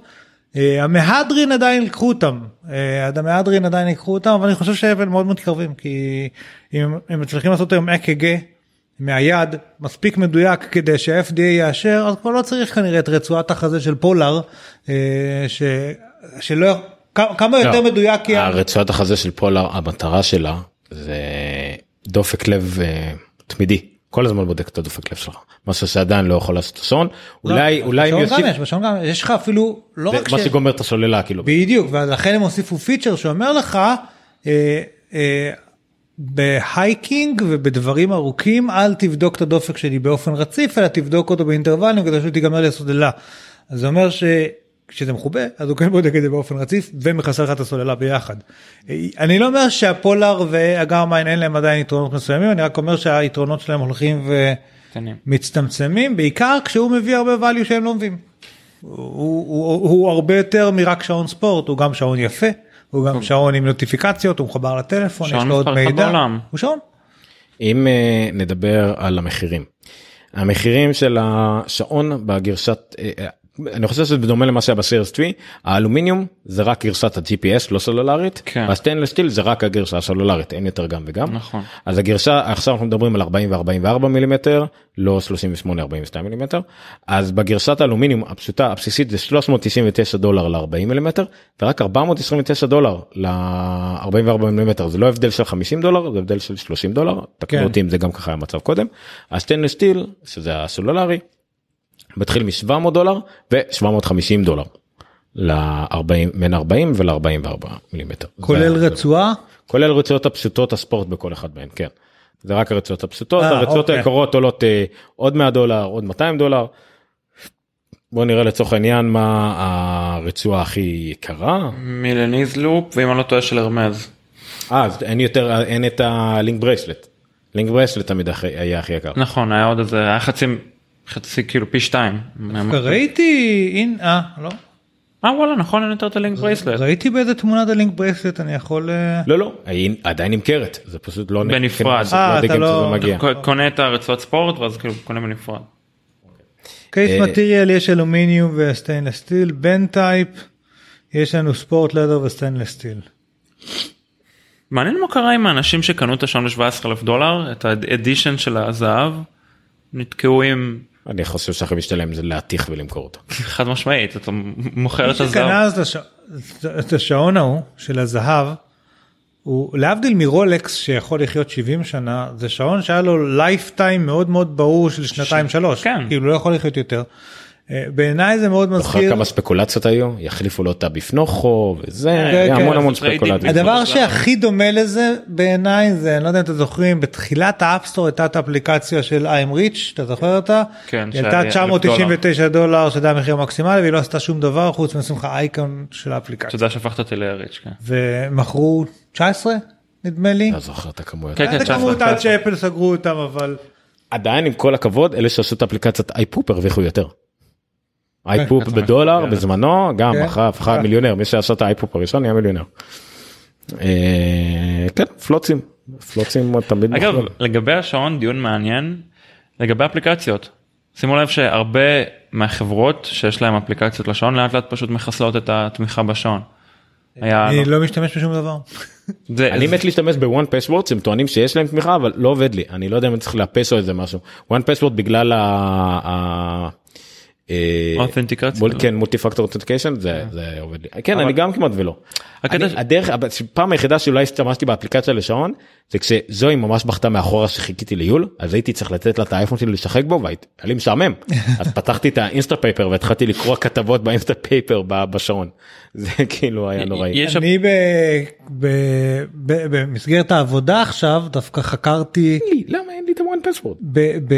אה, המהדרין עדיין ייקחו אותם, אה, עד המהדרין עדיין ייקחו אותם, אבל אני חושב שאבל מאוד מתקרבים, כי אם הם מצליחים לעשות היום אק"ג מהיד מספיק מדויק כדי שה-FDA יאשר, אז כבר לא צריך כנראה את רצועת החזה של פולאר, אה, ש... שלא, כמה- יותר לא, מדויק יהיה, הרצועת החזה של Polar המטרה שלה זה דופק לב תמידי כל הזמן בודק את הדופק לב שלך. משהו שעדיין לא יכול לעשות השעון. אולי לא, אולי בשעון גם יוסיף יש, בשעון גם יש. לך אפילו, לא זה רק מה ש... שגומר את הסוללה כאילו. בדיוק ולכן הם הוסיפו פיצ'ר שאומר לך אה, אה, ב hiking ובדברים ארוכים אל תבדוק את הדופק שלי באופן רציף אלא תבדוק אותו באינטרוולים כדי שתיגמר לי הסוללה. אז זה אומר שכשזה מחובה אז הוא כן בודק את זה באופן רציף ומכסה לך את הסוללה ביחד. אני לא אומר שהפולאר והגרמיין אין להם עדיין יתרונות מסוימים אני רק אומר שהיתרונות שלהם הולכים. ומצטמצמים בעיקר כשהוא מביא הרבה value שהם לא מביאים. הוא, הוא, הוא הרבה יותר מרק שעון ספורט, הוא גם שעון יפה, הוא גם שעון עם נוטיפיקציות, הוא מחובר לטלפון, יש לו עוד מידע. בעולם. הוא שעון. אם אה, נדבר על המחירים. המחירים של השעון בגרסת אה, אה, אני חושב שזה בדומה למה שהיה ב Series 3 האלומיניום זה רק גרסת ה-GPS לא סלולרית כן. וה stainless steel זה רק הגרסה הסלולרית אין יותר גם וגם נכון. אז הגרסה עכשיו אנחנו מדברים על 40 ו44 מילימטר לא 38 42 מילימטר אז בגרסת האלומיניום הפשוטה הבסיסית זה 399 דולר ל-40 מילימטר ורק 429 דולר ל-44 מילימטר זה לא הבדל של 50 דולר זה הבדל של 30 דולר תקנו כן. אותי אם זה גם ככה המצב קודם ה stainless steel שזה הסלולרי מתחיל מ-700 דולר ו-750 דולר ל-40 בין 40 ול-44 מילימטר. כולל זה- רצועה. כולל רצועות הפשוטות הספורט בכל אחד מהן כן. זה רק הרצועות הפשוטות אה, הרצועות אוקיי. היקרות עולות אה, עוד 100 דולר עוד 200 דולר. בוא נראה לצורך העניין מה הרצועה הכי יקרה. Milanese loop ואם אני לא טועה של Hermès. אה אז אין יותר אין את ה link bracelet. link bracelet תמיד היה הכי יקר. נכון היה עוד איזה היה חצי חצי כאילו פי שתיים. ראיתי, אין, אה, לא. אה וואלה נכון אין יותר את ה link bracelet. ראיתי באיזה תמונה את ה link bracelet, אני יכול... אה, לא לא היא עדיין נמכרת זה פשוט לא בנפרד. כן, אה, לא אתה דיגם לא- קונה את הרצועת ספורט ואז כאילו קונה בנפרד. case אה, material יש אלומיניום ו stainless steel, band type, יש לנו sport leather ו stainless steel. מעניין מה קרה עם האנשים שקנו את השעון ב-17 אלף דולר את ה Edition של הזהב נתקעו עם אני חושב שהכי משתלם זה להתיך ולמכור אותו. חד משמעית אתה מוכר מי את הזהב. שקנה אז את הש- את השעון ההוא של הזהב, הוא להבדיל מרולקס שיכול לחיות 70 שנה, זה שעון שהיה לו lifetime מאוד מאוד ברור של שנתיים שלוש, כן. כאילו לא יכול לחיות יותר. אה, בעיניי זה מאוד זוכר מזכיר, כמה ספקולציות היו יחליפו לו את הבפנוכו וזה כן, היה כן, המון המון זה trade-in. ספקולציות. הדבר שהכי דומה לזה בעיניי זה, אני לא יודע אם אתם זוכרים, בתחילת ה App Store הייתה את האפליקציה של I'm Rich, אתה זוכר אותה? כן, היא אלף 999 דולר שזה המחיר המקסימלי והיא לא עשתה שום דבר חוץ מלשים לך אייקון של האפליקציה. תודה שהפכת אותי ל rich כן. ומכרו 19 נדמה לי. לא זוכר את הכמויות. כן, כן, זה 19, כמות עד 19. שאפל סגרו אותם אבל עדיין עם כל הכבוד אלה שעשו את אפליקציית אייפופ הרוויחו יותר. אייפופ אתה בדולר מפגר. בזמנו גם כן. אחר הפכה מיליונר מי שעשה את האייפופ הראשון נהיה מיליונר. אה, כן פלוצים פלוצים תמיד אגב. לגבי השעון דיון מעניין לגבי אפליקציות. שימו לב שהרבה מהחברות שיש להם אפליקציות לשעון לאט לאט פשוט מחסלות את התמיכה בשעון. אני לא משתמש בשום דבר. אני מת להשתמש ב 1Password שהם טוענים שיש להם תמיכה אבל לא עובד לי אני לא יודע אם אני צריך לאפס או איזה משהו 1Password בגלל אותנטיקציה. כן multi factor authentication זה זה עובד לי כן אני גם כמעט ולא. הדרך אבל פעם היחידה שאולי השתמשתי באפליקציה לשעון זה כשזוהי ממש בכתה מאחורה שחיכיתי ליול אז הייתי צריך לתת לה את האייפון שלי לשחק בו והיה לי משעמם אז פתחתי את ה Instapaper והתחלתי לקרוא כתבות ב Instapaper בשעון זה כאילו היה נוראי. יש אני ב- ב- ב- במסגרת העבודה עכשיו דווקא חקרתי, למה אין לי את הוואן ב-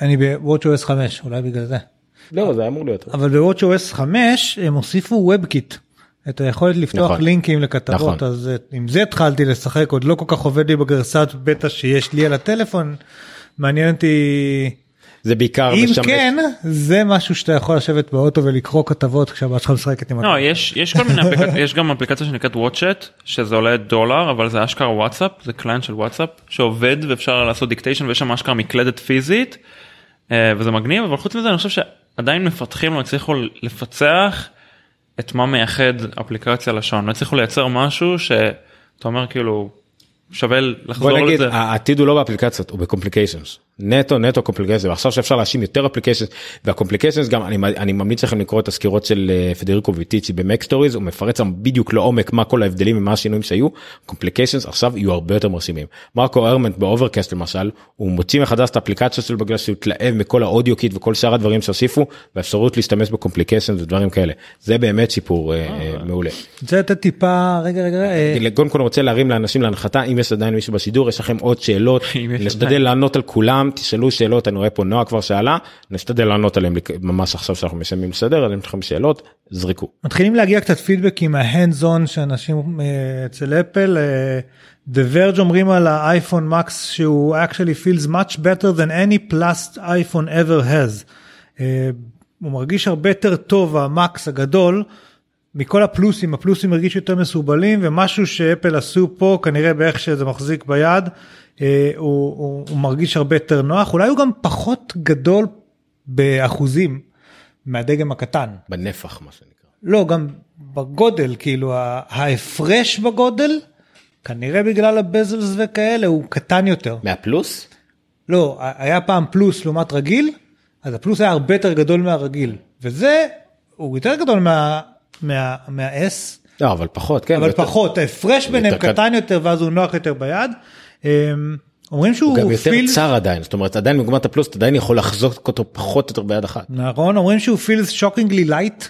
אני ב-WatchOS 5 אולי בגלל זה. לא זה אמור להיות. אבל ב-WatchOS 5 הם הוסיפו WebKit. את היכולת לפתוח נכון. לינקים לכתבות נכון. אז אה, עם זה התחלתי לשחק עוד לא כל כך עובד לי בגרסת בטא שיש לי על הטלפון מעניין אותי זה בעיקר אם משמש. כן זה משהו שאתה יכול לשבת באוטו ולקרוא כתבות כשהבת שלך משחקת עם לא. יש, יש כל מיני אפליקציות, יש גם אפליקציה שנקראת WatchChat, שזה עולה דולר, אבל זה אשכרה וואטסאפ, זה client של וואטסאפ, שעובד ואפשר לעשות dictation ויש שם אשכרה מקלדת פיזית, אה, וזה מגניב, אבל חוץ מזה אני חושב שעדיין מפתחים לא הצליחו לפצח את מה מייחד אפליקציה לשעון, לא הצליחו לייצר משהו שאתה אומר כאילו שווה בוא לחזור נגיד לזה. העתיד הוא לא באפליקציות הוא ב complications נטו נטו complications ועכשיו שאפשר להאשים יותר applications וה complications גם אני, אני ממליץ לכם לקרוא את הסקירות של אה, פדריקו ויטיצ'י ב MacStories הוא מפרט שם בדיוק לעומק מה כל ההבדלים ומה השינויים שהיו. complications עכשיו יהיו הרבה יותר מרשימים. מרקו ארמנט ב Overcast למשל הוא מוציא מחדש את האפליקציה שלו בגלל שהוא התלהב מכל ה audio kit וכל שאר הדברים שהוסיפו והאפשרות להשתמש ב complications ודברים כאלה. זה באמת שיפור אה, אה, מעולה. רוצה לתת טיפה רגע רגע קודם כל רוצה להרים לאנשים להנחתה אם יש עדיין מישהו בשידור יש לכם עוד שאלות. נשתדל. לענות על כולם תשאלו שאלות אני רואה פה נועה כבר שאלה נשתדל לענות עליהם ממש עכשיו שאנחנו מסיימים לסדר אז אם יש לכם שאלות זרקו. מתחילים להגיע קצת פידבקים מההנדס און שאנשים אה, אצל אפל. אה, The Verge אומרים על האייפון מקס שהוא actually feels much better than any plus iPhone ever has. אה, הוא מרגיש הרבה יותר טוב המקס הגדול מכל הפלוסים הפלוסים הרגישו יותר מסורבלים ומשהו שאפל עשו פה כנראה באיך שזה מחזיק ביד אה, הוא, הוא, הוא מרגיש הרבה יותר נוח אולי הוא גם פחות גדול באחוזים מהדגם הקטן בנפח מה שנקרא. לא גם בגודל כאילו ההפרש בגודל כנראה בגלל הבזלס וכאלה הוא קטן יותר מהפלוס? לא היה פעם פלוס לעומת רגיל אז הפלוס היה הרבה יותר גדול מהרגיל וזה הוא יותר גדול מה מה מה-S לא אבל פחות כן. אבל פחות ההפרש ביניהם קטן יותר ואז הוא נוח יותר ביד. אמ, אומרים שהוא הוא גם יותר פיל צר עדיין זאת אומרת עדיין במקומת הפלוס אתה עדיין יכול לחזוק אותו פחות או יותר ביד אחת. נכון אומרים שהוא feels shockingly light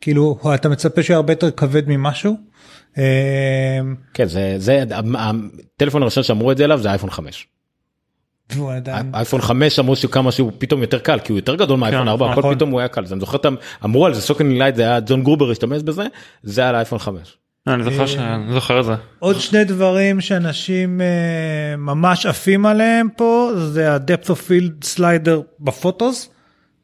כאילו אתה מצפה שהוא הרבה יותר כבד ממשהו. אמ, כן זה זה הטלפון הראשון שאמרו את זה אליו זה אייפון 5. אייפון 5 אמרו שכמה שהוא פתאום יותר קל כי הוא יותר גדול מאייפון 4 הכל נכון. פתאום הוא היה קל אני זוכר אותם אמרו על זה סוקן לייט זה היה ג'ון גרובר השתמש בזה זה על אייפון 5. אני זוכר ש- אני זוכר את זה. עוד שני דברים שאנשים אה, ממש עפים עליהם פה זה ה-depth of field slider ב-Photos.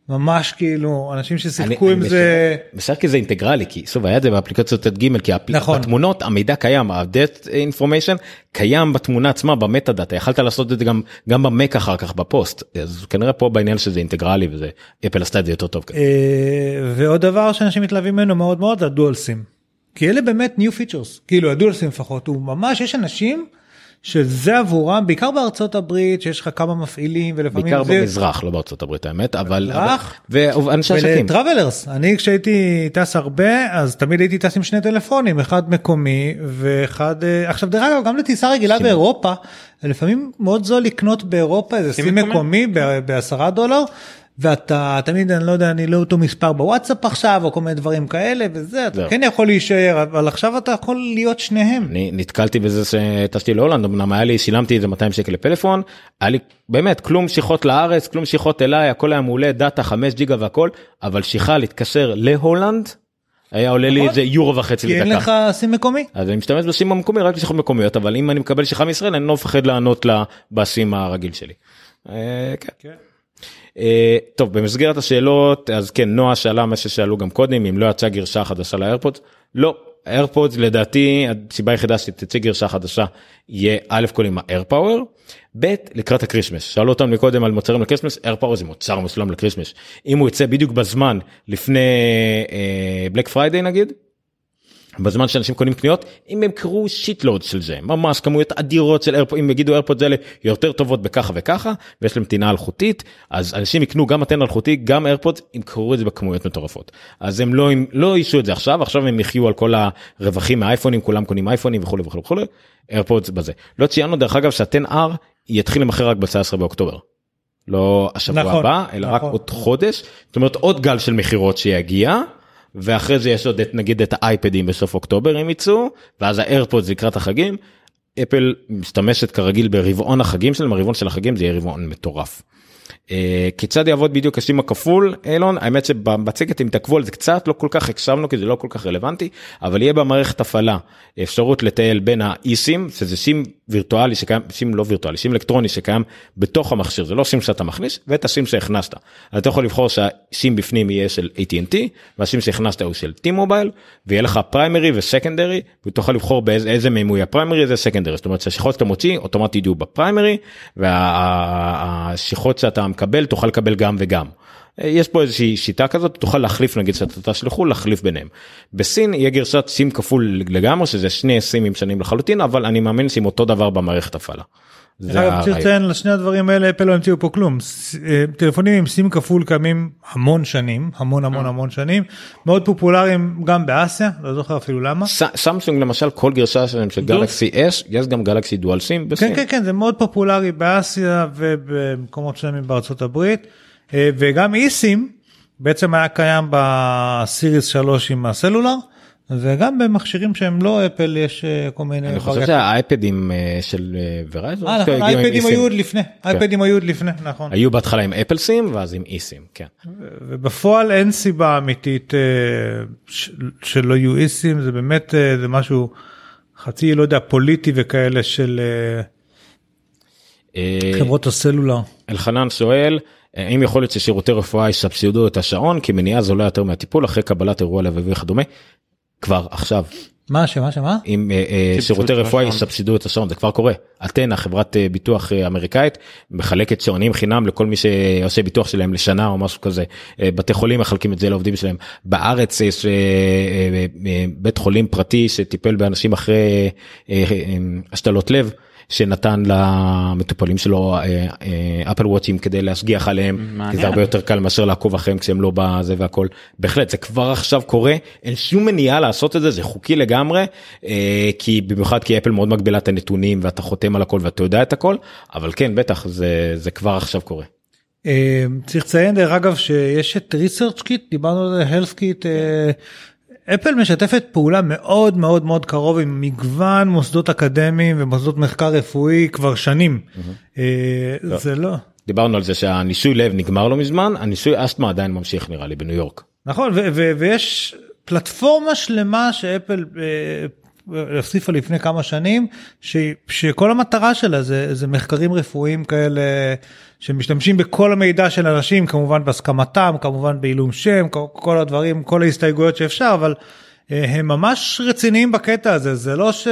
ממש כאילו אנשים ששיחקו עם זה בסדר כי זה אינטגרלי כי שוב היה את זה באפליקציות צד ג' כי הפל- נכון. בתמונות המידע קיים ה-depth information קיים בתמונה עצמה ב metadata יכלת לעשות את זה גם גם במק אחר כך בפוסט אז כנראה פה בעניין שזה אינטגרלי וזה אפל עשתה את זה יותר טוב. אה, ועוד דבר שאנשים מתלהבים ממנו מאוד מאוד הדואל סים. כי אלה באמת new features כאילו הדואל סים לפחות הוא ממש יש אנשים שזה עבורם בעיקר בארצות הברית שיש לך כמה מפעילים ולפעמים בעיקר זה במזרח לא בארצות הברית האמת אבל במזרח? ואנשי עסקים. ולטראבלרס אני כשהייתי טס הרבה אז תמיד הייתי טס עם שני טלפונים אחד מקומי ואחד אה, עכשיו דרך אגב גם לטיסה רגילה באירופה לפעמים מאוד זול לקנות באירופה איזה סים מקומי? בעשרה דולר. ואתה תמיד אני לא יודע אני לא אותו מספר בוואטסאפ עכשיו או כל מיני דברים כאלה וזה אתה זהו. כן יכול להישאר אבל עכשיו אתה יכול להיות שניהם. אני נתקלתי בזה שטסתי להולנד אמנם היה לי שילמתי איזה 200 שקל לפלאפון היה לי באמת כלום שיחות לארץ כלום שיחות אליי הכל היה מעולה דאטה 5 ג'יגה והכל אבל שיחה להתקשר להולנד היה עולה לי נכון. איזה יורו וחצי כי אין לדקה. לך סים מקומי. אז אני משתמש בסים המקומי רק לשיחות מקומיות אבל אם אני מקבל שיחה מישראל אני לא מפחד לענות לה בסים הרגיל שלי. אה, כן. אה, טוב במסגרת השאלות אז כן נועה שאלה מה ששאלו גם קודם אם לא יצאה גרסה חדשה לאיירפודס לא איירפודס לדעתי הסיבה היחידה שתצא גרסה חדשה יהיה א' כל עם האיירפאוור ב' לקראת הקריסמס. שאלו אותנו מקודם על מוצרים לקריסמס איירפאוור זה מוצר מסוים לקריסמס. אם הוא יצא בדיוק בזמן לפני Black Friday נגיד בזמן שאנשים קונים קניות אם הם קראו shitload של זה ממש כמויות אדירות של איירפוד אם יגידו איירפוד האלה יותר טובות בככה וככה ויש להם טעינה אלחוטית אז אנשים יקנו גם אתן אלחוטי גם איירפוד ימכרו את זה בכמויות מטורפות אז הם לא לא אישו את זה עכשיו עכשיו הם יחיו על כל הרווחים מהאייפונים כולם קונים אייפונים וכולי וכולי וכולי איירפוד בזה לא ציינו דרך אגב שהטן R יתחיל למכר רק ב-19 באוקטובר. לא השבוע נכון, הבא אלא רק נכון. עוד חודש זאת אומרת עוד גל של מכירות שיגיע ואחרי זה יש עוד את נגיד את האייפדים בסוף אוקטובר אם יצאו ואז האיירפודס לקראת החגים. אפל משתמשת כרגיל ברבעון החגים שלהם הרבעון של החגים זה יהיה רבעון מטורף. אה, כיצד יעבוד בדיוק השים הכפול אילון האמת שבמצגת אם תעקבו על זה קצת לא כל כך הקשבנו כי זה לא כל כך רלוונטי אבל יהיה במערכת הפעלה אפשרות לטייל בין האיסים שזה סים וירטואלי שקיים סים לא וירטואלי סים אלקטרוני שקיים בתוך המכשיר זה לא סים שאתה מכניס ואת הסים שהכנסת אז אתה יכול לבחור שהסים בפנים יהיה של AT&T והסים שהכנסת הוא של T-Mobile ויהיה לך פריימרי וסקנדרי ותוכל לבחור באיזה איזה מהם הוא יהיה פריימרי זה סקנדרי זאת אומרת שהשיחות שאתה מוציא אוטומטית יהיו בפריימרי והשיחות שאתה מקבל תוכל לקבל גם וגם. יש פה איזושהי שיטה כזאת תוכל להחליף נגיד שאתה תשלחו להחליף ביניהם. בסין יהיה גרשת סים כפול לגמרי שזה שני סימים שונים לחלוטין אבל אני מאמין שעם אותו דבר במערכת הפעלה. צריך. לציין לשני הדברים האלה אפל לא המציאו פה כלום אה, טלפונים עם סים כפול קיימים המון שנים המון המון אה. המון שנים מאוד פופולריים גם באסיה לא זוכר אפילו למה. סמסונג למשל כל גרשה שלהם של גלקסי אס יש גם גלקסי דואל סים כן בסין. כן כן זה מאוד פופולרי באסיה ובמקומות שלמים בארצות הברית אה, וגם איסים בעצם היה קיים בסיריס 3 עם הסלולר וגם במכשירים שהם לא אפל יש אה, כל מיני. אני חושב. שהאייפדים אה, של ורייזון אה, נכון, האייפדים היו עוד לפני האייפדים היו עוד לפני נכון. היו בהתחלה עם אפל סים ואז עם אי סים כן. ובפועל אין סיבה אמיתית אה, שלא יהיו איסים זה באמת אה, זה משהו חצי לא יודע פוליטי וכאלה של אה, אה, חברות הסלולר. אלחנן שואל האם יכול להיות ששירותי רפואה יסבסדו את השעון כי מניעה זולה יותר מהטיפול אחרי קבלת אירוע לבבי וכדומה? כבר עכשיו מה שמה שמה? אם אה, אה, שירותי רפואה. יסבסדו את השעון זה כבר קורה. אתנה חברת אה, ביטוח אה, אמריקאית מחלקת שעונים חינם לכל מי שעושה ביטוח שלהם לשנה או משהו כזה. אה, בתי חולים מחלקים את זה לעובדים שלהם. בארץ יש אה, אה, אה, בית חולים פרטי שטיפל באנשים אחרי אה, אה, השתלות לב. שנתן למטופלים שלו אפל וואטים כדי להשגיח עליהם כי. זה הרבה יותר קל מאשר לעקוב אחריהם כשהם לא בזה והכל בהחלט זה כבר עכשיו קורה אין שום מניעה לעשות את זה זה חוקי לגמרי אה, כי במיוחד כי אפל מאוד מגבילה את הנתונים ואתה חותם על הכל ואתה יודע את הכל אבל כן בטח זה זה כבר עכשיו קורה. אה, צריך לציין דרך אגב שיש את ריסרצ' קיט דיברנו על זה health kit אה, אפל משתפת פעולה מאוד מאוד מאוד קרוב עם מגוון מוסדות אקדמיים ומוסדות מחקר רפואי כבר שנים. אה, זה לא דיברנו על זה שהניסוי לב נגמר לא מזמן הניסוי אסתמה עדיין ממשיך נראה לי בניו יורק. נכון ויש פלטפורמה שלמה שאפל אה, הוסיפה לפני כמה שנים ש- שכל המטרה שלה זה, זה מחקרים רפואיים כאלה שמשתמשים בכל המידע של אנשים כמובן בהסכמתם כמובן בעילום שם כל, כל הדברים כל ההסתייגויות שאפשר אבל אה, הם ממש רציניים בקטע הזה. זה לא ש...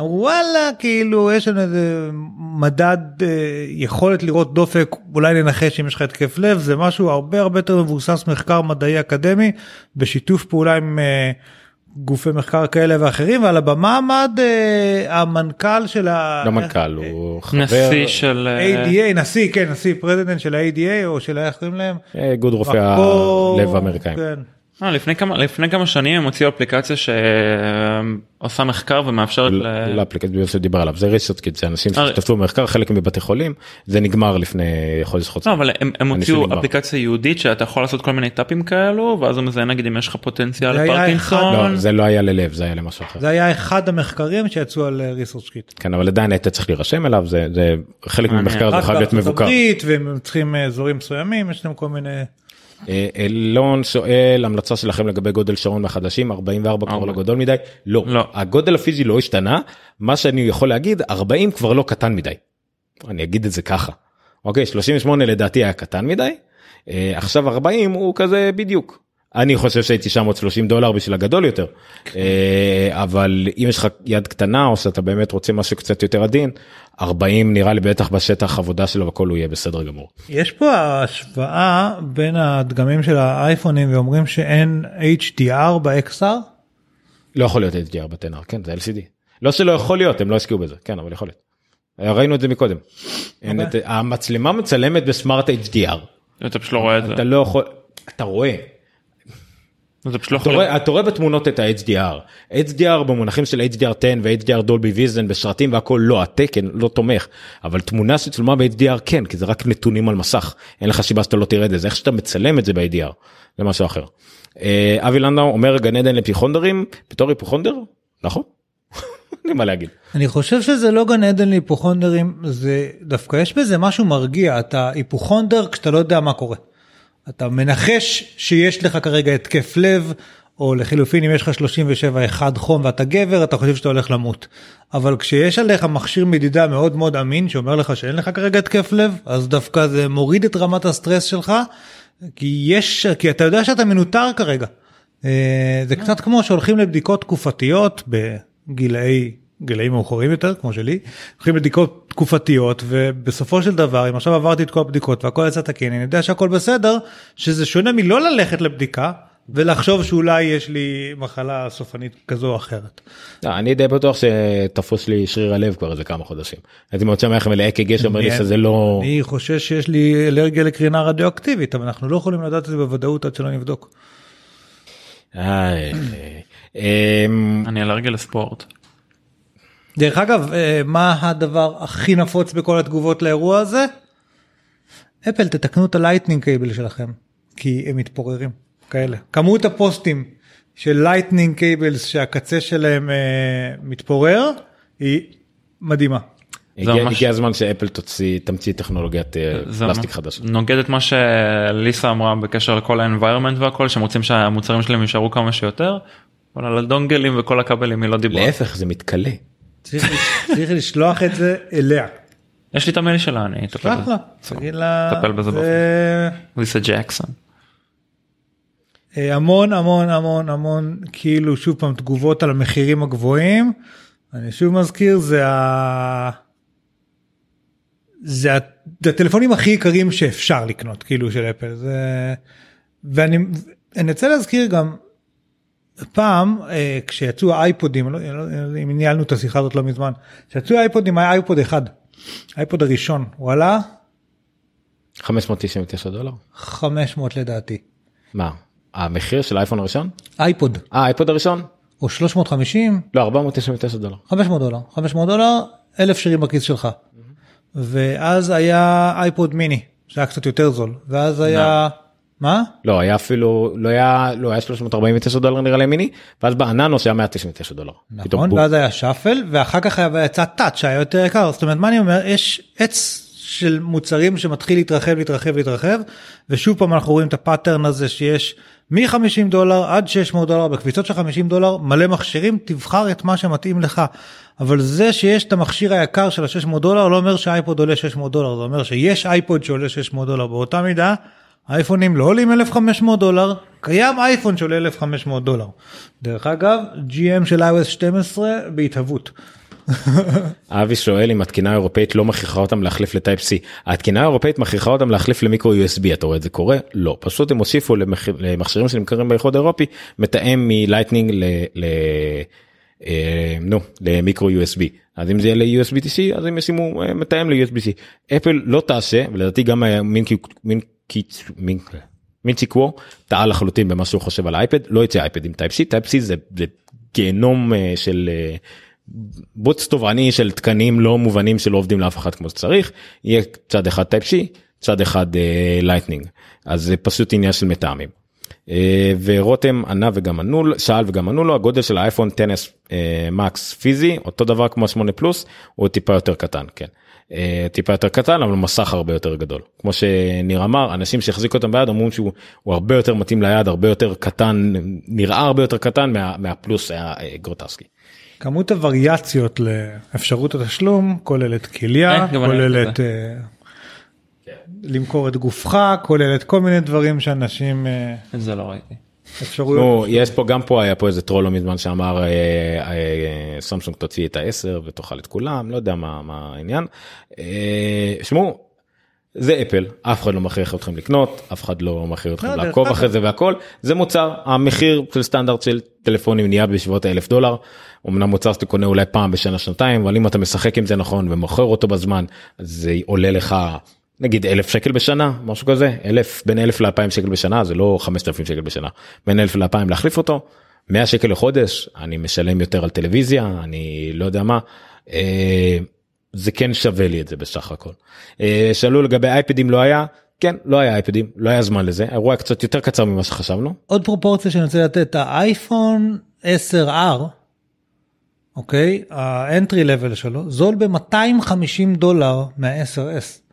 אמרו וואלה כאילו יש לנו איזה מדד אה, יכולת לראות דופק אולי ננחש אם יש לך התקף לב זה משהו הרבה הרבה יותר מבוסס מחקר מדעי אקדמי בשיתוף פעולה עם אה, גופי מחקר כאלה ואחרים ועל הבמה עמד אה, המנכ"ל של ה... לא מנכ"ל הוא חבר נשיא של אה, ADA נשיא כן נשיא president של ה-ADA או של איך קוראים להם? אה, איגוד רופאי הלב האמריקאים. כן. אה, לפני כמה לפני כמה שנים הם הוציאו אפליקציה שעושה מחקר ומאפשרת ל... לאפליקציה שדיבר עליו זה ResearchKit זה אנשים אה. שהשתתפו במחקר חלק מבתי חולים זה נגמר לפני חודש חודש. לא, אבל הם, הם הוציאו. אפליקציה ייעודית שאתה יכול לעשות כל מיני טאפים כאלו ואז הוא מזהה נגיד אם יש לך פוטנציאל לפרקינסון. לא זה לא היה ללב זה היה למשהו אחר. זה היה אחד המחקרים שיצאו על ResearchKit. כן אבל עדיין היית צריך להירשם אליו זה זה חלק. ממחקר זה חייב להיות בארצות מבוקר. הברית והם צריכים אה, אזורים מסוימים יש להם כל מיני. אה, אלון שואל המלצה שלכם לגבי גודל שעון מהחדשים 44 כבר. לא גדול מדי לא לא. הגודל הפיזי לא השתנה מה שאני יכול להגיד 40 כבר לא קטן מדי. אני אגיד את זה ככה. אוקיי 38 לדעתי היה קטן מדי אה, עכשיו 40 הוא כזה בדיוק. אני חושב שהייתי 930 דולר בשביל הגדול יותר אה, אבל אם יש לך יד קטנה או שאתה באמת רוצה משהו קצת יותר עדין 40 נראה לי בטח בשטח עבודה שלו והכל הוא יהיה בסדר גמור. יש פה השוואה בין הדגמים של האייפונים ואומרים שאין HDR ב-XR. לא יכול להיות HDR בטנר כן זה LCD לא שלא יכול להיות הם לא השקיעו בזה כן אבל יכול להיות. ראינו את זה מקודם. את, המצלמה מצלמת בסמארט HDR אתה פשוט לא רואה את זה. אתה לא יכול אתה רואה אתה לא אתה. רואה, בתמונות את ה-HDR. HDR במונחים של HDR 10 ו-HDR דולבי ויזן בסרטים והכל לא, התקן לא תומך. אבל תמונה שצולמה ב-HDR כן, כי זה רק נתונים על מסך. אין לך סיבה שאתה לא תראה את זה, זה איך שאתה מצלם את זה ב-HDR. זה משהו אחר. אה, אבי לנדאו אומר גן עדן להיפוכונדרים, בתור היפוכונדר? נכון. אין לי מה להגיד. אני חושב שזה לא גן עדן להיפוכונדרים זה דווקא יש בזה משהו מרגיע אתה היפוכונדר כשאתה לא יודע מה קורה. אתה מנחש שיש לך כרגע התקף לב או לחילופין אם יש לך 37 אחד חום ואתה גבר אתה חושב שאתה הולך למות. אבל כשיש עליך מכשיר מדידה מאוד מאוד אמין שאומר לך שאין לך כרגע התקף לב אז דווקא זה מוריד את רמת הסטרס שלך כי יש כי אתה יודע שאתה מנוטר כרגע. אה, זה קצת כמו שהולכים לבדיקות תקופתיות בגילאי גילאים מאוחרים יותר כמו שלי הולכים לבדיקות תקופתיות ובסופו של דבר אם עכשיו עברתי את כל הבדיקות והכל יצא תקין אני יודע שהכל בסדר שזה שונה מלא ללכת לבדיקה ולחשוב שאולי יש לי מחלה סופנית כזו או אחרת. לא, אני די בטוח שתפוס לי שריר הלב כבר איזה כמה חודשים. הייתי מאוד שמח מלאק"ג שאומר לי שזה לא... אני חושש שיש לי אלרגיה לקרינה רדיואקטיבית אבל אנחנו לא יכולים לדעת את זה בוודאות עד שלא נבדוק. אני אלרגיה לספורט. דרך אגב אה, מה הדבר הכי נפוץ בכל התגובות לאירוע הזה? אפל תתקנו את ה Lightning cable שלכם כי הם מתפוררים כאלה כמות הפוסטים של Lightning cables שהקצה שלהם אה, מתפורר היא מדהימה. הגיע ממש- הגיע הזמן שאפל תוציא תמציא טכנולוגיית אה, פלסטיק חדש. נוגד את מה שליסה אמרה בקשר לכל ה-environment והכל שהם רוצים שהמוצרים שלהם יישארו כמה שיותר. אבל על הדונגלים וכל הכבלים היא לא דיברה. להפך זה מתכלה. צריך, צריך לשלוח את זה אליה. יש לי את המייל שלה אני אטפל בזה. תגיד לה, טפל בזה זה ליסה ג'קסון. אה, המון המון המון המון כאילו שוב פעם תגובות על המחירים הגבוהים. אני שוב מזכיר. זה, ה... זה הטלפונים הכי יקרים שאפשר לקנות כאילו של אפל זה ואני אני רוצה להזכיר גם פעם אה, כשיצאו האייפודים לא, לא, אם ניהלנו את השיחה הזאת לא מזמן כשיצאו האייפודים היה אייפוד אחד האייפוד הראשון הוא עלה 599 דולר? 500 לדעתי מה? המחיר של האייפון הראשון? אייפוד אה האייפוד הראשון? או 350 לא 499 דולר. 500 דולר 500 דולר אלף שירים בכיס שלך ואז היה אייפוד מיני שהיה קצת יותר זול ואז היה מה? לא היה אפילו לא היה לא היה 349 דולר נראה לי מיני ואז בא הננו שהיה 199 דולר. נכון. ואז היה Shuffle ואחר כך היה יצא Touch שהיה יותר יקר. זאת אומרת מה אני אומר? יש עץ של מוצרים שמתחיל להתרחב להתרחב להתרחב ושוב פעם אנחנו רואים את ה pattern הזה שיש מ-50 דולר עד 600 דולר בקפיצות של 50 דולר מלא מכשירים תבחר את מה שמתאים לך. אבל זה שיש את המכשיר היקר של ה-600 דולר לא אומר שהאייפוד עולה 600 דולר זה אומר שיש אייפוד שעולה 600 דולר. באותה מידה אייפונים לא עולים 1500 דולר קיים אייפון שעולה 1500 דולר דרך אגב GM של iOS 12 בהתהוות. אבי שואל אם התקינה האירופאית לא מכריחה אותם להחליף ל Type C. התקינה האירופאית מכריחה אותם להחליף ל micro USB אתה רואה את זה קורה? לא פשוט הם הוסיפו למח... למכשירים שנמכרים באיחוד האירופי מתאם מ Lightning ל... ל... אה, נו ל micro USB אז אם זה יהיה ל-USB TC אז הם ישימו אה, מתאם ל-USB-C. אפל לא תעשה ולדעתי גם קיק- מין קיץ מין Ming-Chi Kuo טעה לחלוטין במה שהוא חושב על האייפד לא יצא אייפד עם Type C Type C זה, זה גיהנום אה, של אה, בוץ תובעני של תקנים לא מובנים שלא עובדים לאף אחד כמו שצריך יהיה צד אחד Type C צד אחד Lightning אז זה פשוט עניין של מתאמים. אה, ורותם ענה וגם ענו לו- שאל וגם ענו לו הגודל של האייפון 10s אה, Max פיזי אותו דבר כמו 8 פלוס הוא טיפה יותר קטן כן. אה, טיפה יותר קטן אבל מסך הרבה יותר גדול כמו שניר אמר אנשים שהחזיקו אותם ביד אמרו שהוא הוא הרבה יותר מתאים ליד הרבה יותר קטן נראה הרבה יותר קטן מה, מהפלוס היה גרוטסקי. כמות הווריאציות לאפשרות התשלום כוללת כליה כוללת למכור את גופך כוללת כל מיני דברים שאנשים אה, את זה לא ראיתי. אפשרויות. נו, יש פה גם פה היה פה איזה טרול לא מזמן שאמר אה, אה, סמסונג תוציא את העשר ותאכל את כולם לא יודע מה העניין. שמעו זה אפל אף אחד לא מכריח אתכם לקנות אף אחד לא מכריח אתכם לא, לעקוב. אחרי זה והכל זה מוצר המחיר של סטנדרט של טלפונים נהיה בסביבות האלף דולר. אמנם מוצר שאתה קונה אולי פעם בשנה שנתיים אבל אם אתה משחק עם זה נכון ומוכר אותו בזמן זה עולה לך נגיד אלף שקל בשנה משהו כזה אלף בין אלף לאלפיים שקל בשנה זה לא חמשת אלפים שקל בשנה בין אלף לאלפיים להחליף אותו 100 שקל לחודש אני משלם יותר על טלוויזיה אני לא יודע מה. אה, זה כן שווה לי את זה בסך הכל. אה, שאלו לגבי אייפדים לא היה כן לא היה אייפדים לא היה זמן לזה האירוע היה קצת יותר קצר ממה שחשבנו עוד פרופורציה שאני רוצה לתת האייפון 10R אוקיי האנטרי לבל שלו זול ב-250 דולר מה-10S.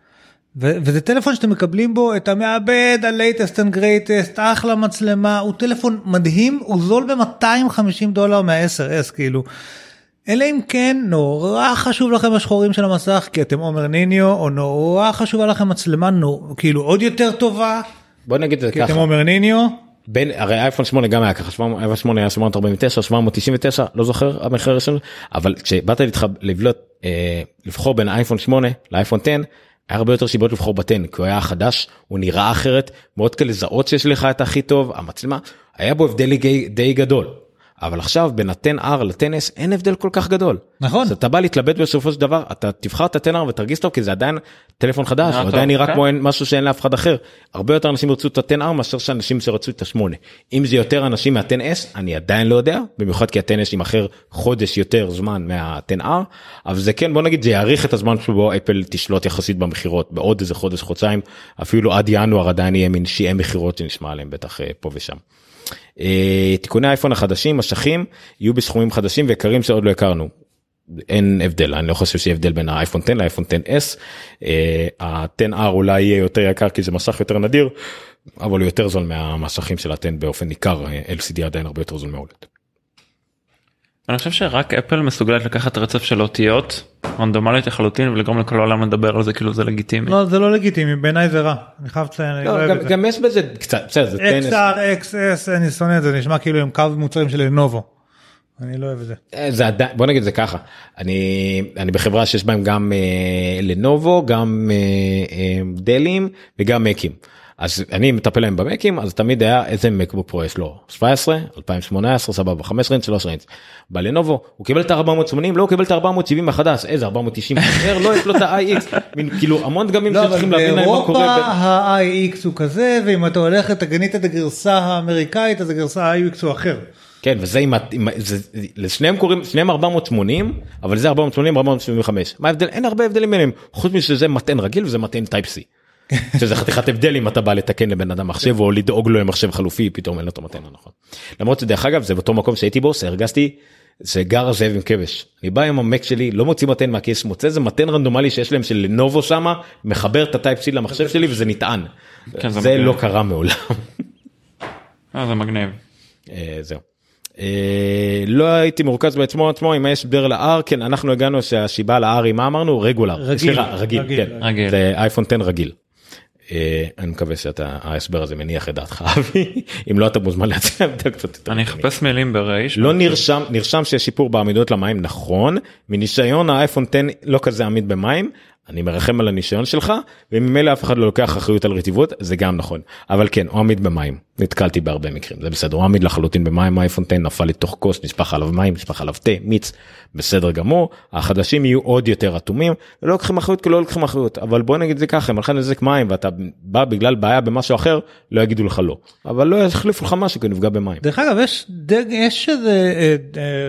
ו- וזה טלפון שאתם מקבלים בו את המעבד ה-latest and greatest אחלה מצלמה הוא טלפון מדהים הוא זול ב-250 דולר מה-10S כאילו. אלא אם כן נורא חשוב לכם השחורים של המסך כי אתם עומר ניניו או נורא חשובה לכם מצלמה נו, כאילו עוד יותר טובה בוא נגיד את זה כי אתם ככה עומר ניניו. בין הרי אייפון 8 גם היה ככה 700 אייפון 8 היה 749 799 לא זוכר המחיר הראשון אבל כשבאת. לבלוט אה, לבחור בין אייפון 8 לאייפון 10 היה הרבה יותר סיבות לבחור בטן כי הוא היה חדש הוא נראה אחרת מאוד קל לזהות שיש לך את הכי טוב המצלמה היה בו הבדל די גדול. אבל עכשיו בין ה-10R ל-10S אין הבדל כל כך גדול. נכון. אז אתה בא להתלבט בסופו של דבר אתה תבחר את ה-10R ותרגיש טוב כי זה עדיין טלפון חדש נראה הוא עדיין נראה כן. כמו אין- משהו שאין לאף אחד אחר. הרבה יותר אנשים ירצו את ה-10R מאשר שאנשים שרצו את ה-8. אם זה יותר אנשים מה-10S אני עדיין לא יודע במיוחד כי ה-10S יימכר חודש יותר זמן מה-10R אבל זה כן בוא נגיד זה יאריך את הזמן שבו אפל תשלוט יחסית במכירות בעוד איזה חודש חודשיים אפילו עד ינואר עדיין יהיה מין שיאי מכירות שנשמע עליהם בטח אה, פה ושם. אה, תיקוני האייפון החדשים משכים יהיו בסכומים חדשים ויקרים שעוד לא הכרנו. אין הבדל אני לא חושב שיהיה הבדל בין האייפון 10 לאייפון 10s. אה, ה-10R אולי יהיה יותר יקר כי זה מסך יותר נדיר אבל הוא יותר זול מהמסכים של ה-10 באופן ניכר אה, LCD עדיין הרבה יותר זול מהולד. אני חושב שרק אפל מסוגלת לקחת רצף של אותיות רנדומלית לחלוטין ולגרום לכל העולם לדבר על זה כאילו זה לגיטימי. לא זה לא לגיטימי בעיניי זה רע. אני חייב לציין. לא לא, גם- יש בזה קצת, בסדר, זה טנס. XR, XS, אני שונא את זה, נשמע כאילו הם קו מוצרים של לנובו. אני לא אוהב את זה. אה, זה עדיין, בוא נגיד זה ככה, אני, אני בחברה שיש בהם גם אה, לנובו, גם אה, אה, דלים וגם מקים. אז אני מטפל להם במקים, אז תמיד היה איזה מקבוק פרו יש לו, 17, 2018, סבבה, 5 רינץ, 3 רינץ. בלנובו, הוא קיבל את ה-480, לא, הוא קיבל את ה-470 החדש, איזה 490, אחר, לא, יש לו את ה-iX, מין, כאילו המון דגמים לא, שצריכים להבין להם מה קורה. ה-iX הוא כזה, ואם אתה הולך אתה קנית את הגרסה האמריקאית אז הגרסה ה-iX הוא אחר. כן וזה עם, עם זה, לשניהם קוראים שניהם 480 אבל זה 480 475 מה ההבדל אין הרבה הבדלים ביניהם חוץ משזה מטען רגיל וזה מטען Type C. שזה חתיכת הבדל אם אתה בא לתקן לבן אדם מחשב או לדאוג לו למחשב חלופי פתאום אין לו את המטען הנכון. למרות שדרך אגב זה באותו מקום שהייתי בו הרגשתי זה גר זאב עם כבש אני בא עם המק שלי לא מוציא מטען מהכיס מוצא איזה מטען רנדומלי שיש להם של לנובו שמה מחבר את הטייפ C למחשב שלי וזה נטען. כן, זה זה. לא קרה מעולם. אה, זה מגניב. אה, זהו. אה, לא הייתי מורכז בעצמו עצמו אם יש הסבר ל-R כן אנחנו הגענו שהשיבה ל-R היא מה אמרנו רגולר רגיל. סליחה, רגיל רגיל, כן רגיל. זה אייפון 10 רגיל. אה, אני מקווה שאתה ההסבר הזה מניח את דעתך אבי אם לא אתה מוזמן להציע הבדל קצת יותר. אני. אחפש מילים ברייש. לא נרשם נרשם שיש שיפור בעמידות למים נכון מניסיון האייפון 10 לא כזה עמיד במים אני מרחם על הניסיון שלך וממילא אף אחד לא לוקח אחריות על רטיבות זה גם נכון. אבל כן הוא עמיד במים. נתקלתי בהרבה מקרים. זה בסדר הוא עמיד לחלוטין במים האייפון 10 נפל לתוך כוס נשפך עליו מים נשפך עליו תה מיץ. בסדר גמור החדשים יהיו עוד יותר אטומים. לא לוקחים אחריות כי לא לוקחים אחריות אבל בוא נגיד זה ככה אם לך נזק מים ואתה בא בגלל בעיה במשהו אחר לא יגידו לך לא. אבל לא יחליפו לך משהו כי נפגע במים. דרך אגב יש דג, יש איזה אה,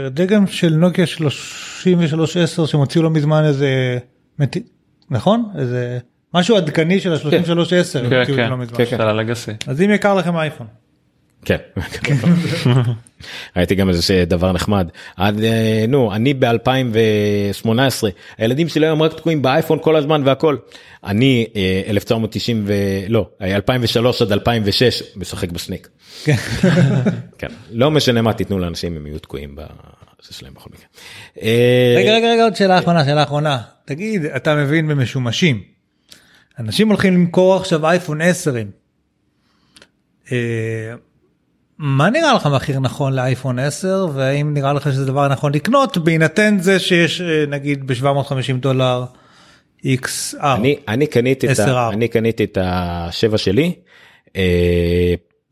אה, דגם של נוקיה 3310 שהם הוציאו לא מזמן איזה מת- נכון איזה משהו עדכני של ה-3310 הם כן, הוציאו כן, לא מזמן. כן, של הלגסי. אז אם יקר לכם אייפון. כן. ראיתי גם איזה דבר נחמד עד אה, נו אני ב2018 הילדים שלי היום רק תקועים באייפון כל הזמן והכל אני אה, 1990 ולא 2003 עד 2006 משחק בסניק. כן. כן לא משנה מה תיתנו לאנשים הם יהיו תקועים בזה שלהם בכל מקרה. אה, רגע רגע רגע עוד שאלה אחרונה שאלה אחרונה תגיד אתה מבין במשומשים. אנשים הולכים למכור עכשיו אייפון 10. מה נראה לך מחיר נכון לאייפון 10 והאם נראה לך שזה דבר נכון לקנות בהינתן זה שיש אה, נגיד ב-750 דולר XR. אני אני קניתי את 10R. ה- אני קניתי את השבע שלי.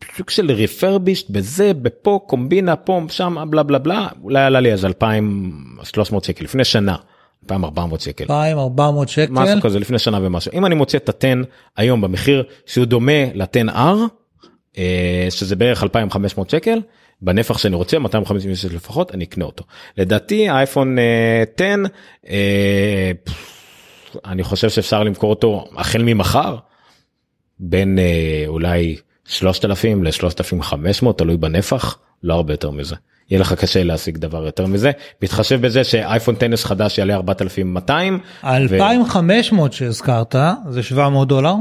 אה, סוג של ריפרבישט בזה בפה קומבינה פה שם בלה בלה בלה אולי עלה לי אז 2300 שקל לפני שנה 2400 שקל. 2400 שקל. משהו כזה לפני שנה ומשהו. אם אני מוצא את ה-10 היום במחיר שהוא דומה ל-10R אה, שזה בערך 2500 שקל בנפח שאני רוצה 256 לפחות אני אקנה אותו. לדעתי האייפון אה, 10 אה, פff, אני חושב שאפשר למכור אותו החל ממחר בין אה, אולי 3,000 ל-3,500 תלוי בנפח לא הרבה יותר מזה. יהיה לך קשה להשיג דבר יותר מזה בהתחשב בזה שאייפון 10 חדש יעלה 4,200 ו- 2500 שהזכרת זה 700 דולר.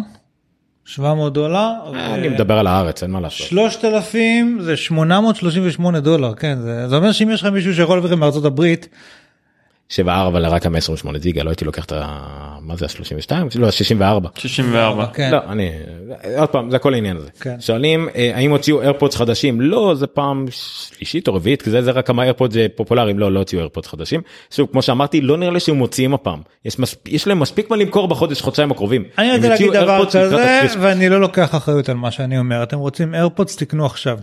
700 דולר. אני ו- מדבר על הארץ אין מה לעשות. 3,000 זה 838 דולר כן זה, זה אומר שאם יש לך מישהו שיכול להביא לכם מארצות הברית 7 אבל רק ה-128 גיגה לא הייתי לוקח את ה... מה זה ה-32? לא ה-64. 64. כן. לא אני עוד פעם זה הכל העניין הזה כן. שואלים אה, האם הוציאו איירפודס חדשים לא זה פעם שלישית או רביעית כי זה זה רק כמה איירפודס פופולריים לא לא הוציאו איירפודס חדשים. שוב כמו שאמרתי לא נראה לי שהם מוציאים הפעם יש מספ... יש להם מספיק מה למכור בחודש חודשיים הקרובים. אני רוצה להגיד דבר כזה. ואני לא לוקח אחריות על מה שאני אומר אתם רוצים איירפודס תקנו עכשיו.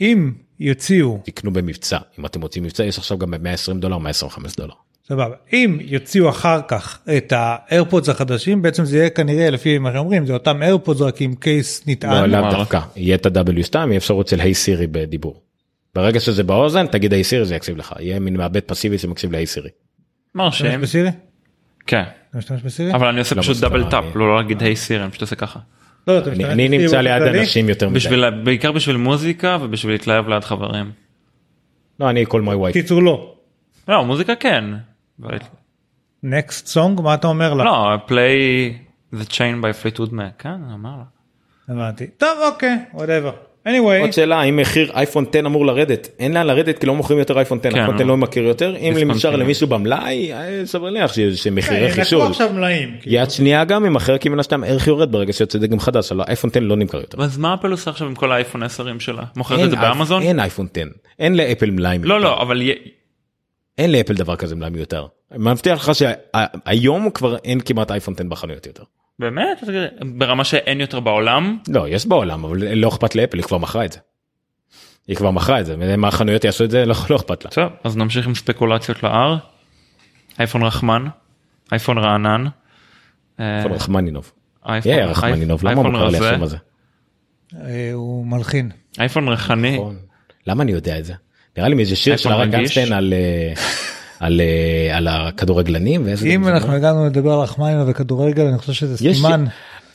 אם יוציאו תקנו במבצע אם אתם רוצים מבצע יש עכשיו גם ב-120 דולר 125 דולר. סבבה אם יוציאו אחר כך את האיירפודס החדשים בעצם זה יהיה כנראה לפי מה שאומרים זה אותם איירפודס רק עם case לא נטען. לאו וואלה. דווקא יהיה את ה-W2 יהיה אפשרות של Hey Siri בדיבור. ברגע שזה באוזן תגיד Hey Siri זה יקשיב לך יהיה מין מעבד פסיבי שמקשיב ל Hey Siri. מרשים. משתמש ב Siri? כן. אתה משתמש ב Siri? אבל אני עושה לא פשוט double tap לא לא להגיד Hey Siri אני פשוט עושה ככה. לא, אתה אני נמצא ליד כללי? אנשים יותר מדי. בעיקר בשביל מוזיקה ובשביל להתלהב ליד חברים. לא אני כל מי וייט. קיצור לא. לא מוזיקה כן. נקסט סונג מה אתה אומר לה? לא play the chain by fleetwood mac כן אני אומר לה. הבנתי. טוב אוקיי whatever. Anyway עוד שאלה האם מחיר אייפון 10 אמור לרדת אין לאן לרדת כי לא מוכרים יותר אייפון 10 כן, אייפון 10 לא. לא מכיר יותר אם נשאר. למישהו במלאי אה, סביר להניח שמחירי כן, חישול. עכשיו מלאים. כאילו. יד שנייה גם אם אחר כי מן הסתם הערך יורד ברגע שיוצא דגם חדש על האייפון 10 לא נמכר יותר. אז מה אפל עושה עכשיו עם כל האייפון 10 שלה? מוכרת את זה באמזון? אין אייפון 10 אין לאפל מלאי לא מיותר. לא אבל אין לאפל דבר כזה מלאי מיותר. אני מבטיח לך שהיום כבר אין כמעט אייפון 10 בחנויות יותר. באמת ברמה שאין יותר בעולם לא יש בעולם אבל לא אכפת לאפל היא כבר מכרה את זה. היא כבר מכרה את זה מה החנויות יעשו את זה לא לא אכפת לה. טוב אז נמשיך עם ספקולציות ל-R. אייפון רחמן אייפון רענן. אה, אייפון רחמנינוב. אייפון- רחמנינוב למה הוא לי רזה, השם הזה. אה, הוא מלחין. אייפון ריחני נכון. למה אני יודע את זה? נראה לי מאיזה שיר של רגיש? גנשטיין על אה, על אה, על הכדורגלנים אם אנחנו? הגענו לדבר על רחמנינה וכדורגל אני חושב שזה יש סימן.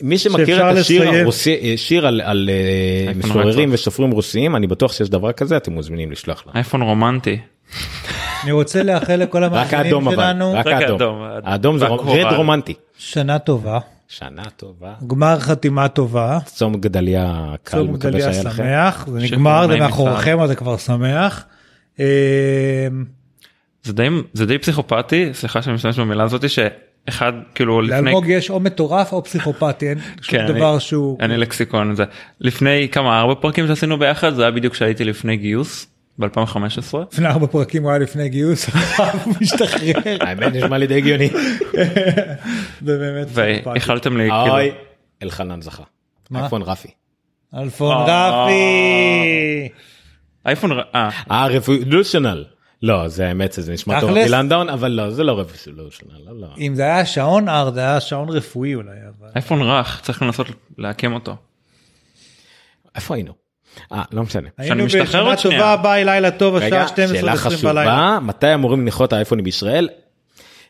מי שמכיר את השיר. הרוסי שיר על על אה, משוררים. וסופרים רוסיים אני בטוח שיש דבר כזה אתם מוזמנים לשלוח לנו. אייפון רומנטי. אני רוצה לאחל לכל המאזינים שלנו רק רק האדום. האדום. האדום זה. רד רומנטי. שנה טובה, שנה טובה. גמר חתימה טובה, צום גדליה קל צום גדליה. שמח, זה נגמר, זה מאחוריכם אז זה כבר שמח. אה, זה די זה די פסיכופתי סליחה שאני משתמש במילה הזאתי שאחד כאילו לפני לאלמוג יש או מטורף או פסיכופתי, אין שום כן, דבר אני- שהוא... אני לקסיקון זה לפני כמה ארבע פרקים שעשינו ביחד זה היה בדיוק כשהייתי לפני גיוס ב-2015 לפני ארבע פרקים הוא היה לפני גיוס, הוא משתחרר, האמת נשמע לי די הגיוני. זה באמת. והחלתם לי כאילו אוי אלחנן זכה. מה? אייפון רפי. אלפון אה. רפי. אייפון ר- אה, אה רבולושיונל. לא זה האמת זה נשמע טוב תכלס? אילנדאון אבל לא זה לא רבולושיונל. לא, לא. אם זה היה שעון אר זה היה שעון רפואי אולי. אבל- אייפון רך צריך לנסות להקים אותו. איפה היינו? אה לא משנה. היינו משתחרר בשנה. טובה ביי לילה טוב רגע, השעה 12 שאלה ו-20 בלילה. חשובה, מתי אמורים לנחות האייפונים בישראל?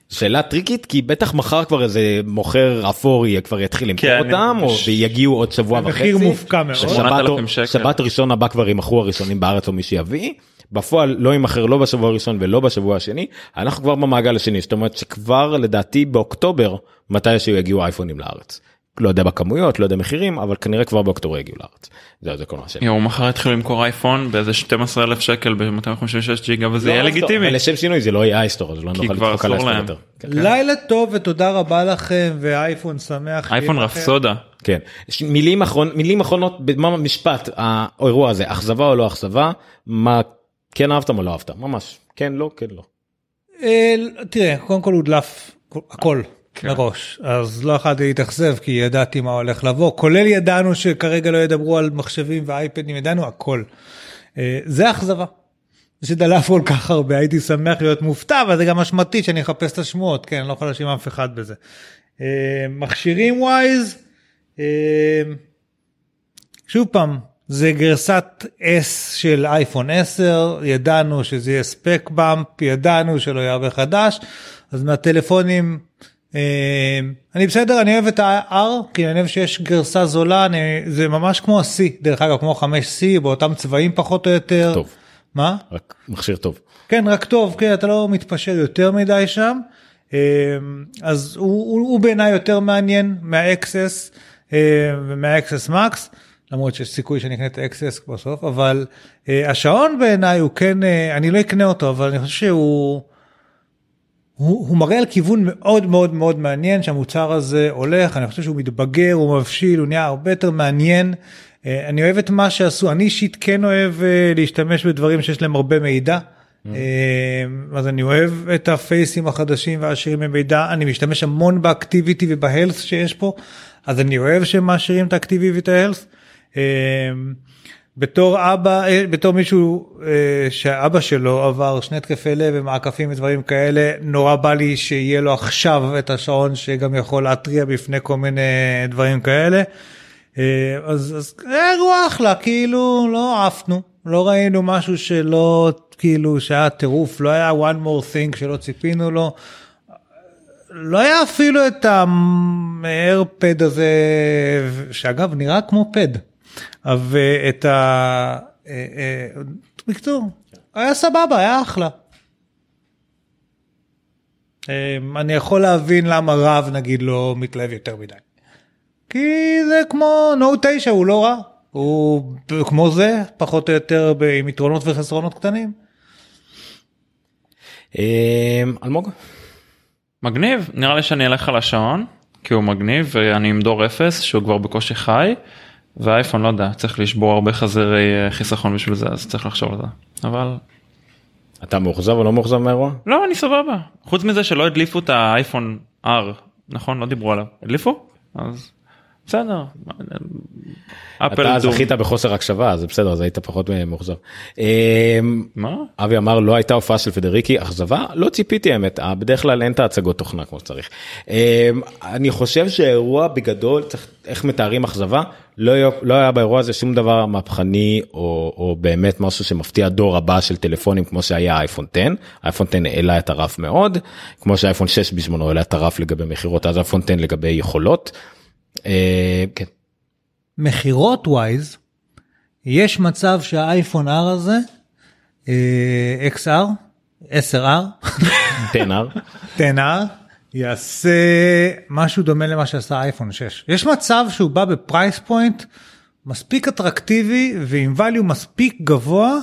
שאלה טריקית כי בטח מחר כבר איזה מוכר אפור יהיה כבר יתחיל למכור כן, אותם או ש- ויגיעו עוד שבוע וחצי. המחיר מופקע מאוד. שבת 8,000 או- שקל. שבת ראשון הבא כבר יימכרו הראשונים בארץ או מי שיביא. בפועל לא יימכר לא בשבוע הראשון ולא בשבוע השני אנחנו כבר במעגל השני זאת אומרת שכבר לדעתי באוקטובר מתי שיגיעו אייפונים לארץ. לא יודע בכמויות לא יודע מחירים אבל כנראה כבר באוקטובר יגיעו לארץ. זהו זה כל מה ש... יואו מחר התחילו למכור אייפון באיזה 12 אלף שקל ב-256 ג'יגה וזה יהיה לא, לגיטימי. לשם שינוי זה לא יהיה אייסטור אז לא כי נוכל כבר לצחוק על אסור אייסטור להם. יותר. כן. לילה טוב ותודה רבה לכם ואייפון שמח. אייפון. רפסודה. כן מילים אחרונות במה משפט האירוע הזה אכזבה או לא אכזבה מה כן אהבת מה לא אהבת ממש כן לא כן לא. אה, תראה קודם כל הודלף הכל מראש אז לא יכולתי להתאכזב כי ידעתי מה הולך לבוא כולל ידענו שכרגע לא ידברו על מחשבים ואייפדים ידענו הכל. אה, זה אכזבה. שדלף כל כך הרבה הייתי שמח להיות מופתע אבל זה גם אשמתי שאני אחפש את השמועות כן אני לא יכול להאשים אף אחד בזה. אה, מכשירים ווייז שוב פעם זה גרסת S של אייפון 10 ידענו שזה יהיה ספק באמפ ידענו שלא יהיה הרבה חדש אז מהטלפונים אה, אני בסדר אני אוהב את ה-R כי אני אוהב שיש גרסה זולה אני, זה ממש כמו ה-C דרך אגב כמו 5C באותם צבעים פחות או יותר. טוב. מה? רק מכשיר טוב. כן רק טוב כן אתה לא מתפשר יותר מדי שם אה, אז הוא, הוא, הוא בעיניי יותר מעניין מה XS ומה XS Max למרות שיש סיכוי שאני אקנה את ה XS בסוף אבל אה, השעון בעיניי הוא כן אה, אני לא אקנה אותו אבל אני חושב שהוא. הוא, הוא מראה על כיוון מאוד מאוד מאוד מעניין שהמוצר הזה הולך אני חושב שהוא מתבגר הוא מבשיל הוא נהיה הרבה יותר מעניין. אה, אני אוהב את מה שעשו אני אישית כן אוהב אה, להשתמש בדברים שיש להם הרבה מידע. אה, אז אני אוהב את הפייסים החדשים והעשירים במידע אני משתמש המון באקטיביטי ובהלס שיש פה אז אני אוהב שהם מעשירים את האקטיבי ואת ההלס. בתור אבא אה, בתור מישהו אה, שהאבא שלו עבר שני התקפי לב ומעקפים ודברים כאלה נורא בא לי שיהיה לו עכשיו את השעון שגם יכול להתריע בפני כל מיני דברים כאלה. אה, אז, אז אירוע אחלה כאילו לא עפנו לא ראינו משהו שלא כאילו שהיה טירוף לא היה one more thing שלא ציפינו לו. לא היה אפילו את האיירפד הזה שאגב נראה כמו פד. ואת ה... אה, אה, בקיצור היה סבבה היה אחלה. אה, אני יכול להבין למה רב נגיד לא מתלהב יותר מדי. כי זה כמו נו 9 הוא לא רע הוא כמו זה פחות או יותר ב- עם יתרונות וחסרונות קטנים. אה, אלמוג? מגניב נראה לי שאני אלך על השעון כי הוא מגניב ואני עם דור אפס שהוא כבר בקושי חי. והאייפון לא יודע צריך לשבור הרבה חזרי אה, חיסכון בשביל זה אז צריך לחשוב על זה. אבל אתה מאוכזב או לא מאוכזב מהאירוע? לא אני סבבה. חוץ מזה שלא הדליפו את האייפון R נכון? לא דיברו עליו. הדליפו? אז בסדר. אפל אתה זכית בחוסר הקשבה אז בסדר אז היית פחות מאוכזב. אה, מה? אבי אמר לא הייתה הופעה של פדריקי אכזבה לא ציפיתי האמת אה, בדרך כלל אין את ההצגות תוכנה כמו שצריך. אה, אני חושב שהאירוע בגדול צריך איך מתארים אכזבה לא היה, לא היה באירוע הזה שום דבר מהפכני או, או באמת משהו שמפתיע דור הבא של טלפונים כמו שהיה אייפון 10 אייפון 10 העלה את הרף מאוד כמו שאייפון 6 בזמנו העלה את הרף לגבי מכירות אז אייפון 10 לגבי יכולות. אה, כן. מכירות ווייז יש מצב שהאייפון R הזה XR 10R 10R 10R יעשה משהו דומה למה שעשה אייפון 6 יש מצב שהוא בא ב price point מספיק אטרקטיבי ועם value מספיק גבוה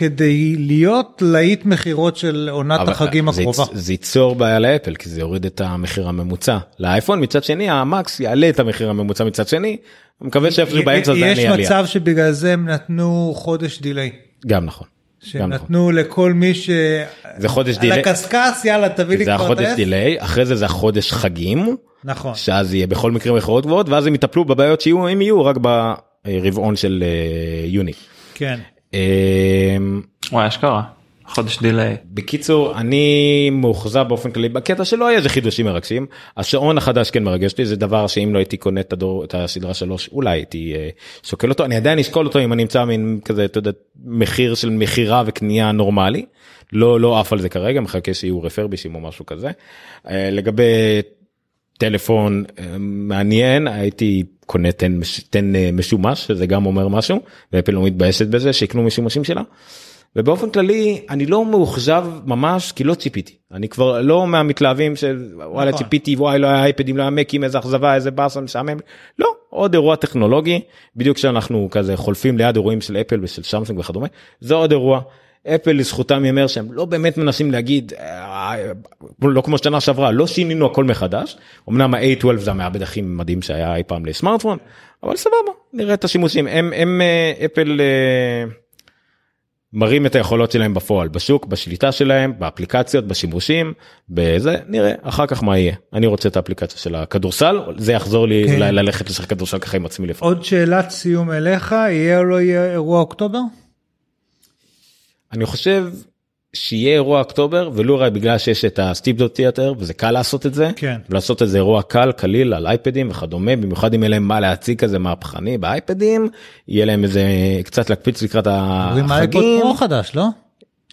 כדי להיות להיט מכירות של עונת החגים זה הקרובה. זה ייצור בעיה לאפל כי זה יוריד את המחיר הממוצע לאייפון מצד שני המקס יעלה את המחיר הממוצע מצד שני. אני מקווה שאיפשהו באמצע זה יש יהיה עלייה. מצב שבגלל זה הם נתנו חודש delay. גם נכון. שהם גם נכון. נתנו לכל מי ש... זה חודש על delay. הקשקש יאללה תביא לי זה כבר את החודש ה-S. delay אחרי זה זה החודש חגים נכון. שאז יהיה בכל מקרה מכירות גבוהות ואז הם יטפלו בבעיות שיהיו אם יהיו רק ברבעון של אה, יוני. כן. אה, וואי אשכרה. חודש delay. בקיצור אני מאוכזב באופן כללי בקטע שלא היה איזה חידושים מרגשים. השעון החדש כן מרגש לי זה דבר שאם לא הייתי קונה את הדור את הסדרה שלוש אולי הייתי אה, שוקל אותו. אני עדיין אשקול אותו אם אני אמצא מין כזה אתה יודע מחיר של מכירה וקנייה נורמלי. לא לא עף על זה כרגע מחכה שיהיו רפרבישים או משהו כזה. אה, לגבי טלפון אה, מעניין הייתי קונה תן, תן אה, משומש שזה גם אומר משהו ואפל לא מתבאסת בזה שיקנו משומשים שלה. ובאופן כללי אני לא מאוכזב ממש כי לא ציפיתי אני כבר לא מהמתלהבים של וואלה נכון. ציפיתי וואי לא היה אייפדים לא היה מקים איזה אכזבה איזה באסה משעמם לא עוד אירוע טכנולוגי בדיוק כשאנחנו כזה חולפים ליד אירועים של אפל ושל שמסונג וכדומה זה עוד אירוע. אפל לזכותם ייאמר שהם לא באמת מנסים להגיד אה, לא כמו שנה שעברה לא שינינו הכל מחדש אמנם ה-A12 זה המעבד הכי מדהים שהיה אי פעם לסמארטפון אבל סבבה נראה את השימושים הם הם אה, אפל אה, מראים את היכולות שלהם בפועל בשוק בשליטה שלהם באפליקציות בשימושים בזה נראה אחר כך מה יהיה אני רוצה את האפליקציה של הכדורסל זה יחזור לי כן. ללכת לשחק כדורסל ככה עם עצמי לפעמים. עוד שאלת סיום אליך יהיה או לא יהיה אירוע אוקטובר? אני חושב שיהיה אירוע אוקטובר ולו רק בגלל שיש את הסטיפדוט תיאטר וזה קל לעשות את זה כן. לעשות איזה אירוע קל קליל על אייפדים וכדומה במיוחד אם יהיה להם מה להציג כזה מהפכני באייפדים יהיה להם איזה קצת להקפיץ לקראת החגים. פרו חדש לא?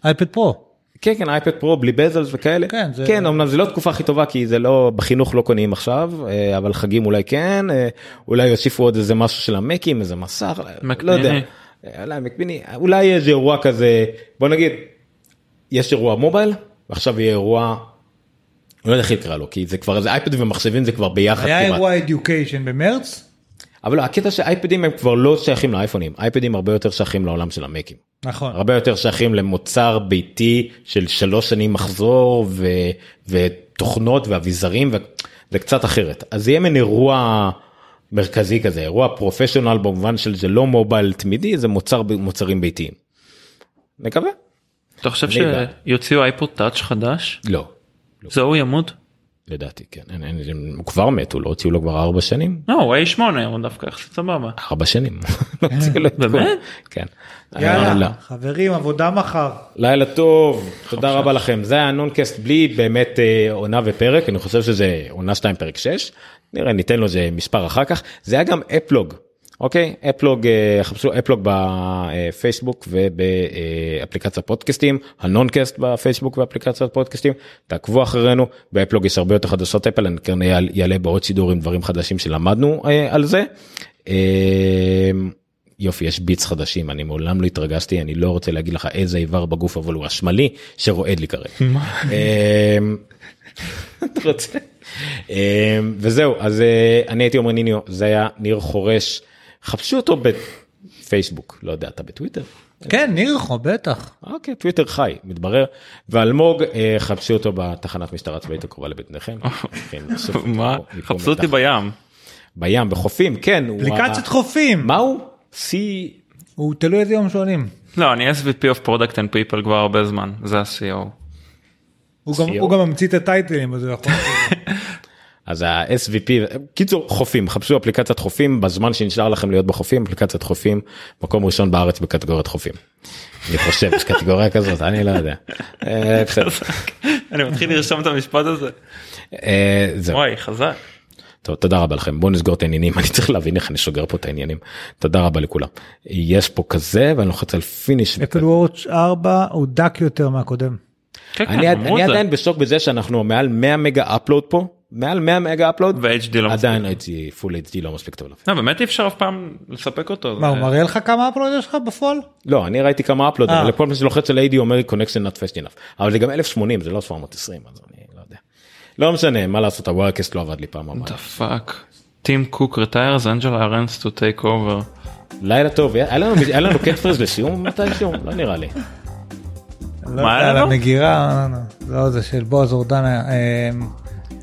אייפד פרו. כן כן אייפד פרו בלי בזלס וכאלה כן, זה- כן אמנם זה לא תקופה הכי טובה כי זה לא בחינוך לא קונים עכשיו אה, אבל חגים אולי כן אה, אולי יוסיפו עוד איזה משהו של המקים איזה מסך מק לא יודע אולי מק מיני אולי יהיה איזה אירוע כזה בוא נגיד יש אירוע מובייל ועכשיו יהיה אירוע. אני לא יודע איך יקרא לו כי זה כבר איזה אייפד ומחשבים זה כבר ביחד היה כמעט. אירוע אדיוקיישן במרץ? אבל לא, הקטע שאייפדים הם כבר לא שייכים לאייפונים אייפדים הרבה יותר שייכים לעולם של המקים. נכון. הרבה יותר שייכים למוצר ביתי של שלוש שנים מחזור ו, ותוכנות ואביזרים וזה קצת אחרת אז זה יהיה מין אירוע מרכזי כזה אירוע פרופשיונל במובן של זה לא מובייל תמידי זה מוצר מוצרים ביתיים. נקווה. אתה חושב. שיוציאו אייפוד טאץ' חדש? לא. זהו ימות? לדעתי כן אין, אין, אין, הוא כבר מת הוא לא הוציאו לו כבר ארבע שנים לא הוא A8 הוא דווקא יחסית סבבה. ארבע שנים. לא כל- באמת? כן. אה, יאללה לא. חברים עבודה מחר. לילה טוב תודה רבה לכם זה היה נונקאסט בלי באמת אה, עונה ופרק אני חושב שזה עונה 2 פרק 6 נראה ניתן לו איזה מספר אחר כך זה היה גם אפלוג אוקיי אפלוג אה, חפשו אפלוג בפייסבוק ובאפליקציה פודקאסטים הנונקאסט בפייסבוק ואפליקציית פודקאסטים תעקבו אחרינו באפלוג יש הרבה יותר חדשות אפל אני כנראה יעלה- יעלה בעוד שידור עם דברים חדשים שלמדנו אה, על זה. אה, יופי יש Beats חדשים אני מעולם לא התרגשתי אני לא רוצה להגיד לך איזה איבר בגוף אבל הוא השמאלי שרועד לי כרגע. אמ, אתה רוצה? אמ, וזהו אז אה, אני הייתי עומר ניניו זה היה ניר חורש חפשו אותו בפייסבוק לא יודע אתה בטוויטר. כן ניר חו בטח. אוקיי טוויטר חי מתברר ואלמוג אה, חפשו אותו בתחנת משטרה צבאית הקרובה לביתניכם. כן, בסוף מה? חפשו אותי בים. בים בחופים כן. אפליקציית חופים מה הוא? C הוא תלוי איזה יום שואלים. לא אני SVP of Product and People כבר הרבה זמן זה ה-CO. הוא גם- ממציא את הטייטלים אז הוא יכול. אז ה-SVP, קיצור חופים, חפשו אפליקציית חופים בזמן שנשאר לכם להיות בחופים, אפליקציית חופים, מקום ראשון בארץ בקטגוריית חופים. אני חושב, יש קטגוריה כזאת, אני לא יודע. אה. אני מתחיל לרשום את המשפט הזה. אה. וואי חזק. טוב, תודה רבה לכם, בואו נסגור את העניינים, אני צריך להבין איך אני סוגר פה את העניינים. תודה רבה לכולם. יש פה כזה ואני לוחץ על פיניש. אפל וואץ' 4 הוא דק יותר מהקודם. כן, כן, אני אמרו אני. עדיין בשוק בזה שאנחנו מעל 100 מגה upload פה, מעל 100 מגה upload, ו-HD לא עדיין הייתי full HD לא מספיק טוב. לא באמת אי אפשר אף פעם לספק אותו. מה הוא מראה לך כמה upload יש לך בפועל? לא אני ראיתי כמה upload ים אה. לכל פעם שאני לוחץ על HD אומר לי connection not fast enough אבל זה גם 1080 זה לא 720 אז אני לא יודע. לא משנה מה לעשות ה Wirecast לא עבד לי פעם הבאה. the fuck. טים קוק retires אנג'לה ארנס to take over. לילה טוב היה לנו היה לנו קט פרז לסיום מתישהו לא נראה לי. לא מה היה על לו? המגירה, לא זה של בועז אורדן, אה,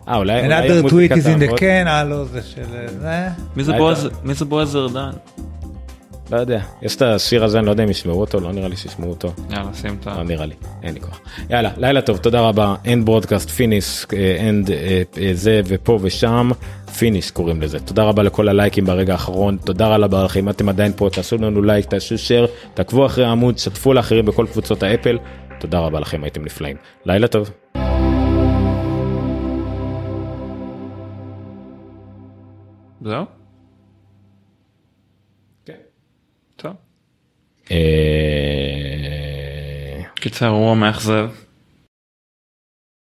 אה אולי another tweet is in the can, אה לא זה של אה, זה. מי זה. בועז ארדן? לא יודע. יש את השיר הזה אני לא יודע אם ישמעו אותו לא נראה לי שישמעו אותו. יאללה שים את ה... לא נראה לי אין לי כוח. יאללה לילה טוב תודה רבה. אין ברודקאסט פיניס אין זה ופה ושם. finish קוראים לזה. תודה רבה לכל הלייקים ברגע האחרון. תודה רבה לכם אם אתם עדיין פה תעשו לנו לייק תעשו share תעקבו אחרי העמוד שתפו לאחרים בכל קבוצות האפל תודה רבה לכם הייתם נפלאים לילה טוב. זהו? כן. טוב. אה, קיצר הוא המאכזב.